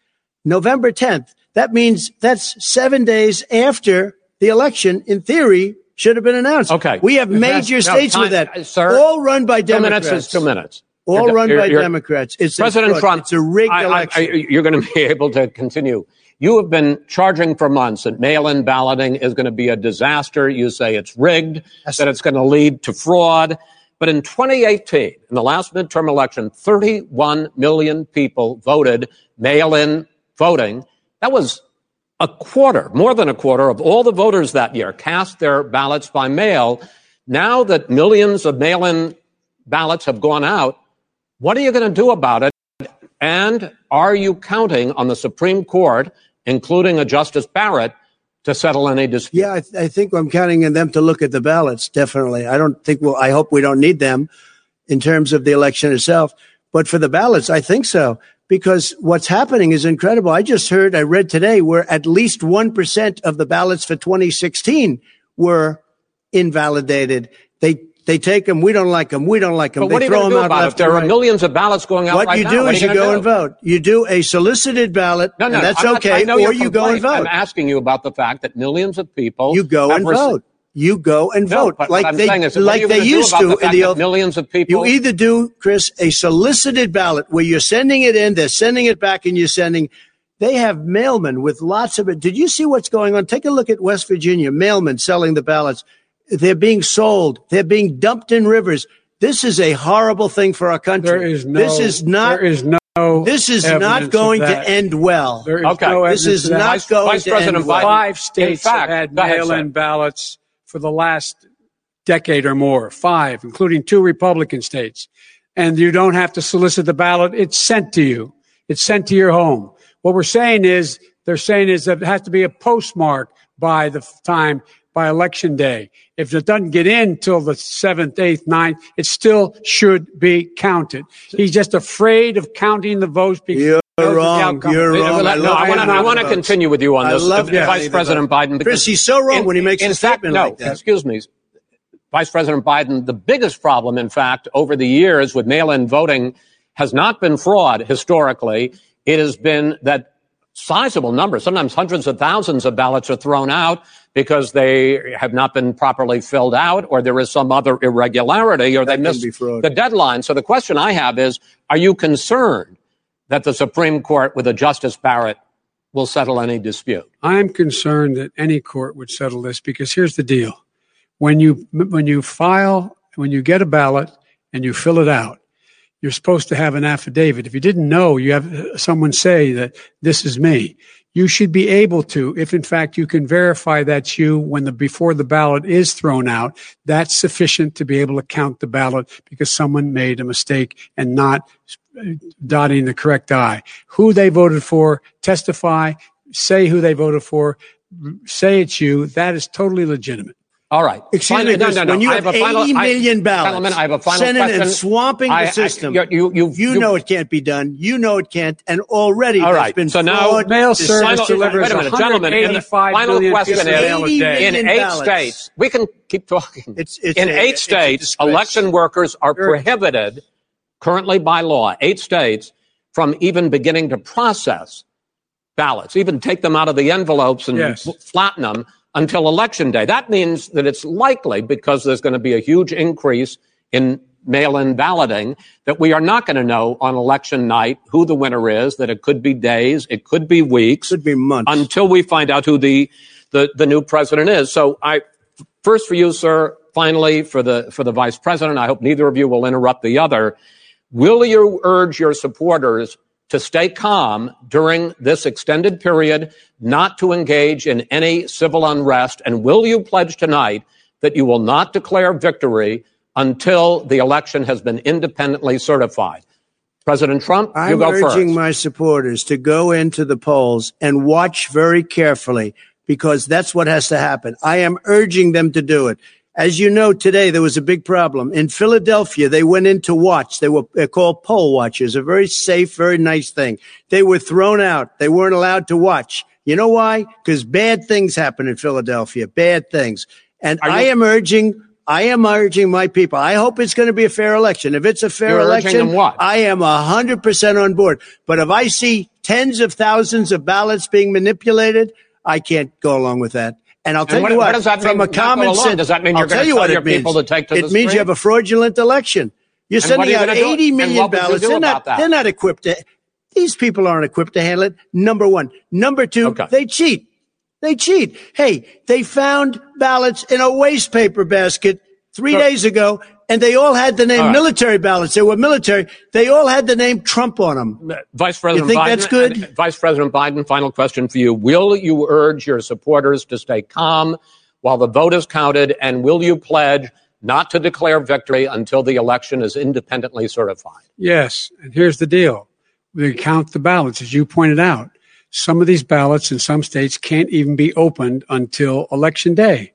November 10th. That means that's seven days after the election, in theory, should have been announced. Okay. We have major no, states time- with that. uh, sir, all run by Democrats. Two minutes is two minutes. All You're- run you're- by you're- Democrats. It's President. Trump, It's a rigged I- I- election. I- you're going to be able to continue. You have been charging for months that mail-in balloting is going to be a disaster. You say it's rigged, that it's going to lead to fraud. But in 2018, in the last midterm election, 31 million people voted mail in voting. That was a quarter, more than a quarter of all the voters that year cast their ballots by mail. Now that millions of mail in ballots have gone out, what are you going to do about it? And are you counting on the Supreme Court, including a Justice Barrett, to settle any dispute? Yeah, I, th- I think I'm counting on them to look at the ballots. Definitely. I don't think we'll, I hope we don't need them in terms of the election itself. But for the ballots, I think so because what's happening is incredible. I just heard, I read today where at least 1% of the ballots for 2016 were invalidated. They they take them. We don't like them. We don't like them. But they what are you throw them do out about it? left If there and are millions of ballots going out What right you do what is you gonna go do? and vote. You do a solicited ballot, No, no, and that's not- okay. Or you go and complaint. vote. I'm asking you about the fact that millions of people You go and vote. You go and No, vote but like they saying is, like they used to the in the old. millions of people. You either do, Chris, a solicited ballot where you're sending it in, they're sending it back, and you're sending. They have mailmen with lots of it. Did you see what's going on? Take a look at West Virginia. Mailmen selling the ballots. They're being sold. They're being dumped in rivers. This is a horrible thing for our country. There is no. This is not. There is no. this is not going to end well. There is Okay. no This is not Vice- going Vice to President end well. Vice President Biden- Five states In fact, have had mail-in sir. ballots for the last decade or more. Five, including two Republican states. And you don't have to solicit the ballot. It's sent to you. It's sent to your home. What we're saying is, they're saying is that it has to be a postmark by the time, by election day. If it doesn't get in till the seventh, eighth, ninth, it still should be counted. He's just afraid of counting the votes because You're he knows the wrong. You're No, wrong. no, I love I want to. I want to continue with you on I this, love uh, Vice President votes. Biden. Chris, he's so wrong when he makes in a fact, statement no, like that. excuse me, Vice President Biden. The biggest problem, in fact, over the years with mail-in voting, has not been fraud historically. It has been that sizable numbers, sometimes hundreds of thousands of ballots are thrown out because they have not been properly filled out or there is some other irregularity or they missed the deadline. So the question I have is, are you concerned that the Supreme Court with a Justice Barrett will settle any dispute? I'm concerned that any court would settle this because here's the deal. When you when you file when you get a ballot and you fill it out, you're supposed to have an affidavit. If you didn't know, you have someone say that this is me. You should be able to, if in fact you can verify that's you when the before the ballot is thrown out, that's sufficient to be able to count the ballot because someone made a mistake and not dotting the correct I. Who they voted for, testify, say who they voted for, say it's you. That is totally legitimate. All right. Excuse Final- me, Chris, when you I have, a final- 80 I- ballots Gentlemen, I have a final sent in question. and swamping the I- I- system, you- you- you- you you- know it can't be done. You know it can't. And already All right, been so now- Mail service delivers wait a minute, gentlemen. in the final question is, mail a day. in million eight ballots. states, we can keep talking. It's- it's in a- eight states, election workers are Sure. prohibited currently by law, eight states, from even beginning to process ballots, even take them out of the envelopes and Yes. flatten them until election day. That means that it's likely, because there's going to be a huge increase in mail in balloting, that we are not going to know on election night who the winner is, that it could be days, it could be weeks Could be months. until we find out who the, the, the new president is. So I, first for you, sir, finally for the, for the vice president, I hope neither of you will interrupt the other. Will you urge your supporters to stay calm during this extended period, not to engage in any civil unrest? And will you pledge tonight that you will not declare victory until the election has been independently certified? President Trump, you I'm go urging first. my supporters to go into the polls and watch very carefully because that's what has to happen. I am urging them to do it. As you know, today there was a big problem. In Philadelphia, they went in to watch. They were they're called poll watchers, a very safe, very nice thing. They were thrown out. They weren't allowed to watch. You know why? Because bad things happen in Philadelphia, bad things. And you- I am urging, I am urging my people. I hope it's going to be a fair election. If it's a fair You're election? I am hundred percent on board. But if I see tens of thousands of ballots being manipulated, I can't go along with that. And I'll tell what- you what, what does that from mean, a common sense, Does that mean I'll you're gonna tell you what your it means. people to take to it means you have a fraudulent election. You're And sending you out gonna do? Million what would you ballots. They're not, they're not equipped to, these people aren't equipped to handle it. Number one. Number two, Okay. they cheat. They cheat. Hey, they found ballots in a waste paper basket three So- days ago and they all had the name All right. military ballots. They were military. They all had the name Trump on them. Vice President think Biden. that's good? Vice President Biden, final question for you. Will you urge your supporters to stay calm while the vote is counted? And will you pledge not to declare victory until the election is independently certified? Yes, and here's the deal: we count the ballots, as you pointed out. Some of these ballots in some states can't even be opened until election day.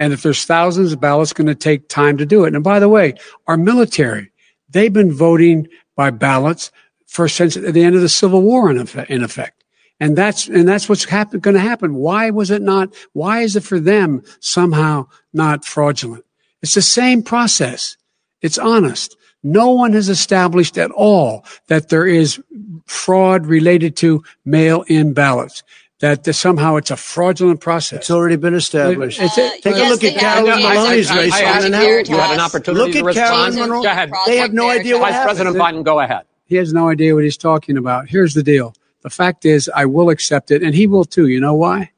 And if there's thousands of ballots, going to take time to do it. And by the way, our military, they've been voting by ballots for since the end of the Civil War in effect. In effect. And that's, and that's what's happen, going to happen. Why was it not, why is it for them somehow not fraudulent? It's the same process. It's honest. No one has established at all that there is fraud related to mail in ballots, that the- somehow it's a fraudulent process. It's already been established. It's- Uh, Take a yes, look at they. Carolyn Yes, Maloney's I- I- race I- on I- an I- You had an opportunity Look to at respond. Carolyn Monroe. Go ahead. They have no idea what Vice President. Biden, go ahead. He has no idea what he's talking about. Here's the deal. The fact is, I will accept it, and he will too. You know why?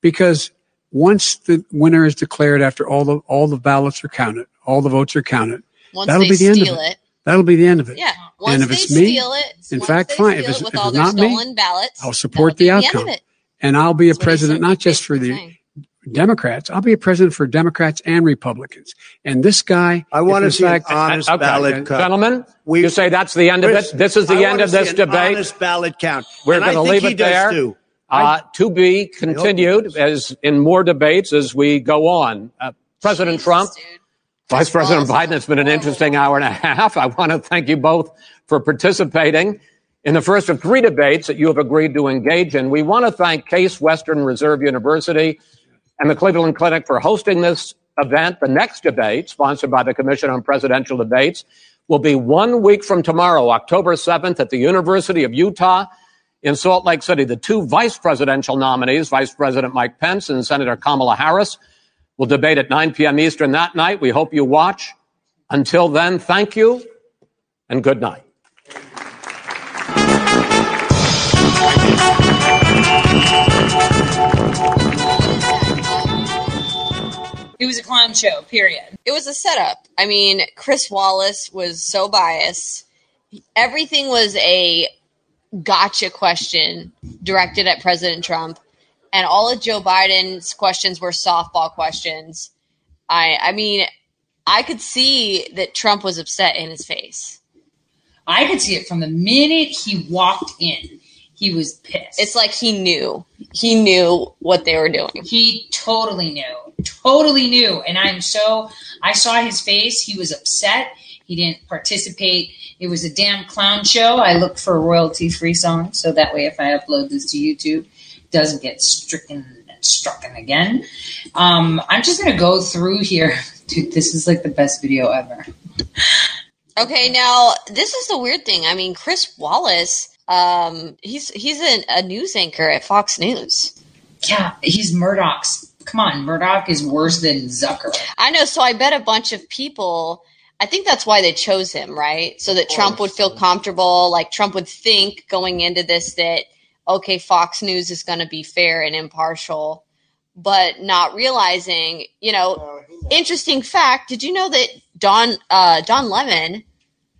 Because once the winner is declared, after all the all the ballots are counted, all the votes are counted, Once that'll they be the end of it. it. that'll be the end of it. Yeah. Once And if they it's me, steal it, in fact, fine. If it's- if it's not me, ballots, I'll support that'll the outcome. End of it. And I'll be a That's what president not just for the saying. Democrats. I'll be a president for Democrats and Republicans. And this guy, I want to see in an fact, honest Okay, ballot count. gentlemen, We- you say that's the end of it. This is the I end of this debate. Honest ballot count. We're going to leave it there. too. Uh, to be continued as in more debates as we go on. Uh, President Jesus, Trump, dude. Vice Chris President Wallace Biden, it's been an interesting hour and a half. I want to thank you both for participating in the first of three debates that you have agreed to engage in. We want to thank Case Western Reserve University and the Cleveland Clinic for hosting this event. The next debate, sponsored by the Commission on Presidential Debates, will be one week from tomorrow, October 7th, at the University of Utah in Salt Lake City. The two vice presidential nominees, Vice President Mike Pence and Senator Kamala Harris, will debate at 9 p.m. Eastern that night. We hope you watch. Until then, thank you and good night. It was a clown show, period. It was a setup. I mean, Chris Wallace was so biased. Everything was a gotcha question directed at President Trump, and all of Joe Biden's questions were softball questions. I, I mean, I could see that Trump was upset in his face. I could see it from the minute he walked in. He was pissed. It's like he knew. He knew what they were doing. he totally knew, totally knew. And I'm so, I saw his face. He was upset. He didn't participate. It was a damn clown show. I look for a royalty free song. So that way, if I upload this to YouTube, it doesn't get stricken and strucken again. Um, I'm just going to go through here. <laughs> Dude, this is like the best video ever. Okay, now this is the weird thing. I mean, Chris Wallace, um, he's he's a, a news anchor at Fox News. Yeah, he's Murdoch's. Come on, Murdoch is worse than Zucker. I know. So I bet a bunch of people. I think that's why they chose him, right? So that Trump would feel comfortable. Like Trump would think going into this that okay, Fox News is going to be fair and impartial, but not realizing, you know, interesting fact. Did you know that Don uh, Don Lemon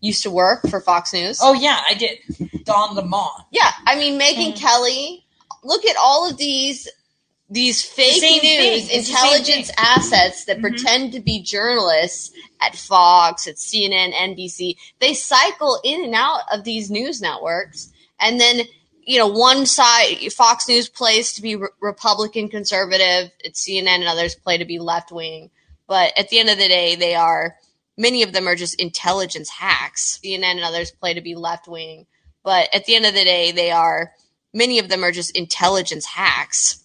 used to work for Fox News? Oh yeah, I did. Don Lemon. Yeah, I mean Megyn Kelly. Look at all of these these fake same thing. news It's intelligence thing. assets that Mhm. pretend to be journalists at Fox, at CNN, NBC. They cycle in and out of these news networks, and then you know one side Fox News plays to be re- Republican conservative, it's CNN and others play to be left wing. But at the end of the day, they are many of them are just intelligence hacks. CNN and others play to be left wing, but at the end of the day, they are many of them are just intelligence hacks.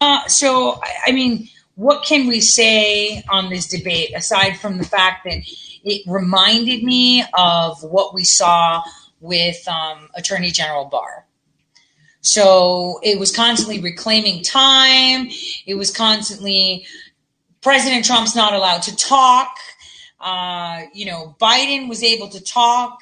Uh, so, I- mean, what can we say on this debate aside from the fact that it reminded me of what we saw with um, Attorney General Barr? So it was constantly reclaiming time. It was constantly President Trump's not allowed to talk. Uh, you know, Biden was able to talk.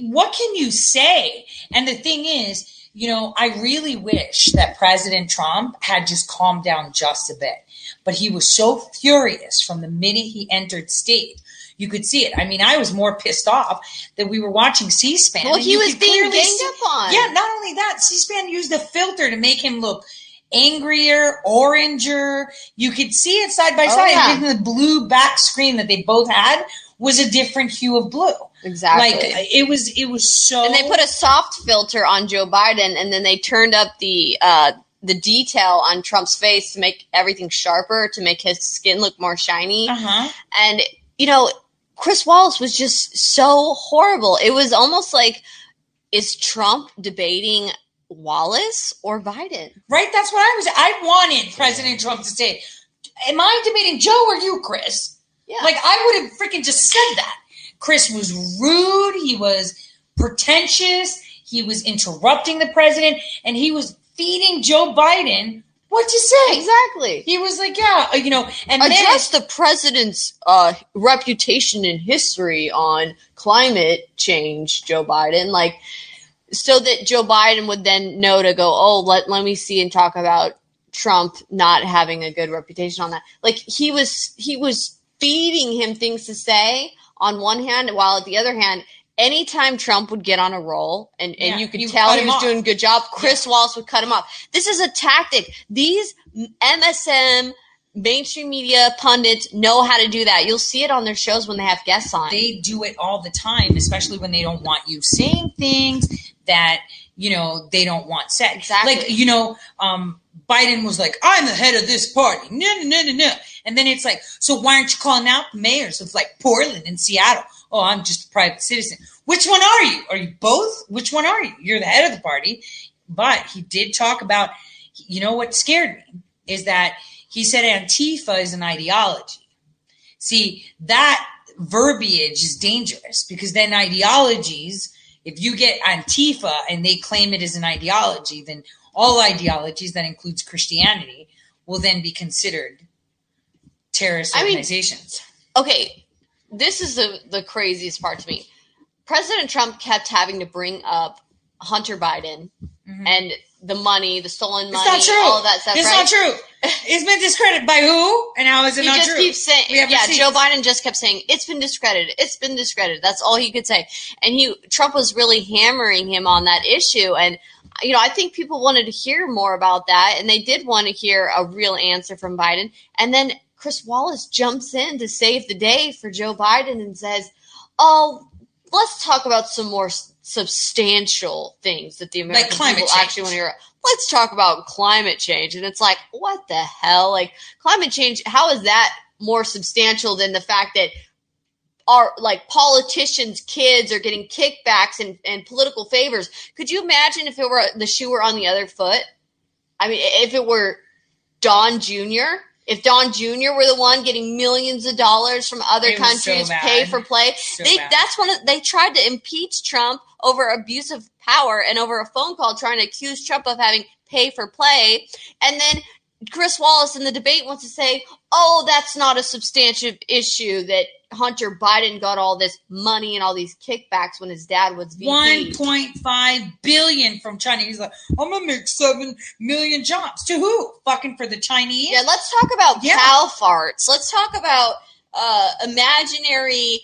What can you say? And the thing is, you know, I really wish that President Trump had just calmed down just a bit. but he was so furious from the minute he entered state. You could see it. I mean, I was more pissed off that we were watching C-SPAN. Well, he was being clearly ganged see- up on. Yeah, not only that, C-SPAN used a filter to make him look angrier, oranger. You could see it side by Oh, side. yeah. Even the blue back screen that they both had was a different hue of blue. Exactly. Like it was, it was so. and they put a soft filter on Joe Biden, and then they turned up the uh, the detail on Trump's face to make everything sharper, to make his skin look more shiny. Uh-huh. And you know, Chris Wallace was just so horrible. It was almost like, is Trump debating Wallace or Biden? Right? That's what I was. I wanted President Trump to say, "Am I debating Joe or you, Chris?" Yeah. Like I would have freaking just said that. Chris was rude. He was pretentious. He was interrupting the president, and he was feeding Joe Biden what to say. exactly. He was like, "Yeah, uh, you know," and then address the president's uh, reputation in history on climate change, Joe Biden, like so that Joe Biden would then know to go, oh, let let me see and talk about Trump not having a good reputation on that. Like he was he was feeding him things to say on one hand, while at the other hand. Anytime Trump would get on a roll and, and Yeah, you could would tell he was off. doing a good job, Chris Wallace would cut him off. This is a tactic. These MSM mainstream media pundits know how to do that. You'll see it on their shows when they have guests on. they do it all the time, especially when they don't want you saying things that you know they don't want said. Exactly. Like you know, um, Biden was like, "I'm the head of this party," no, no, no, no, no, and then it's like, so why aren't you calling out the mayors of like Portland and Seattle? Oh, I'm just a private citizen. Which one are you? Are you both? Which one are you? You're the head of the party, but he did talk about. You know what scared me is that he said Antifa is an ideology. See, that verbiage is dangerous because then ideologies, if you get Antifa and they claim it as an ideology, then all ideologies, that includes Christianity, will then be considered terrorist I mean- organizations. okay, this is the, the craziest part to me. President Trump kept having to bring up Hunter Biden and the money, the stolen money, Mm-hmm. it's not true. all of that stuff. it's right? not true. It's been discredited by who? And how is it He not just true? keeps saying, yeah. receipts. Joe Biden just kept saying it's been discredited. It's been discredited. That's all he could say. And he Trump was really hammering him on that issue. And you know, I think people wanted to hear more about that, and they did want to hear a real answer from Biden. And then Chris Wallace jumps in to save the day for Joe Biden and says, "Oh, let's talk about some more substantial things that the American climate people change. actually want to hear." Let's talk about climate change. And it's like, what the hell? Like, climate change, how is that more substantial than the fact that our like politicians' kids are getting kickbacks and, and political favors? Could you imagine if it were the shoe were on the other foot? I mean, if it were Don Jr., if Don Jr. were the one getting millions of dollars from other was so countries, pay for play, So they bad. that's one of they tried to impeach Trump over abuse of power and over a phone call trying to accuse Trump of having pay for play, and then Chris Wallace in the debate wants to say, "Oh, that's not a substantive issue that Hunter Biden got all this money and all these kickbacks when his dad was VP." One point five billion from China. He's like, I'm gonna make seven million jobs. To who? Fucking for the Chinese? Yeah, let's talk about Yeah. cow farts. Let's talk about uh, imaginary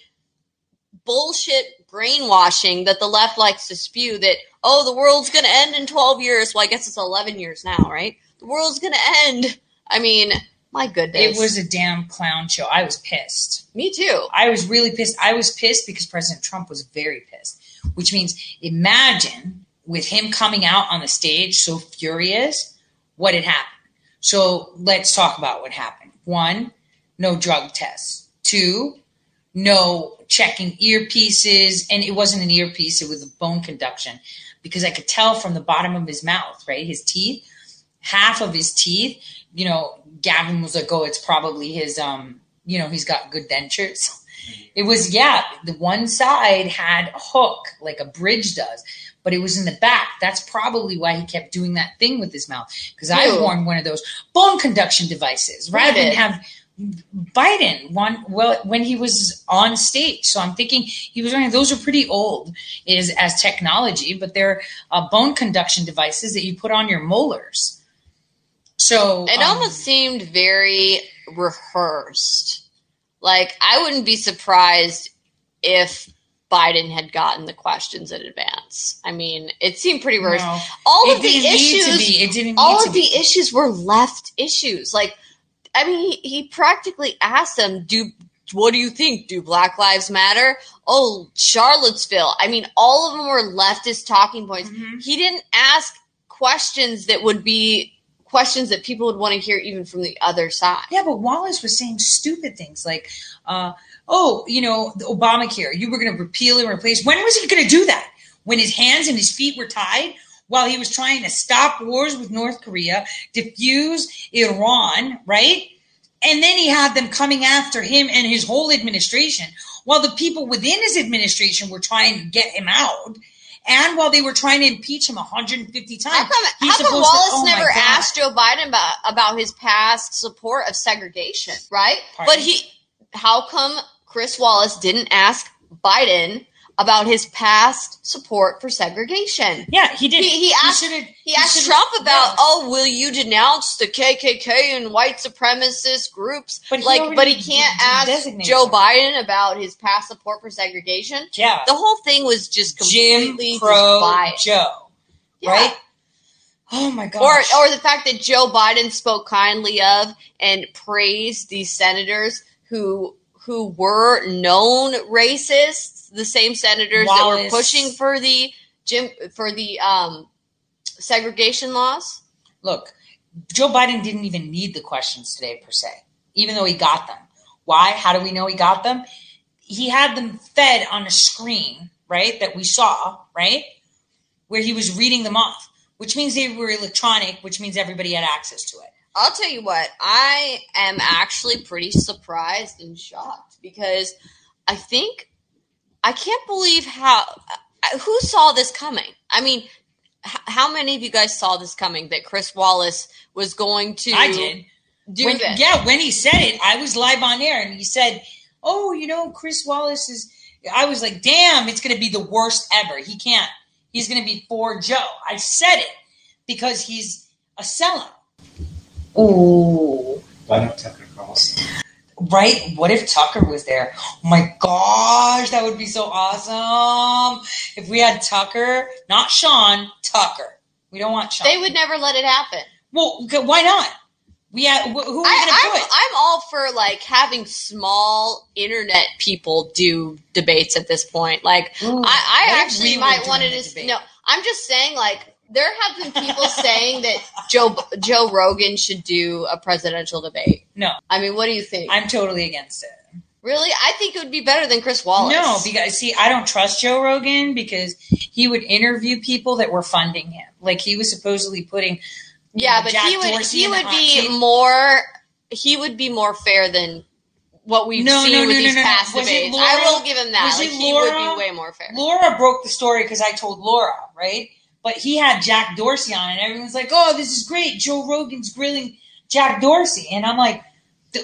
bullshit brainwashing that the left likes to spew that, oh, the world's going to end in 12 years. Well, I guess it's 11 years now, right? The world's going to end. I mean, my goodness. It was a damn clown show. I was pissed. Me too. I was really pissed. I was pissed because President Trump was very pissed, which means imagine with him coming out on the stage so furious, what had happened. So let's talk about what happened. One, no drug tests. Two, no checking earpieces. And it wasn't an earpiece, it was a bone conduction because I could tell from the bottom of his mouth, right? His teeth, half of his teeth, you know, Gavin was like, oh, it's probably his, um, you know, he's got good dentures. It was, yeah, the one side had a hook like a bridge does, but it was in the back. That's probably why he kept doing that thing with his mouth. Because I Ew. worn one of those bone conduction devices rather than have Biden one well when he was on stage. So I'm thinking he was wearing those are pretty old is as technology, but they're uh, bone conduction devices that you put on your molars. So It um, almost seemed very rehearsed. Like I wouldn't be surprised if Biden had gotten the questions in advance. I mean, it seemed pretty rehearsed. no, All of the didn't need to issues. It didn't. all of the be. issues were left issues. Like, I mean, he, he practically asked them, "Do what do you think? Do Black Lives Matter? Oh, Charlottesville. I mean, all of them were leftist talking points. Mhm. He didn't ask questions that would be questions that people would want to hear even from the other side. Yeah, but Wallace was saying stupid things like, uh, "Oh, you know, Obamacare. You were going to repeal and replace. When was he going to do that? When his hands and his feet were tied." While he was trying to stop wars with North Korea, diffuse Iran, right? And then he had them coming after him and his whole administration, while the people within his administration were trying to get him out, and while they were trying to impeach him 150 times. How come, how come supposed to- Wallace oh never asked Joe Biden about, about his past support of segregation, right? Pardon? But he, how come Chris Wallace didn't ask Biden about his past support for segregation? Yeah, he did. He, he asked should've- he asked Trump about, yeah. oh, will you denounce the KKK and white supremacist groups? But he like, but he can't ask Joe. Biden about his past support for segregation. Yeah. The whole thing was just Jim completely just Crow biased. Joe, Yeah. right? Oh my god. or or the fact that Joe Biden spoke kindly of and praised these senators who who were known racists, the same senators that were pushing for the Jim for the um, segregation laws. look, Joe Biden didn't even need the questions today per se, even though he got them. Why? How do we know he got them? He had them fed on a screen, right? That we saw, right? Where he was reading them off, which means they were electronic, which means everybody had access to it. I'll tell you what, I am actually pretty surprised and shocked because I think I can't believe how uh, who saw this coming. I mean, h- how many of you guys saw this coming that Chris Wallace was going to I did. do when, this? Yeah, when he said it, I was live on air and he said, Oh, you know, Chris Wallace is. I was like, Damn, it's going to be the worst ever. He can't. He's going to be for Joe. I said it because he's a sellout. Oh, Why don't Tucker Carlson? Right. What if Tucker was there? Oh my gosh, that would be so awesome. If we had Tucker, not Sean, Tucker. We don't want Sean. They would never let it happen. well, why not? We had, wh- who are we going to put? I'm, all for like having small internet people do debates at this point. Like, Ooh, I, I actually might want to. debate? No, I'm just saying like there have been people saying that Joe Joe Rogan should do a presidential debate. No. I mean, what do you think? I'm totally against it. really, I think it would be better than Chris Wallace. No, because see, I don't trust Joe Rogan because he would interview people that were funding him. Like he was supposedly putting. yeah, know, but Jack he would Dorsey he would be seat. more he would be more fair than what we've No, seen no, with no, these no, no. past debates. Laura? I will give him that. Like he would be way more fair. Laura broke the story because I told Laura, right? But he had Jack Dorsey on, and everyone's like, "Oh, this is great! Joe Rogan's grilling Jack Dorsey," and I'm like,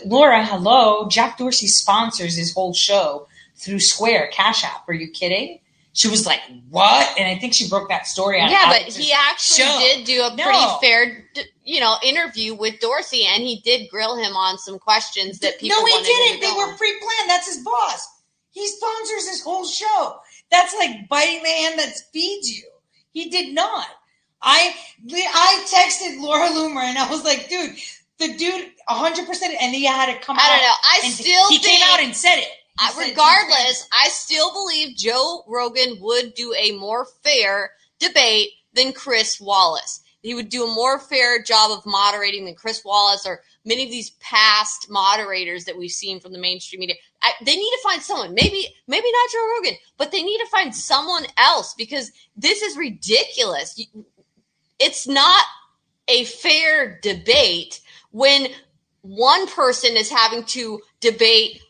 "Laura, hello! Jack Dorsey sponsors his whole show through Square Cash App. Are you kidding?" She was like, "What?" And I think she broke that story on. Yeah, but he actually show. did do a No. pretty fair, you know, interview with Dorsey, and he did grill him on some questions that people. no, he didn't. They were pre-planned. That's his boss. He sponsors his whole show. That's like biting the hand that feeds you. He did not. I I texted Laura Loomer and I was like, dude, the dude, hundred percent, and he had to come. I don't out know. I and still he think, came out and said it. Said- regardless, I still believe Joe Rogan would do a more fair debate than Chris Wallace. He would do a more fair job of moderating than Chris Wallace or many of these past moderators that we've seen from the mainstream media. I, they need to find someone, maybe maybe not Joe Rogan, but they need to find someone else because this is ridiculous. It's not a fair debate when one person is having to debate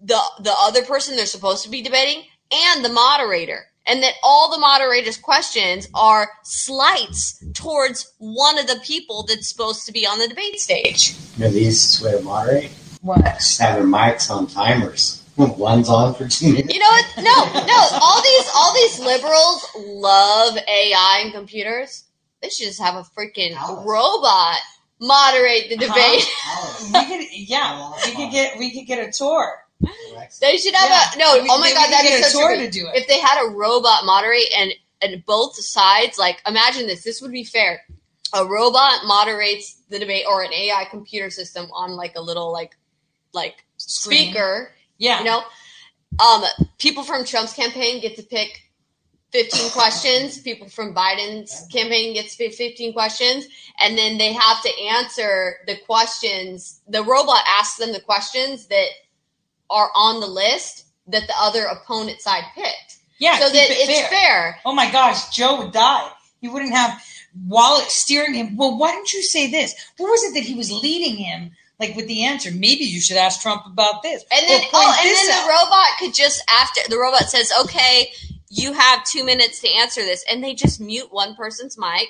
the the other person they're supposed to be debating and the moderator and that all the moderator's questions are slights towards one of the people that's supposed to be on the debate stage. You know, the easiest way to moderate? What? Just have their mics on timers. One's on for two minutes. You know what? No, no. All these all these liberals love AI and computers. They should just have a freaking Alice. robot moderate the Huh? debate. We could, yeah, we could get we could get a tour. They should have Yeah. a no. We- oh my god, that is so get is a such tour a to do it. If they had a robot moderate and and both sides, like imagine this. This would be fair. A robot moderates the debate, or an AI computer system on like a little like like Screen. speaker. Yeah, You know, um, people from Trump's campaign get to pick 15 questions. People from Biden's campaign gets to pick 15 questions, and then they have to answer the questions. The robot asks them the questions that are on the list that the other opponent side picked, yeah. so that it it's fair. Oh my gosh, Joe would die. He wouldn't have Wallace steering him. Well, why don't you say this? What was it that he was leading him like with the answer? Maybe you should ask Trump about this. And then, oh, and then out. the robot could just after the robot says, "Okay, you have two minutes to answer this," and they just mute one person's mic,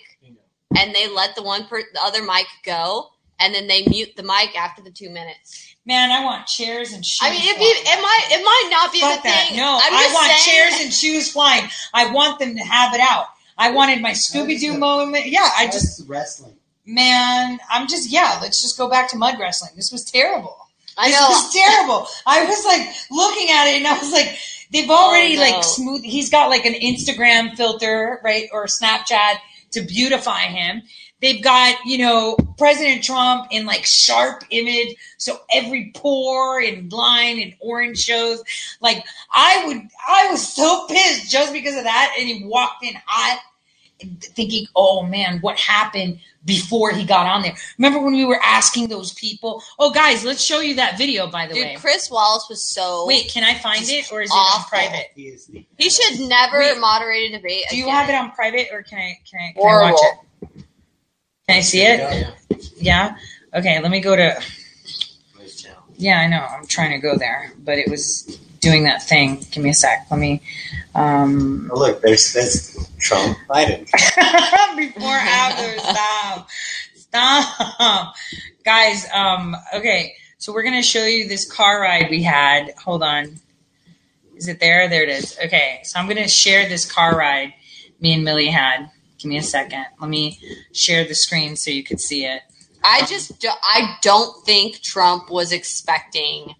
and they let the one per the other mic go, and then they mute the mic after the two minutes. Man, I want chairs and shoes. I mean, it, be, it might it might not be Fuck the that. thing. No, I'm I want saying- chairs and shoes flying. I want them to have it out. I wanted my Scooby Doo moment. Yeah, I just, wrestling. man, I'm just, yeah, let's just go back to mud wrestling. This was terrible. I This know. was terrible. I was like looking at it and I was like, they've oh, already Oh, no. like smooth. He's got like an Instagram filter, right, or Snapchat to beautify him. They've got, you know, President Trump in like sharp image. So every pore and line and orange shows. Like I would, I was so <laughs> pissed just because of that. And he walked in hot thinking, oh man, what happened before he got on there? Remember when we were asking those people, oh guys, let's show you that video, by the Dude, way. Chris Wallace was so. Wait, can I find it or is it awful. on private? He is the he should never Wait. moderate a debate. Do you again. have it on private or can I can I, can I watch it? Can I see it? Yeah. Okay, let me go to Yeah, I know. I'm trying to go there, but it was doing that thing. Give me a sec. Let me um Oh, look, there's that's Trump Biden. <laughs> before after stop stop guys um okay so we're gonna show you this car ride we had hold on is it there there it is okay so i'm gonna share this car ride me and millie had give me a second let me share the screen so you could see it I just do- I don't think Trump was expecting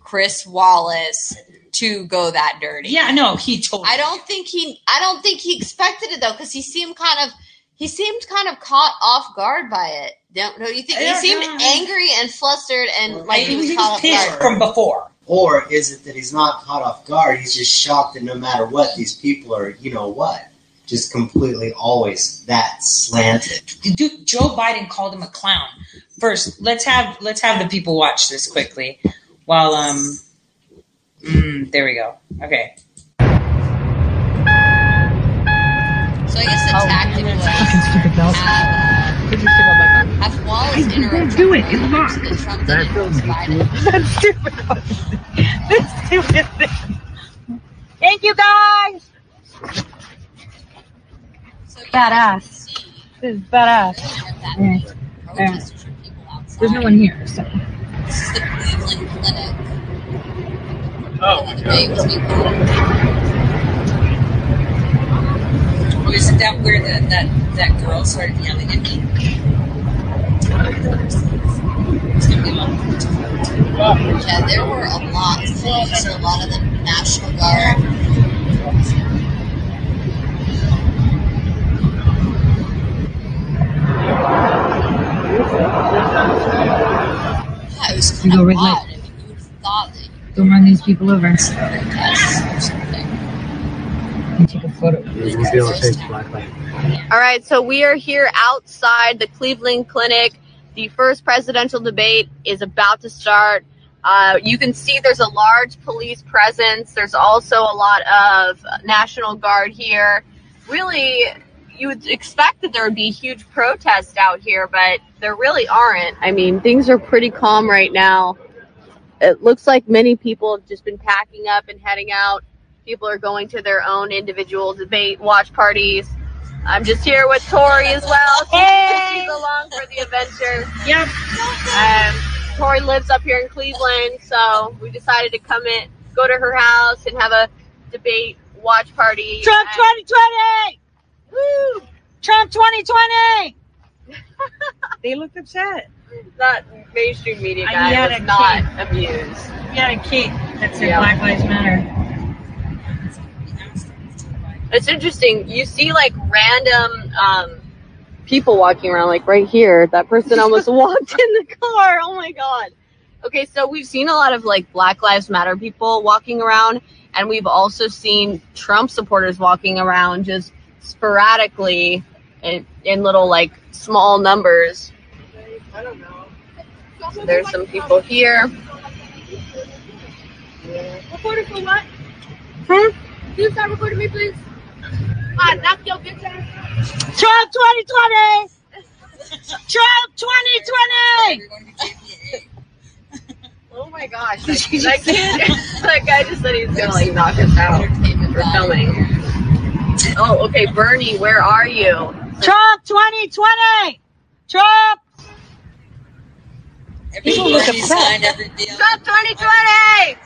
Chris Wallace to go that dirty. yeah no he told I don't think he I don't think he expected it though because he seemed kind of he seemed kind of caught off guard by it. Don't, don't you think? He seemed no. angry and flustered and like he was he caught was off pissed guard. from before Or is it that he's not caught off guard? He's just shocked that no matter what, these people are, you know what, just completely always that slanted. Dude, Joe Biden called him a clown. First, let's have let's have the people watch this quickly. While um, mm, there we go. Okay, So I guess the Oh, tactic was Fucking stupid mouse. have, Could you stick on my uh, have Wallace Guys, interrupt don't do it. It's much not. that Trump didn't Biden. That's stupid. That's stupid. thing. Thank you guys. Yeah, Badass. This is badass. Yeah. outside. There's no one here. So. This is the Cleveland Clinic. Oh, held. oh, isn't that where the, that that girl started yelling at me? Yeah, there were a lot of things. A lot of the National Guard. Yeah, was You go of red light. I mean, you would have thought that you Don't run these people over. would or something. And take a photo. All right, so we are here outside the Cleveland Clinic. The first presidential debate is about to start. Uh, you can see there's a large police presence. There's also a lot of National Guard here. Really, you would expect that there would be huge protests out here, but there really aren't. I mean, things are pretty calm right now. It looks like many people have just been packing up and heading out. People are going to their own individual debate watch parties. I'm just here with Tore as well. She- Hey! She's along for the adventure. Yep. Um, Tore lives up here in Cleveland, so we decided to come in, go to her house, and have a debate watch party. Trump And- 2020! Woo! Trump 2020! <laughs> They looked upset. That mainstream media I guy had was a not amused. Yeah, a cape that said Yeah. Black Lives Matter. It's interesting. You see like random um, people walking around, like right here. That person <laughs> almost walked in the car. Oh my god. Okay, so we've seen a lot of like Black Lives Matter people walking around, and we've also seen Trump supporters walking around just sporadically in, in little like small numbers. I. So there's some people here. Recording for what? Hmm? Can you start recording me, please? Ah, knock your bitch ass. Trump 2020! Trump 2020! Oh my gosh, that, <laughs> that kid, <laughs> that guy just said he's gonna like knock us out for filming. Oh, okay, Bernie, where are you? Trump 2020! Trump! People look upset. Trump 2020!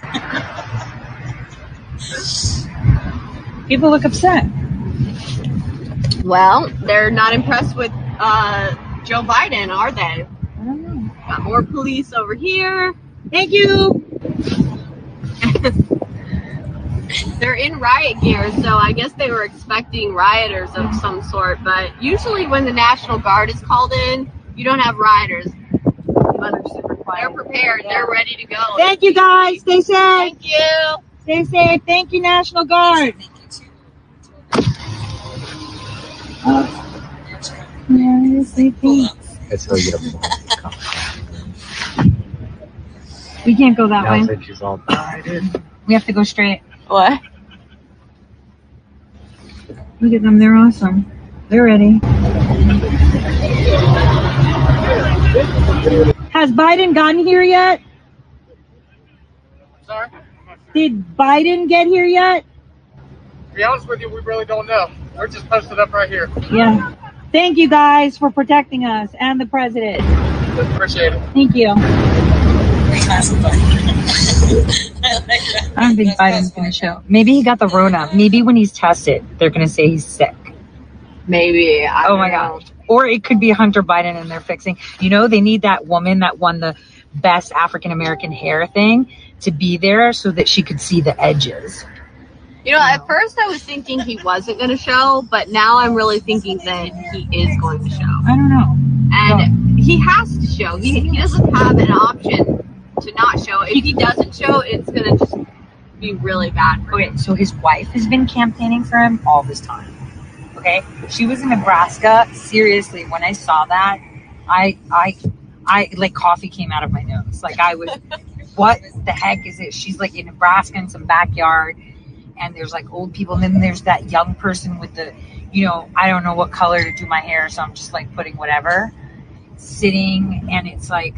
People look upset. Well, they're not impressed with uh, Joe Biden, are they? I don't know. Got more police over here. Thank you. <laughs> They're in riot gear, so I guess they were expecting rioters of some sort. But usually, when the National Guard is called in, you don't have rioters. They're prepared. They're ready to go. Thank you guys. Stay safe. Thank you. Stay safe. Thank you, National Guard. Yes, I think. That's how you get We can't go that Now way. all We have to go straight. What? Look at them. They're awesome. They're ready. Has Biden gotten here yet? Sorry? Did Biden get here yet? To be honest with you, we really don't know. We're just posted up right here. Yeah. Thank you guys for protecting us and the president. Appreciate it. Thank you. <laughs> I don't think Biden's going to show. Maybe he got the Rona. Maybe when he's tested, they're going to say he's sick. Maybe. I Oh my know. gosh. Or it could be Hunter Biden and they're fixing. You know, they need that woman that won the best African American hair thing to be there so that she could see the edges. You know, at first I was thinking he wasn't going to show, but now I'm really thinking that he is going to show. I don't know. And he has to show. He, he doesn't have an option to not show. If he doesn't show, it's going to just be really bad for him. Okay, so his wife has been campaigning for him all this time. Okay, she was in Nebraska. Seriously, when I saw that, I, I, I like coffee came out of my nose. Like I was, <laughs> what the heck is it? She's like in Nebraska in some backyard, and there's like old people, and then there's that young person with the, you know, I don't know what color to do my hair, so I'm just like putting whatever, sitting, and it's like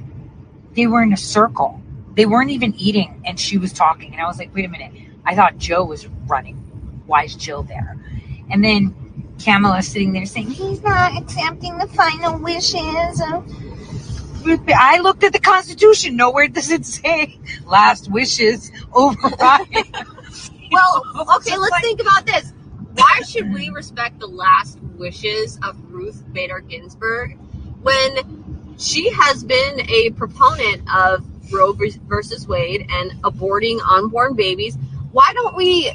they were in a circle. They weren't even eating, and she was talking, and I was like, wait a minute. I thought Joe was running. Why is Jill there? And then Kamala sitting there saying he's not accepting the final wishes. I looked at the Constitution. Nowhere does it say last wishes override. <laughs> Well, okay, let's think about this. Why should we respect the last wishes of Ruth Bader Ginsburg when she has been a proponent of Roe versus Wade and aborting unborn babies? Why don't we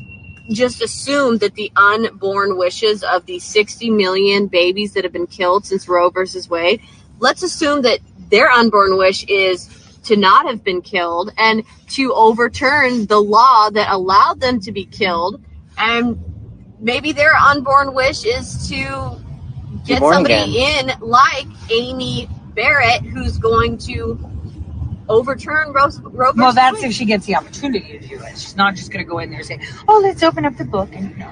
just assume that the unborn wishes of the 60 million babies that have been killed since Roe versus Wade, let's assume that their unborn wish is to not have been killed and to overturn the law that allowed them to be killed. And maybe their unborn wish is to get somebody in like Amy Barrett who's going to overturn Roe, Roe well, that's if she gets the opportunity to do it. She's not just going to go in there and say, "Oh, let's open up the book," and you know.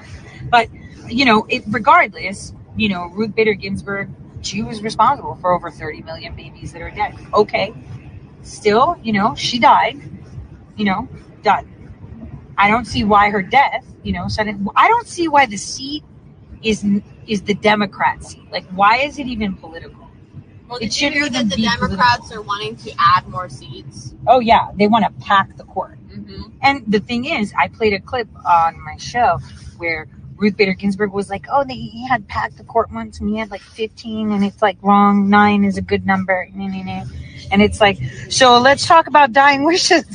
But you know, it, regardless, you know, Ruth Bader Ginsburg, she was responsible for over 30 million babies that are dead. Okay, still, you know, she died. You know, done. I don't see why her death, you know, sudden. I don't see why the seat is is the Democrat seat. Like, why is it even political? Well, it did you shouldn't hear even that the Democrats are wanting to add more seats? Oh yeah, they want to pack the court. Mm-hmm. And the thing is, I played a clip on my show where Ruth Bader Ginsburg was like, oh, they, he had packed the court once and he had like 15, and it's like wrong. Nine is a good number. And it's like, so let's talk about dying wishes.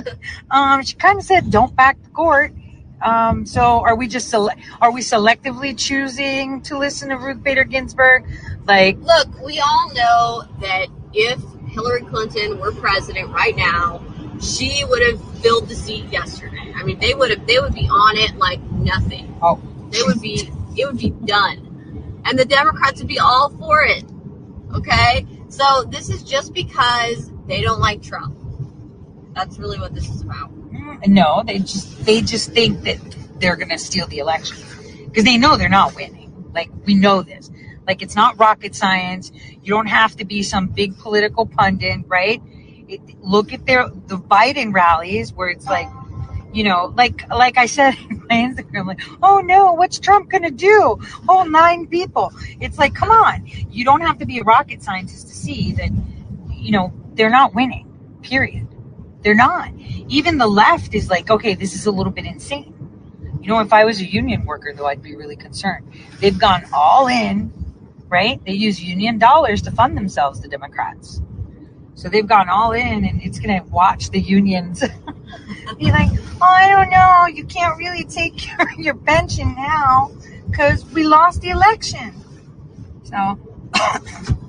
<laughs> um, she kind of said, don't pack the court. Um, so are we just sele- are we selectively choosing to listen to Ruth Bader Ginsburg? Like, Look, we all know that if Hillary Clinton were president right now, she would have filled the seat yesterday. I mean, they would have they would be on it like nothing. Oh. They would be it would be done. And the Democrats would be all for it. Okay? So this is just because they don't like Trump. That's really what this is about. No, they just they just think that they're gonna steal the election because they know they're not winning. Like we know this. Like it's not rocket science. You don't have to be some big political pundit, right? It, look at their the Biden rallies where it's like, you know, like like I said <laughs> my Instagram, like, oh no, what's Trump gonna do? Oh, nine people. It's like, come on, you don't have to be a rocket scientist to see that, you know, they're not winning. Period. They're not. Even the left is like, okay, this is a little bit insane. You know, if I was a union worker, though, I'd be really concerned. They've gone all in, right? They use union dollars to fund themselves, the Democrats. So they've gone all in, and it's going to watch the unions <laughs> be like, oh, I don't know, you can't really take <laughs> your, your pension now because we lost the election. So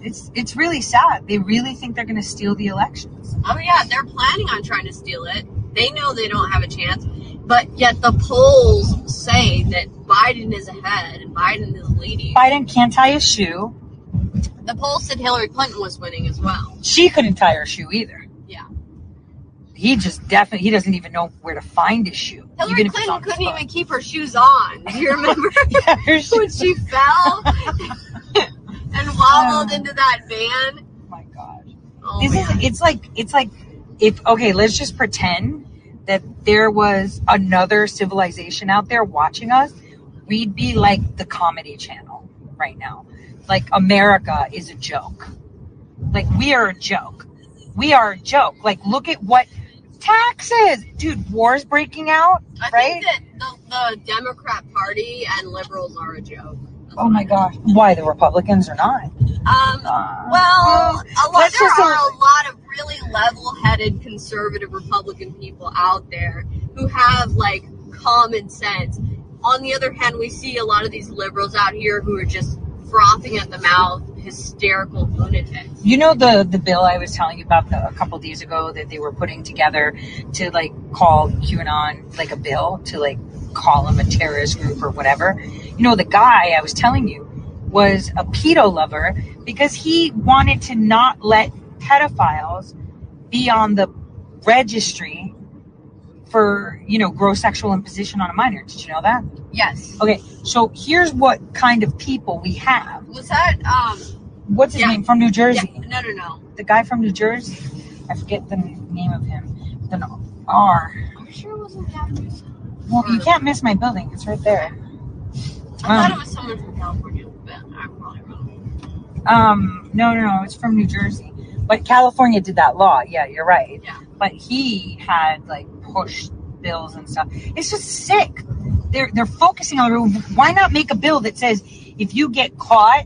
it's it's really sad. They really think they're going to steal the elections. Oh yeah, they're planning on trying to steal it. They know they don't have a chance, but yet the polls say that Biden is ahead and Biden is leading. Biden can't tie a shoe. The polls said Hillary Clinton was winning as well. She couldn't tie her shoe either. Yeah. He just definitely he doesn't even know where to find his shoe. Hillary even Clinton couldn't even keep her shoes on. Do you <laughs> remember when she fell <laughs> and wobbled into that van? Oh my gosh. Oh, this man. is it's like it's like if okay let's just pretend that there was another civilization out there watching us we'd be like the comedy channel right now like america is a joke like we are a joke we are a joke like look at what taxes dude war's breaking out I right think that the, the Democrat Party and liberals are a joke. Oh my gosh why the republicans are not Um, Uh, well, a lot, there are a lot of really level-headed conservative Republican people out there who have like common sense. On the other hand, we see a lot of these liberals out here who are just frothing at the mouth, hysterical lunatics. You know the the bill I was telling you about the, a couple days ago that they were putting together to like call QAnon like a bill to like call them a terrorist group or whatever. You know the guy I was telling you was a pedo lover because he wanted to not let pedophiles be on the registry for you know gross sexual imposition on a minor. Did you know that? Yes. Okay, so here's what kind of people we have. Was that um? What's his Yeah. name from New Jersey? Yeah, no, no, no. the guy from New Jersey. I forget the name of him. The R. I'm sure it wasn't. Well, you can't miss my building. It's right there. I thought Um, it was someone from California, but I'm probably wrong. Um, no, no, no. It's from New Jersey. But California did that law. Yeah, you're right. Yeah. But he had like pushed bills and stuff. It's just sick. They're they're focusing on why not make a bill that says if you get caught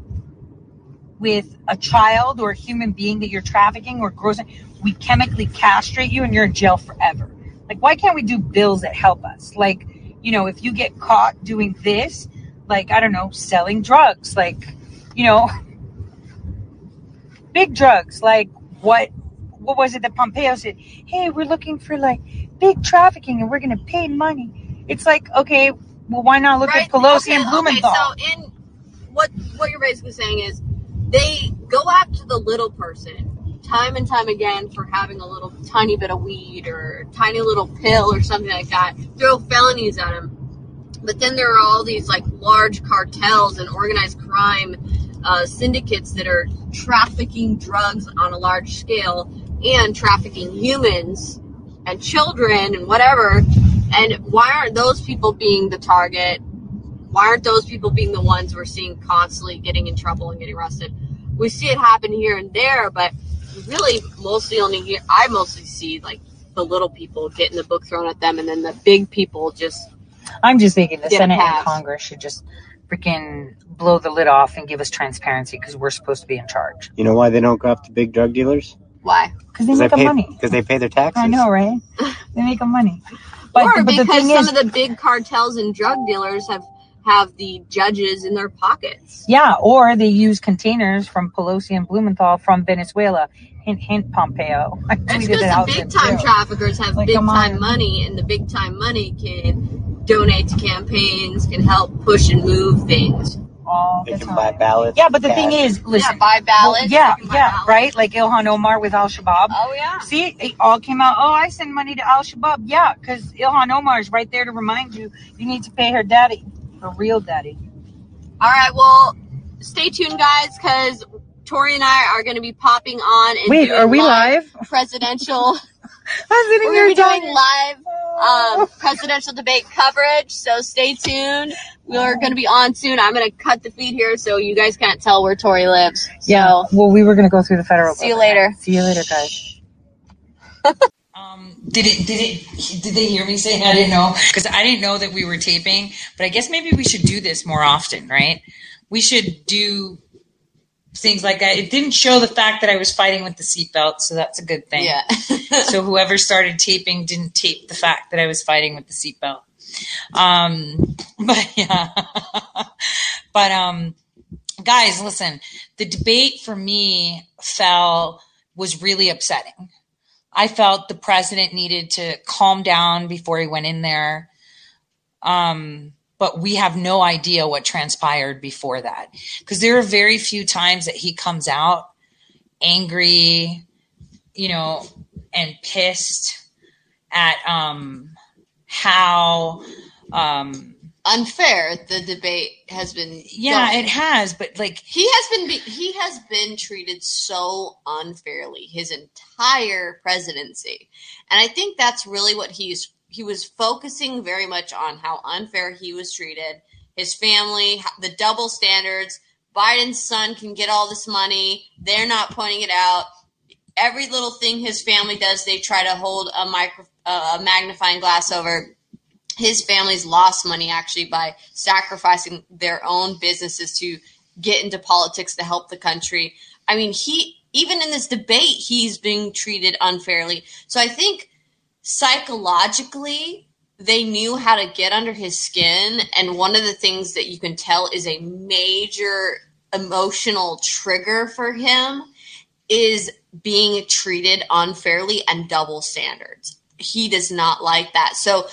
with a child or a human being that you're trafficking or grossing, we chemically castrate you and you're in jail forever. Like why can't we do bills that help us? Like, you know, if you get caught doing this, like I don't know, selling drugs, like, you know, <laughs> big drugs like what what was it that Pompeo said? Hey, we're looking for like big trafficking and we're gonna pay money. It's like, okay, well why not look at Pelosi okay, and Blumenthal? Okay, so in what what you're basically saying is they go after the little person time and time again for having a little tiny bit of weed or tiny little pill or something like that. Throw felonies at them. But then there are all these like large cartels and organized crime uh, syndicates that are trafficking drugs on a large scale and trafficking humans and children and whatever. And why aren't those people being the target? Why aren't those people being the ones we're seeing constantly getting in trouble and getting arrested? We see it happen here and there, but really mostly only here. I mostly see like the little people getting the book thrown at them, and then the big people just I'm just thinking the Get it Senate and. Congress should just freaking blow the lid off and give us transparency because we're supposed to be in charge. You know why they don't go after big drug dealers? Why? Because they make them pay, money. <laughs> Because they pay their taxes. I know, right? <laughs> They make them money. But, or but because some is, of the big cartels and drug dealers have have the judges in their pockets. yeah, or they use containers from Pelosi and Blumenthal from Venezuela. Hint, hint, Pompeo. I It's because it the big time too. traffickers have Like, big time money, and the big time money can donate to campaigns, can help push and move things. All They the can time. buy ballots. Yeah, but the cash. thing is, listen. yeah, buy ballots. well, yeah, buy yeah, ballots. right? Like Ilhan Omar with Al Shabaab. Oh yeah. See, it all came out. Oh, I send money to Al Shabaab. Yeah, because Ilhan Omar is right there to remind you you need to pay her daddy, her real daddy. All right. Well, stay tuned, guys, because Tore and I are going to be popping on. And Wait, doing are we live? Presidential. <laughs> I'm sitting We're here going to be doing talking. live um, presidential debate coverage. So stay tuned. We're going to be on soon. I'm going to cut the feed here so you guys can't tell where Tore lives. So, Yeah. Well, we were gonna go through the federal. See you government. later. See you later, guys. <laughs> Um, did it? Did it? Did they hear me say I didn't know? Because I didn't know that we were taping. But I guess maybe we should do this more often, right? We should do things like that. It didn't show the fact that I was fighting with the seatbelt, so that's a good thing. Yeah. <laughs> so whoever started taping didn't tape the fact that I was fighting with the seatbelt. Um, <laughs> but yeah, <laughs> but um, guys, listen. The debate for me fell was really upsetting. I felt the president needed to calm down before he went in there. Um, but we have no idea what transpired before that because there are very few times that he comes out angry, you know, and pissed at um, how um, Unfair. The debate has been. yeah, going. it has, but like He has been. Be- he has been treated so unfairly his entire presidency, and I think that's really what he's. He was focusing very much on how unfair he was treated, his family, the double standards. Biden's son can get all this money. They're not pointing it out. Every little thing his family does, they try to hold a micro, uh, a magnifying glass over his family's lost money actually by sacrificing their own businesses to get into politics to help the country. I mean, he even in this debate, he's being treated unfairly. So I think psychologically, they knew how to get under his skin. And one of the things that you can tell is a major emotional trigger for him is being treated unfairly and double standards. He does not like that. So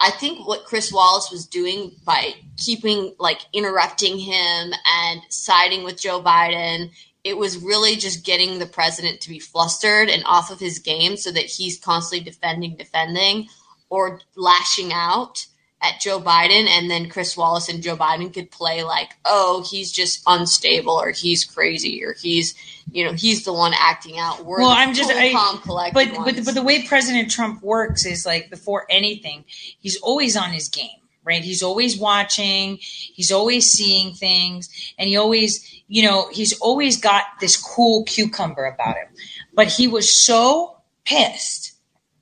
I think what Chris Wallace was doing by keeping like interrupting him and siding with Joe Biden, it was really just getting the president to be flustered and off of his game so that he's constantly defending, defending, or lashing out at Joe Biden. And then Chris Wallace and Joe Biden could play like, oh, he's just unstable or he's crazy or he's, you know, he's the one acting out. We're well, I'm just, I, calm, collected but but but the way President Trump works is like before anything, he's always on his game, right? He's always watching, he's always seeing things, and he always, you know, he's always got this cool cucumber about him. But he was so pissed,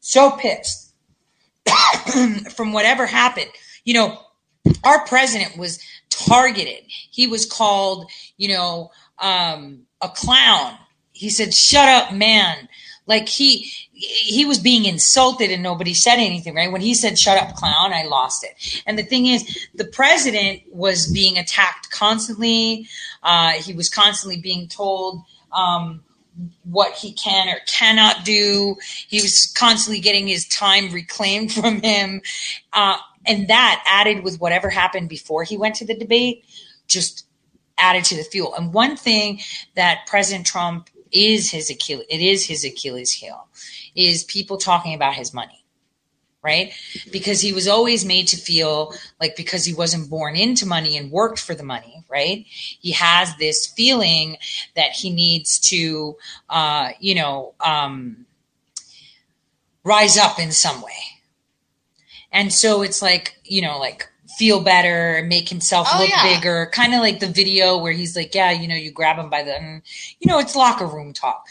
so pissed <coughs> from whatever happened. You know, our president was targeted. He was called, you know, um, a clown. He said, "Shut up, man." Like he he was being insulted and nobody said anything, right? When he said "shut up, clown," I lost it. And the thing is, the president was being attacked constantly. Uh, he was constantly being told um, what he can or cannot do. He was constantly getting his time reclaimed <laughs> from him. Uh, and that added with whatever happened before he went to the debate, just added to the fuel. And one thing that President Trump is his Achilles, it is his Achilles heel, is people talking about his money, right? Because he was always made to feel like because he wasn't born into money and worked for the money, right? He has this feeling that he needs to, uh, you know, um, rise up in some way. And so it's like, you know, like feel better, make himself Oh, look yeah. bigger, kind of like the video where he's like, yeah, you know, you grab him by the, you know, it's locker room talk.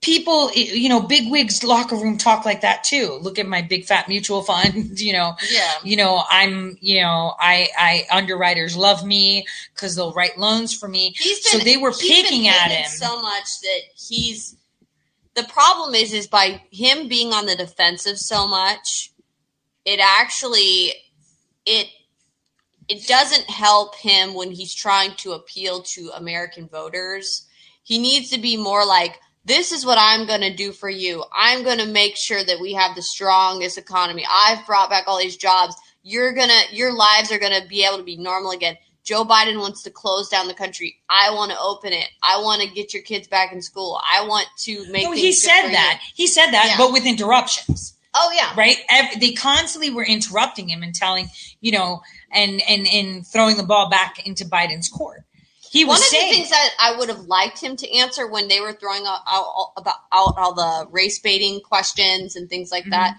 people, you know, big wigs locker room talk like that too. Look at my big fat mutual fund, <laughs> you know. Yeah. You know, I'm, you know, I, I underwriters love me because they'll write loans for me. He's so been- they were picking at him. so much that he's. The problem is, is by him being on the defensive so much, it actually it it doesn't help him when he's trying to appeal to American voters. He needs to be more like, this is what I'm going to do for you. I'm going to make sure that we have the strongest economy. I've brought back all these jobs. You're going to, your lives are going to be able to be normal again. Joe Biden wants to close down the country. I want to open it. I want to get your kids back in school. I want to make No, he said that. you. He said that, Yeah. but with interruptions. Oh yeah. right Ev- they constantly were interrupting him and telling you know and and and throwing the ball back into biden's court he was One of saying the things that I would have liked him to answer when they were throwing out, out about out all the race baiting questions and things like Mm-hmm. that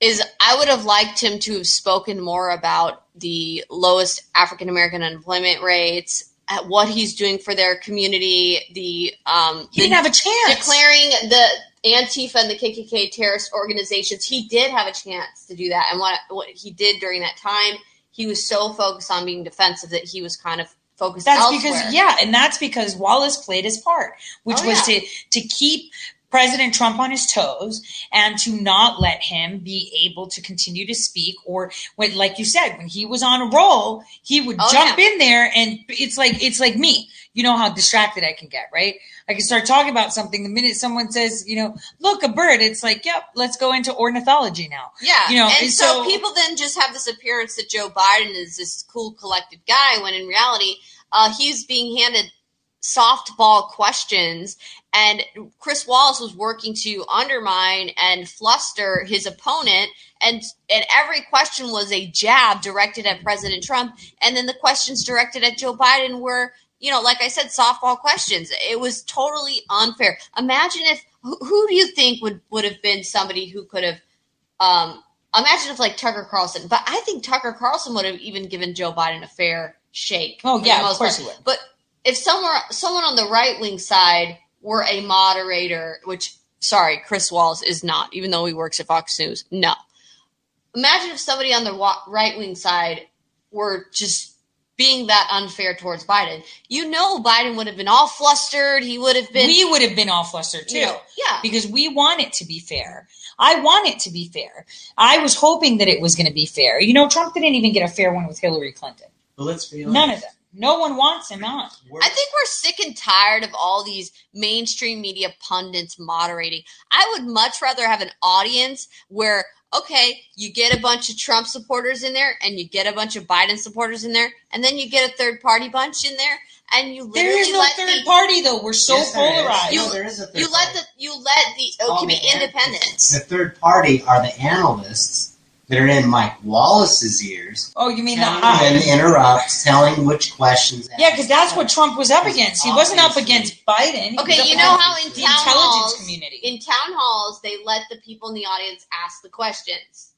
is I would have liked him to have spoken more about the lowest African American unemployment rates, at what he's doing for their community, the um he the didn't have a chance declaring the Antifa and the KKK terrorist organizations. He did have a chance to do that, and what what he did during that time, he was so focused on being defensive that he was kind of focused. that's elsewhere. because yeah and that's because wallace played his part which Oh, was yeah. to to keep president trump on his toes and to not let him be able to continue to speak or when like you said when he was on a roll he would Oh, jump yeah. in there and it's like it's like me you know how distracted i can get right i can start talking about something the minute someone says you know look a bird. It's like yep let's go into ornithology now. Yeah, you know and, and so, so people then just have this appearance that Joe Biden is this cool, collected guy, when in reality, uh, he's being handed softball questions, and Chris Wallace was working to undermine and fluster his opponent, and and every question was a jab directed at President Trump, and then the questions directed at Joe Biden were. You know, like I said, softball questions. It was totally unfair. Imagine if who, who do you think would would have been somebody who could have um, imagine if like Tucker Carlson, but I think Tucker Carlson would have even given Joe Biden a fair shake. Oh, yeah, of most course part. he would. But if someone someone on the right wing side were a moderator, which sorry, Chris Wallace is not, even though he works at Fox News. No. Imagine if somebody on the right wing side were just being that unfair towards Biden. You know, Biden would have been all flustered. He would have been. we would have been all flustered too You know, yeah. because we want it to be fair i want it to be fair i was hoping that it was going to be fair you know trump didn't even get a fair one with hillary clinton But let's be honest. none of them no one wants him on I think we're sick and tired of all these mainstream media pundits moderating. I would much rather have an audience where, okay, you get a bunch of Trump supporters in there and you get a bunch of Biden supporters in there, and then you get a third party bunch in there, and you literally there is no third the, party though we're so Yes, there is. polarized You, No, there is a third you let the you let the oh, called can be the an- independents. The third party are the analysts that are in Mike Wallace's ears, oh you mean the telling him interrupt, telling which questions. yeah because that's what trump was up against. He wasn't up against biden. He Okay, you know how in the town intelligence halls, community. in town halls they let the people in the audience ask the questions.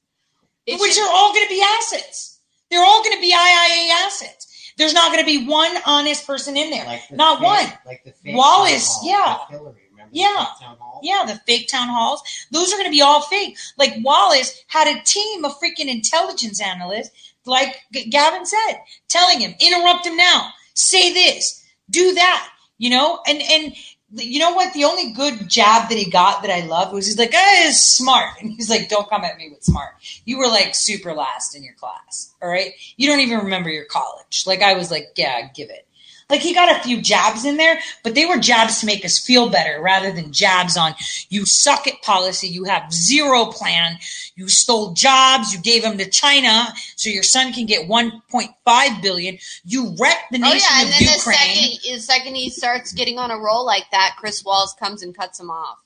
It which should- are all going to be assets. They're all going to be iia assets. There's not going to be one honest person in there. Like the not fake- one. Like the fake Wallace, hall yeah. with Hillary, remember the Yeah. fake town hall? Yeah, the fake town halls. Those are going to be all fake. Like Wallace had a team of freaking intelligence analysts, like G- Gavin said, telling him, interrupt him now, say this, do that, you know? And, and, you know what? The only good jab that he got that I loved was he's like, "Ah, is smart," and he's like, "Don't come at me with smart. You were like super last in your class, all right? You don't even remember your college." Like I was like, "Yeah, give it." Like he got a few jabs in there, but they were jabs to make us feel better rather than jabs on you suck at policy, you have zero plan, you stole jobs, you gave them to China so your son can get 1.5 billion, you wrecked the Oh nation yeah, and of then the Ukraine. second, the second he starts getting on a roll like that, Chris Wallace comes and cuts him off.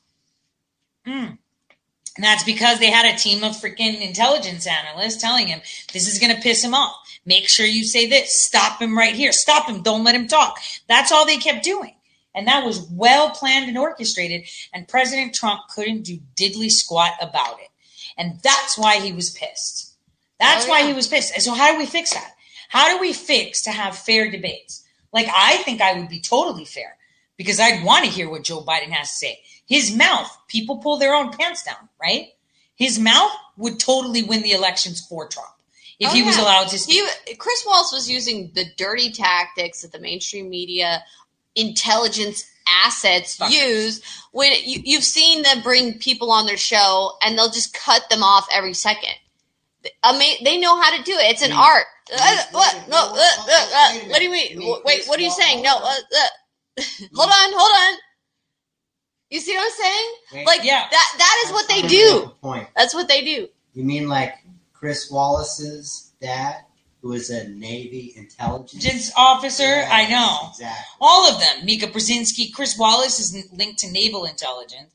Mm. And that's because they had a team of freaking intelligence analysts telling him this is going to piss him off. Make sure you say this. Stop him right here. Stop him. Don't let him talk. That's all they kept doing. And that was well planned and orchestrated. And President Trump couldn't do diddly squat about it. And that's why he was pissed. That's Oh, why he was pissed. And so, how do we fix that? How do we fix to have fair debates? Like, I think I would be totally fair. because I'd want to hear what Joe Biden has to say. His mouth, people pull their own pants down, right? His mouth would totally win the elections for Trump if Oh, he was allowed to speak. He, Chris Wallace was using the dirty tactics that the mainstream media intelligence assets Fuckers. use when you, you've seen them bring people on their show and they'll just cut them off every second. I mean, they know how to do it. It's an art. Uh, what? No. Uh, uh, uh, what do you mean? Wait. What are you saying? No. Uh, uh, <laughs> hold on. Hold on. You see what I'm saying? Like Yeah. that. That is what they do. Point. That's what they do. You mean like Chris Wallace's dad, who is a Navy intelligence Intelligence officer, Yes, I know. exactly. all of them. Mika Brzezinski, Chris Wallace is linked to naval intelligence.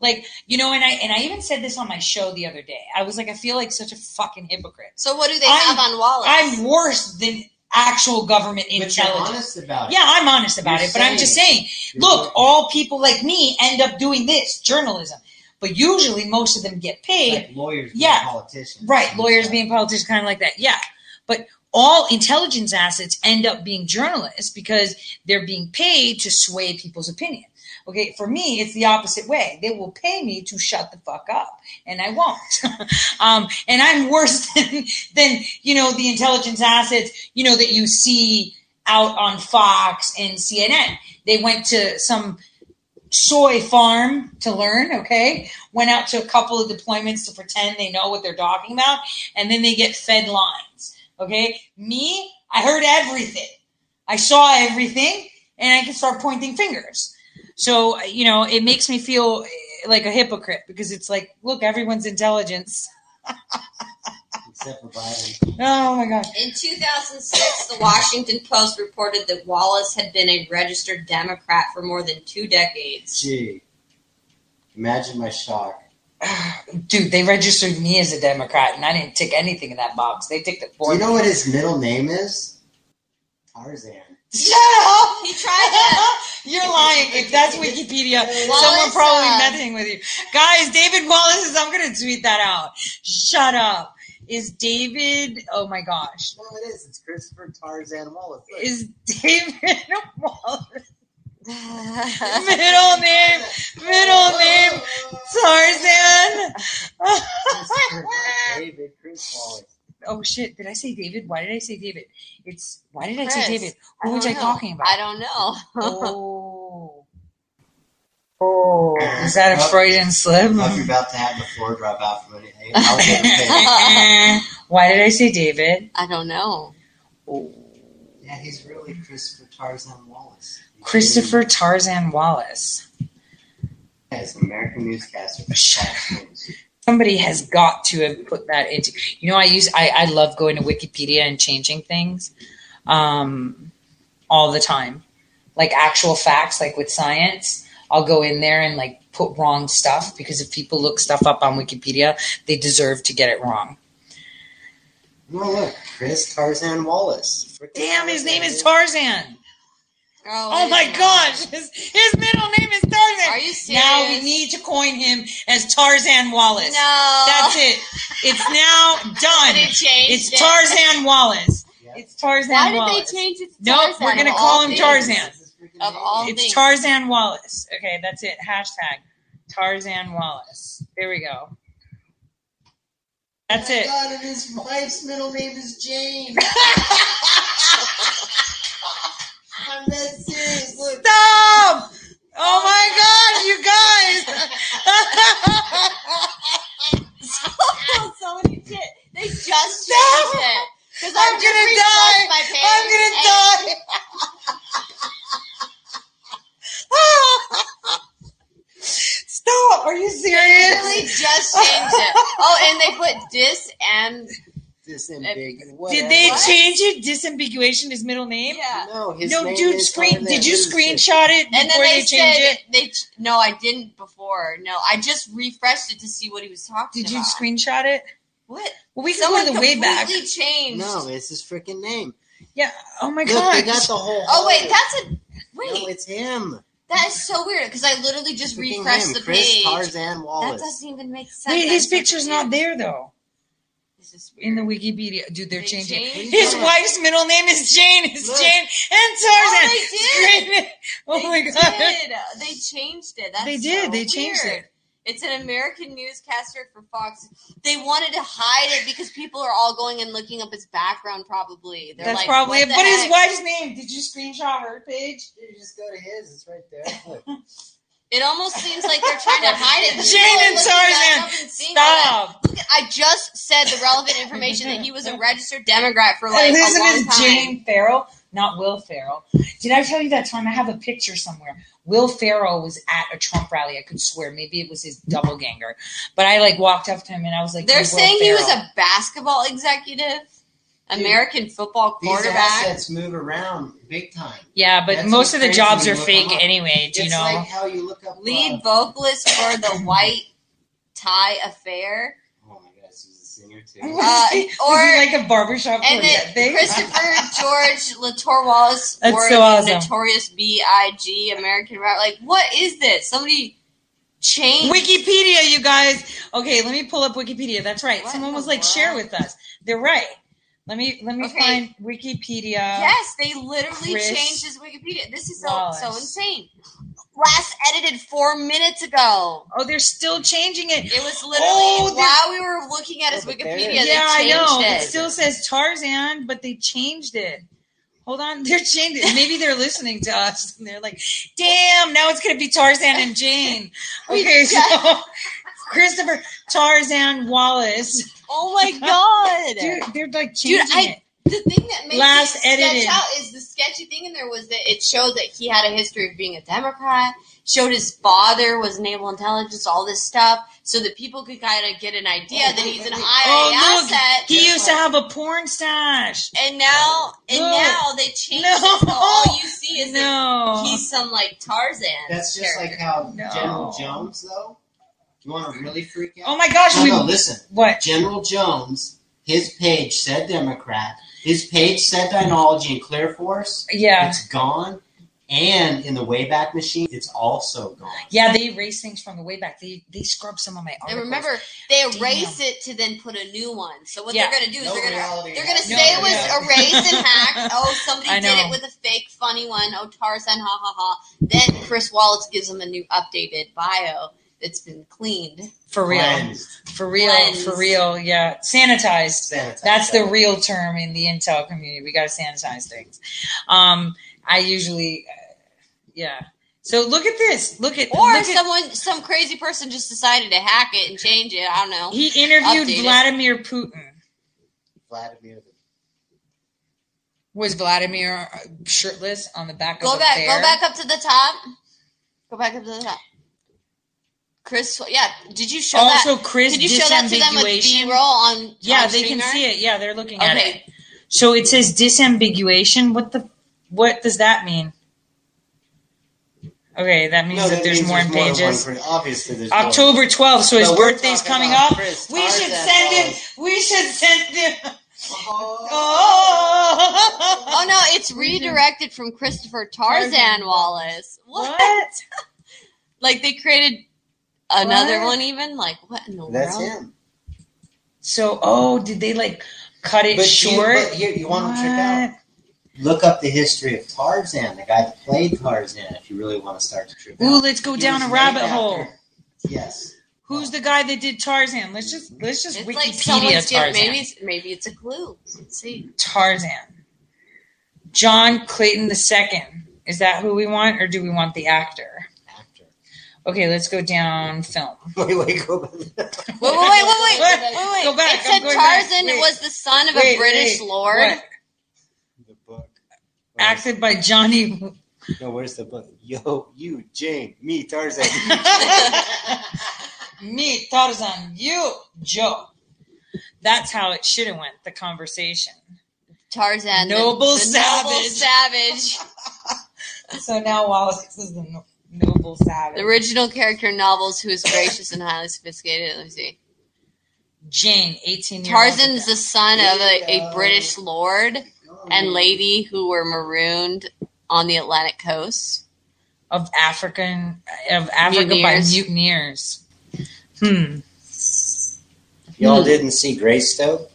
Like, you know, and I and I even said this on my show the other day. I was like, I feel like such a fucking hypocrite. So what do they I'm- have on Wallace? I'm worse than actual government But you're intelligence. honest about it. Yeah, I'm honest about You're it, but I'm just saying- saying, look, working. all people like me end up doing this journalism, but usually most of them get paid. like lawyers, being Yeah. politicians, Right, lawyers being politicians, kind of like that. Yeah. But all intelligence assets end up being journalists because they're being paid to sway people's opinion. Okay, for me, it's the opposite way. They will pay me to shut the fuck up, and I won't. <laughs> um, and I'm worse <laughs> than, than, you know, the intelligence assets, you know, that you see out on Fox and CNN. They went to some soy farm to learn, okay? Went out to a couple of deployments to pretend they know what they're talking about, and then they get fed lines, okay? Me, I heard everything. I saw everything, and I can start pointing fingers. So, you know, it makes me feel eh, like a hypocrite because it's like, look, everyone's intelligence. <laughs> except for Biden. Oh my God. In 2006, the Washington Post reported that Wallace had been a registered Democrat for more than two decades. Gee, imagine my shock. <sighs> Dude, they registered me as a Democrat, and I didn't tick anything in that box. They ticked it Do you me. know what his middle name is? Tarzan. Shut up! He tried <laughs> You're lying. If that's Wikipedia, someone probably uh, messing with you. Guys, David Wallace is, I'm going to tweet that out. Shut up. Is David, oh my gosh. No, it is. It's Christopher Tarzan Wallace. Is David <laughs> Wallace, <laughs> middle name, middle name, Tarzan? David, Chris Wallace. oh shit, did I say David? Why did I say David? It's, why did I say David? Who I was don't I talking about? I don't know. Oh. Oh, is that a Freudian slip? Hope you're about to have the floor drop out from an alligator. Why did I say David? I don't know. Oh. Yeah, he's really Christopher Tarzan Wallace. Christopher Tarzan Wallace. Yeah, he's an American newscaster for <laughs> Fox Somebody has got to have put that into. You know, I use I, I love going to Wikipedia and changing things, um, all the time, like actual facts, like with science. I'll go in there and like put wrong stuff because if people look stuff up on Wikipedia, they deserve to get it wrong. No, look, Chris Tarzan Wallace. Frickin' Damn, his name is Tarzan. Tarzan. Oh, Oh my is gosh, his, his middle name is Tarzan. Are you Now we need to coin him as Tarzan Wallace. No. That's it. It's now <laughs> done. They changed It's it. Tarzan Wallace. Yeah. It's Tarzan Why did they change it to Nope, we're gonna call him things? Tarzan. That's his freaking Of all It's things. Tarzan Wallace. Okay, that's it. Hashtag Tarzan Wallace. There we go. That's Oh my it. God, and his wife's middle name is Jane. <laughs> I'm dead serious. Look. Stop! Oh my god, you guys! Somebody did. They just changed Stop. it. Because I'm I just gonna die! My I'm gonna and- die! <laughs> <laughs> Stop! Are you They really serious? just changed it. Oh, and they put dis and Disambiguous. Did they What? change it? Disambiguation his middle name? yeah. No, his no, name dude. is Screen. Did you What is it? screenshot it And then before they, they, change it? they no, I didn't before. No, I just refreshed it to see what he was talking Did you screenshot it? What? Well, we can Someone go to the way back. changed. No, it's his freaking name. Yeah. Oh my Look, god. they got the whole. Oh wait, that's a wait. No, it's him. That is so weird because I literally just Freaking refreshed him, the Chris page. Tarzan That doesn't even make sense. Wait, his picture's not there though. This is in the. Wikipedia. Dude, they're They changing. changed His it. wife's middle name is Jane. It's Look. Jane and Tarzan. Oh, they did. <laughs> Oh they my god. did. They changed it. That's They did. so They changed weird. it. It's an American newscaster for Fox. They wanted to hide it because people are all going and looking up his background. Probably they're That's like, probably it. the What is his wife's name? Did you screenshot her page? You just go to his. It's right there. <laughs> It almost seems like they're trying to hide it. People Jane and looking Tarzan. up and seeing all that. Stop. Look at- I just said the relevant information that he was a registered Democrat for like His a name long is time. Jane Farrell, not Will Ferrell. Did I tell you that time? I have a picture somewhere. Will Ferrell was at a Trump rally. I could swear. Maybe it was his double ganger. But I like walked up to him and I was like, They're "You're Will saying he was a basketball executive, American football These quarterback. assets move around big time. Yeah, but That's most of the jobs are fake up. anyway. Do you know? like how you look up Lead uh, vocalist for the <coughs> White Tie Affair. Oh my gosh, she's a singer too. Uh, <laughs> or he like a barbershop and quartet then thing? <laughs> Christopher George Latour Wallace That's or so awesome. Notorious B.I.G. American rap. Like, what is this? Somebody change Wikipedia, you guys. Okay, let me pull up Wikipedia. That's right. What Someone was the like, share with us. They're right. Let me let me Okay. find Wikipedia. Yes, they literally Chris changed his Wikipedia. This is so Wallace. so insane. Last edited four minutes ago. Oh, they're still changing it. It was literally Oh, while we were looking at his Oh, Wikipedia. yeah, they I know. It. It still says Tarzan, but they changed it. Hold on, <laughs> they're changing. it. Maybe they're listening to us, and they're like, "Damn, now it's gonna be Tarzan and Jane." <laughs> Okay, so <laughs> Christopher Tarzan Wallace, oh my god, dude, they're like Dude, changing I- it. the thing that made Last it edited. out is the sketchy thing in there was that it showed that he had a history of being a Democrat. Showed his father was naval intelligence, all this stuff, so that people could kind of get an idea Oh, that he's an IA Oh, look, asset. he used to have a porn stash. and now, and Look. now they changed No. it. So all you see is that No, he's some like Tarzan. That's just character. like how No. General Jones, though. You want to really freak out? Oh my gosh, No, we no, listen. what? General Jones, his page said Democrat. His page said Dynology and Clear Force. Yeah, It's gone. And in the Wayback Machine, it's also gone. yeah. They erase things from the Wayback. They they scrub some of my And articles. remember, they erase it to then put a new one. So what Yeah. they're gonna do is No they're gonna reality they're gonna hack. say No, it was yeah. erased and hacked. <laughs> Oh, somebody did it with a fake funny one. Oh, Tarzan, ha ha ha. Then Chris Wallace gives them a new updated bio that's been cleaned. for real, Cleansed. for real, Cleansed. for real. Yeah, sanitized. Sanitized. That's the real term in the intel community. We got to sanitize things. Um, I usually, uh, yeah. So look at this. Look at Or look at, someone, some crazy person just decided to hack it and change it. I don't know. he interviewed Updated. Vladimir Putin. Vladimir. Was Vladimir uh, shirtless on the back Go of a back, bear? go back up to the top. Go back up to the top. Chris, yeah. Did you show that? Also, Chris Did you show that to them with disambiguation. B roll on? Yeah, on they can see it. Yeah, they're looking at it. Okay, So it says disambiguation. What the? What does that mean? Okay, that means No, that that there's means more there's more than pages. one Obviously, there's. October 12th, so his But we're birthday's coming up. Chris We should send him. We should send him. Oh. Oh, <laughs> Oh no, it's redirected from Christopher Tarzan Tarzan Wallace. What? what? <laughs> Like they created another What? one even? Like what in the That's world? him. So, oh, did they like cut it But you, short? but here, you want to check out? Look up the history of Tarzan, the guy that played Tarzan, if you really want to start to trip Ooh, out. let's go He down a rabbit named hole. Yes. Who's the guy that did Tarzan? Let's just let's just It's Wikipedia like someone's Tarzan. maybe it's maybe it's a clue. Let's see. Tarzan. John Clayton II. Is that who we want, or do we want the actor? Actor. Okay, let's go down film. <laughs> Wait, wait, go back. Wait, wait, wait, wait, wait, wait, wait, wait. Go back, It said going back. Tarzan was the son of Wait, a British wait, lord. what? the book. Acted by Johnny. <laughs> No, where's the book? Yo, you, Jane, me, Tarzan. <laughs> Me, Tarzan. You, Joe. That's how it should have went. The conversation. Tarzan, Noble the, noble savage. savage. So now Wallace is the no- noble savage. The original character in novels who is gracious and highly sophisticated. Let me see. Jane, eighteen. year Tarzan's the son of a, a. British lord and lady who were marooned on the Atlantic coast. of African of Africa Mutineers. by mutineers. Hmm. Y'all Hmm. didn't see Greystoke?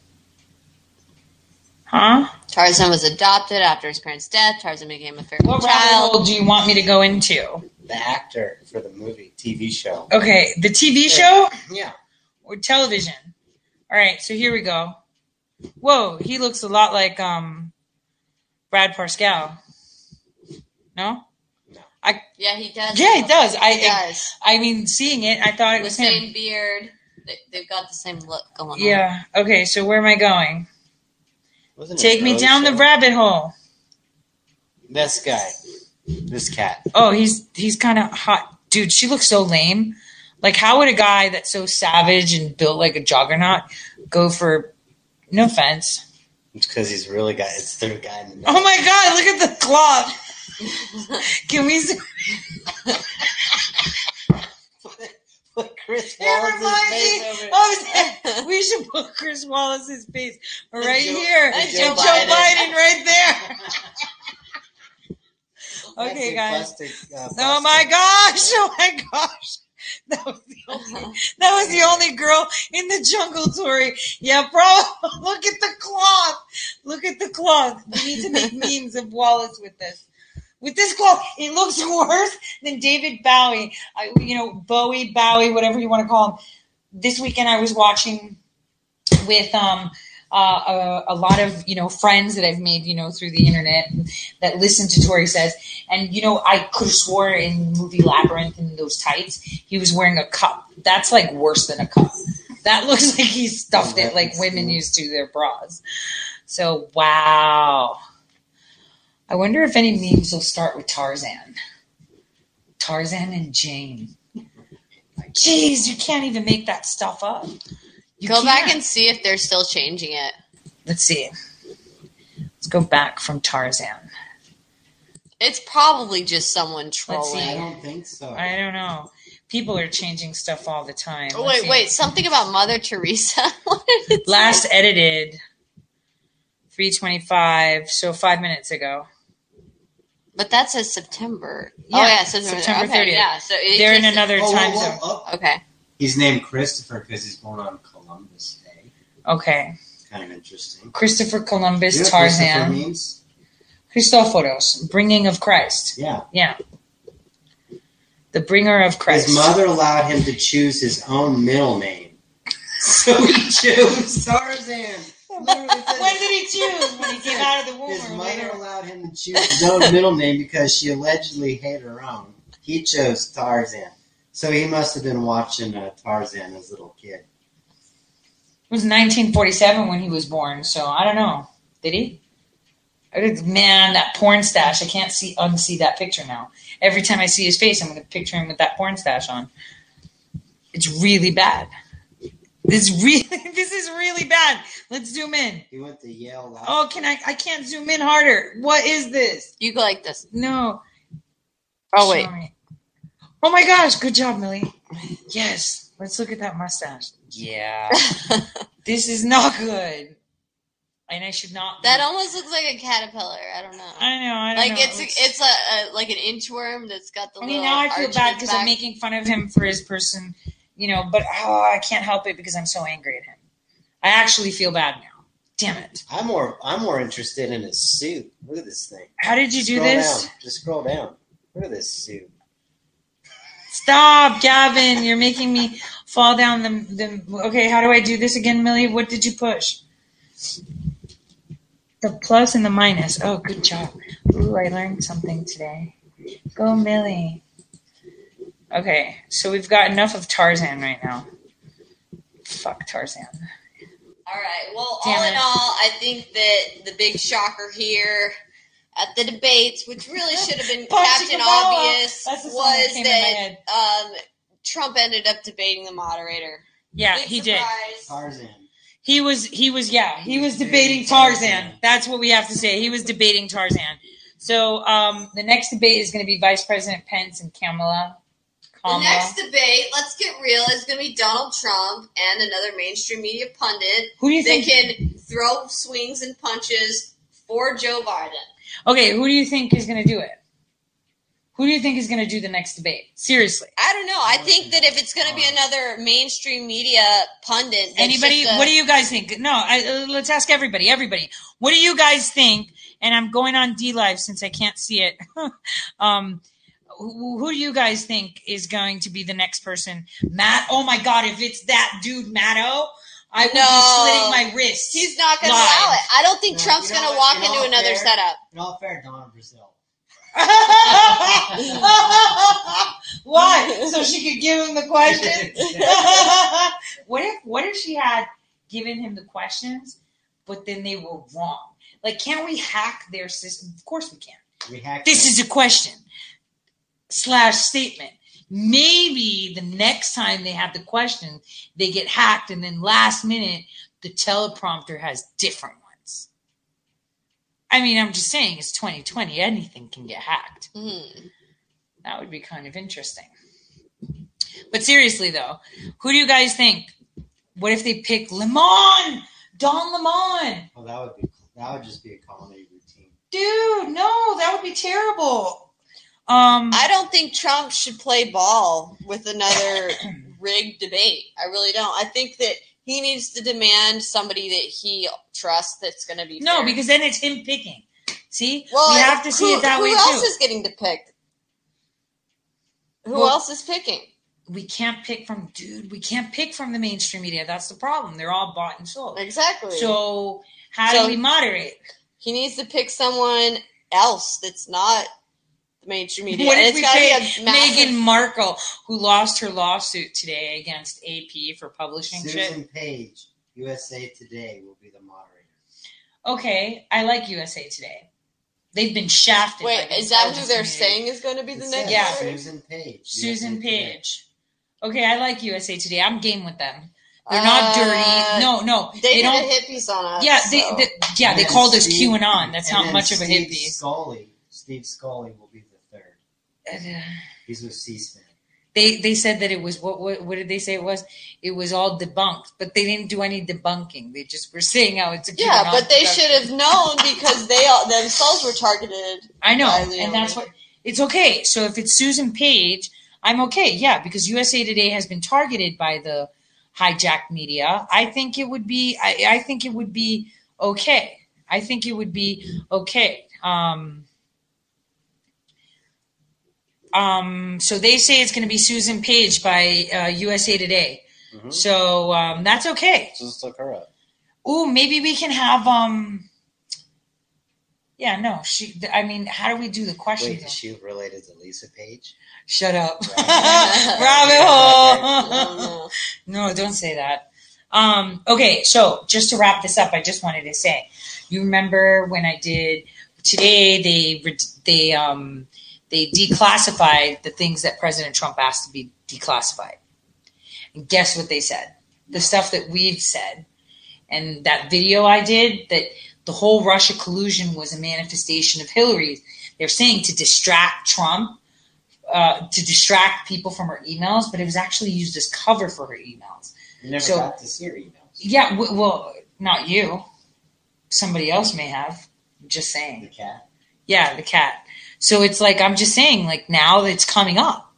Huh? Tarzan was adopted after his parents' death. Tarzan became a feral What rabbit child. hole do you want me to go into? The actor for the movie, TV show. Okay, the TV show Yeah. or television. All right, so here we go. Whoa, he looks a lot like um Brad Pascal. No? I Yeah, he does. Yeah, he does. I He does. I mean, seeing it, I thought it The was same him. beard. They, they've got the same look going on. Yeah. Okay, so where am I going? Wasn't Take me Rose down the rabbit hole. This guy. This cat. Oh, he's he's kind of hot, dude. She looks so lame. Like, how would a guy that's so savage and built like a juggernaut go for? No offense. It's because he's really got. It's the guy in the middle. Oh my god! Look at the cloth. <laughs> Can we? zoom- <laughs> Put Chris It Wallace's reminds face me over it. <laughs> We should put Chris Wallace's face right Joe- here and and Joe Joe Biden. Biden right there. Okay, guys. plastic, uh, Oh my gosh! Oh my gosh! <laughs> That was the only. That was the only girl in the jungle, Tore. Yeah, bro. <laughs> Look at the cloth. Look at the cloth. We need to make <laughs> memes of Wallace with this. With this cloth, it looks worse than David Bowie. I, you know, Bowie, Bowie, whatever you want to call him. This weekend, I was watching with um uh, a, a lot of you know friends that I've made you know through the internet that listen to Tore says, and you know I could have swore in movie Labyrinth in those tights he was wearing a cup. That's like worse than a cup. That <laughs> looks like he stuffed it like women used to their bras. So wow. I wonder if any memes will start with Tarzan. Tarzan and Jane. Jeez, you can't even make that stuff up. You Go back can't. and see if they're still changing it. Let's see. Let's go back from Tarzan. It's probably just someone Let's trolling. see. I don't think so. I don't know. People are changing stuff all the time. Oh, Let's wait, see. wait. Something about Mother Teresa. <laughs> What did it <laughs> Last say? edited 325, so five minutes ago. But that says September. Yeah, oh, yeah, September. September okay, 30th. Yeah, so it They're in another Oh, time whoa, zone. oh. Okay. He's named Christopher because he's born on Columbus Day. Okay. Kind of interesting. Christopher Columbus, You know what Christopher Tarzan. means? Christophoros, bringing of Christ. Yeah. Yeah. The bringer of Christ. His mother allowed him to choose his own middle name. <laughs> So he chose Tarzan. <laughs> When did he choose? When he came out of the womb His mother later? allowed him to choose his own middle name because she allegedly hate her own. He chose Tarzan. So he must have been watching uh, Tarzan as a little kid. It was 1947 when he was born, so I don't know. Did he? Man, that porn stash! I can't see unsee that picture now. Every time I see his face, I'm going to picture him with that porn stash on. It's really bad. This really, <laughs> this is really bad. Let's zoom in. He went to Yale last Oh, can I? I can't zoom in harder. What is this? You go like this. No. Oh, wait. Show. Oh my gosh! Good job, Millie. Yes. Let's look at that mustache. Yeah. <laughs> this is not good. And I should not. That almost looks like a caterpillar. I don't know. I know. I don't like know. it's It looks- it's a, a like an inchworm that's got the. I mean, little now I feel bad because I'm making fun of him for his person, you know. But oh, I can't help it because I'm so angry at him. I actually feel bad now. Damn it! I'm more I'm more interested in his suit. Look at this thing. How did you do this? Down. Just scroll down. Look at this suit. Stop, Gavin! You're making me fall down the the. Okay, how do I do this again, Millie? What did you push? The plus and the minus. Oh, good job. Ooh, I learned something today. Go, Millie. Okay, so we've got enough of Tarzan right now. Fuck Tarzan. All right. Well, Damn all in all, I think that the big shocker here at the debates, which really should have been <laughs> Captain. Obvious, That's the song that was came in my head. that um, Trump ended up debating the moderator. Yeah, Big he did. Tarzan. He was he was yeah, he was debating Tarzan. That's what we have to say. He was debating Tarzan. So um the next debate is going to be Vice President Pence and Kamala. The next debate, let's get real, is going to be Donald Trump and another mainstream media pundit. Who do you that think- can throw swings and punches for Joe Biden? Okay, who do you think is going to do it? Who do you think is going to do the next debate? Seriously. I don't know. I think that if it's going to be another mainstream media pundit, Anybody? a- What do you guys think? No, I, uh, let's ask everybody. Everybody, what do you guys think? And I'm going on DLive since I can't see it. <laughs> um, who, who do you guys think is going to be the next person? Matt? Oh my God! If it's that dude, Matto, I would No. be slitting my wrist. He's not going to allow it. I don't think No, Trump's you know going to walk In into all another fair- setup. In all fair, Donna Brazile. Why? <laughs> So she could give him the questions. <laughs> what if what if she had given him the questions, but then they were wrong? Like, can't we hack their system? Of course we can. We hacked This is a question slash statement. Maybe the next time they have the question, they get hacked, and then last minute the teleprompter has different ones. I mean, I'm just saying it's 2020. Anything can get hacked. Hmm. That would be kind of interesting. But seriously, though, who do you guys think? What if they pick Lemon? Don Lemon? Well, that would be that would just be a comedy routine. Dude, no, that would be terrible. Um, I don't think Trump should play ball with another <coughs> rigged debate. I really don't. I think that he needs to demand somebody that he trusts that's going to be no, fair. because then it's him picking. See, well, we have to see who, it that who way Who else too. is getting to pick? Who Well- else is picking? we can't pick from, dude. We can't pick from the mainstream media. That's the problem. They're all bought and sold. Exactly. So how So- do we moderate? he needs to pick someone else that's not the mainstream media. What And if it's we gotta be pay massive- Meghan Markle, who lost her lawsuit today against AP for publishing shit? Susan Page, USA Today, will be the moderator. Okay, I like USA Today. They've been shafted. Wait, by is that who they're community. saying is going to be the It next? says Yeah. Susan Page. Susan USA Today. Page. Okay, I like USA Today. I'm game with them. They're not Uh, dirty. No, no, They, they, did don't. a hit piece on us. yeah, they, so. they- yeah, they And called us QAnon. That's not then much of a hit Steve piece. Scully, Steve Scully will be the third. He's with C-SPAN. They they said that it was what, what what did they say it was? It was all debunked, but they didn't do any debunking. They just were saying how it's a yeah, but they production. should have known because they all, themselves were targeted. I know, by the and that's what it's okay. So if it's Susan Page, I'm okay. Yeah, because USA Today has been targeted by the hijacked media. I think it would be. I, I think it would be okay. I think it would be okay. Um, um, so they say it's going to be Susan Page by uh, USA Today. Mhm. So um, that's okay. Just look her up. Ooh, maybe we can have um. Yeah, no, she. I mean, how do we do the questions? Wait, is she related to Lisa Page? Shut up. Rabbit <laughs> hole. <laughs> No, don't say that. Um, okay, so just to wrap this up, I just wanted to say, you remember when I did today? They they um they declassified the things that President Trump asked to be declassified, and guess what they said? The stuff that we've said, and that video I did that the whole Russia collusion was a manifestation of Hillary. They're saying to distract Trump uh, to distract people from her emails, but it was actually used as cover for her emails. You never So- got to see her emails. Yeah, w- well, not you. Somebody else may have. I'm just saying. The cat. Yeah, the cat. So it's like I'm just saying, like now that it's coming up,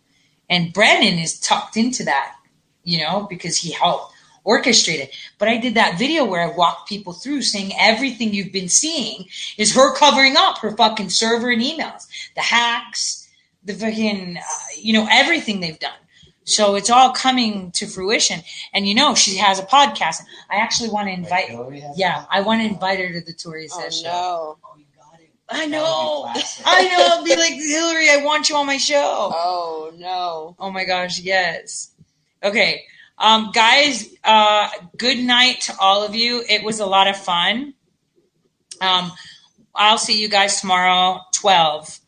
and Brennan is tucked into that, you know, because he helped orchestrate it. But I did that video where I walked people through saying everything you've been seeing is her covering up her fucking server and emails, the hacks, the fucking, uh, you know, everything they've done. So it's all coming to fruition. And you know, she has a podcast. I actually want to invite. Hillary Yeah. I want to invite her to the Tore Oh Says show. no! Oh, you got it. I know. would be classic. I know. I'll be like Hillary. I want you on my show. Oh no! Oh my gosh, yes. Okay. Um, guys, uh, good night to all of you. It was a lot of fun. Um, I'll see you guys tomorrow, 12.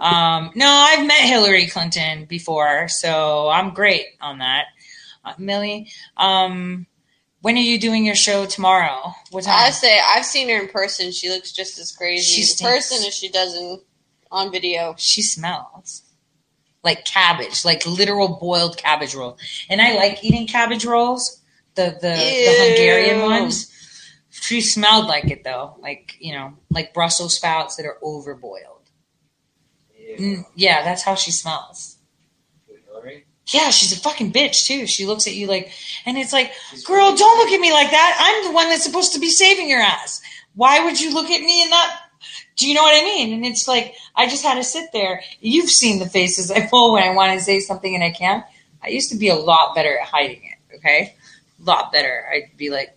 Um, no, I've met Hillary Clinton before, so I'm great on that. Uh, Millie, um, when are you doing your show tomorrow? What time? I say I've seen her in person. She looks just as crazy She in person as she does in on video. she smells like cabbage, like literal boiled cabbage roll. And I like eating cabbage rolls, the the, the Hungarian ones. She smelled like it though, like you know, like Brussels sprouts that are overboiled. Mm, yeah, that's how she smells. Yeah, she's a fucking bitch too. She looks at you like, and it's like, girl, don't look at me like that. I'm the one that's supposed to be saving your ass. Why would you look at me and not? Do you know what I mean? And it's like, I just had to sit there. You've seen the faces I pull when I want to say something and I can't. I used to be a lot better at hiding it. Okay, a lot better. I'd be like,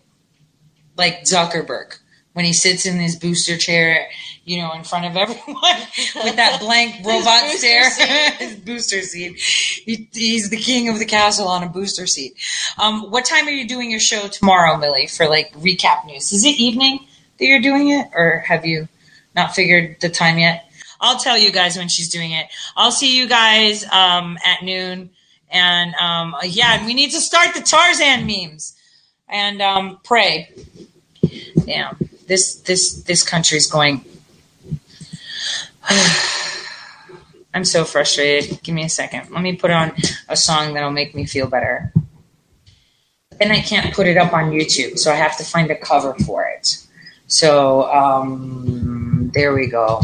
like Zuckerberg when he sits in his booster chair, you know, in front of <laughs> everyone with that blank robot booster stare, <laughs> his booster seat. He, he's the king of the castle on a booster seat. Um, what time are you doing your show tomorrow, Millie, for like recap news? Is it evening that you're doing it, or have you not figured the time yet? I'll tell you guys when she's doing it. I'll see you guys um, at noon. And um, yeah, we need to start the Tarzan memes and um, pray. Damn, this this this country's going. <sighs> I'm so frustrated. Give me a second. Let me put on a song that'll make me feel better. Then I can't put it up on YouTube, so I have to find a cover for it. So um, there we go.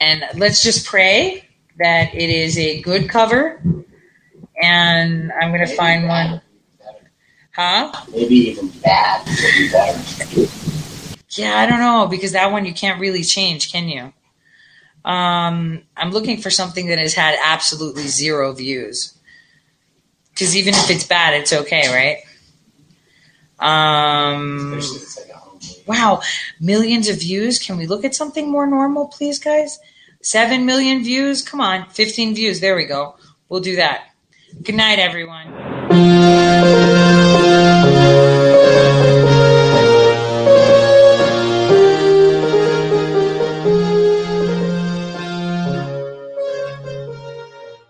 And let's just pray that it is a good cover. And I'm going to find one. Huh? Maybe even bad would be better. Yeah, I don't know because that one you can't really change, can you? Um, I'm looking for something that has had absolutely zero views. Because even if it's bad, it's okay, right? Um, wow, millions of views. Can we look at something more normal, please, guys? Seven million views. Come on, 15 views. There we go. We'll do that. Good night, everyone.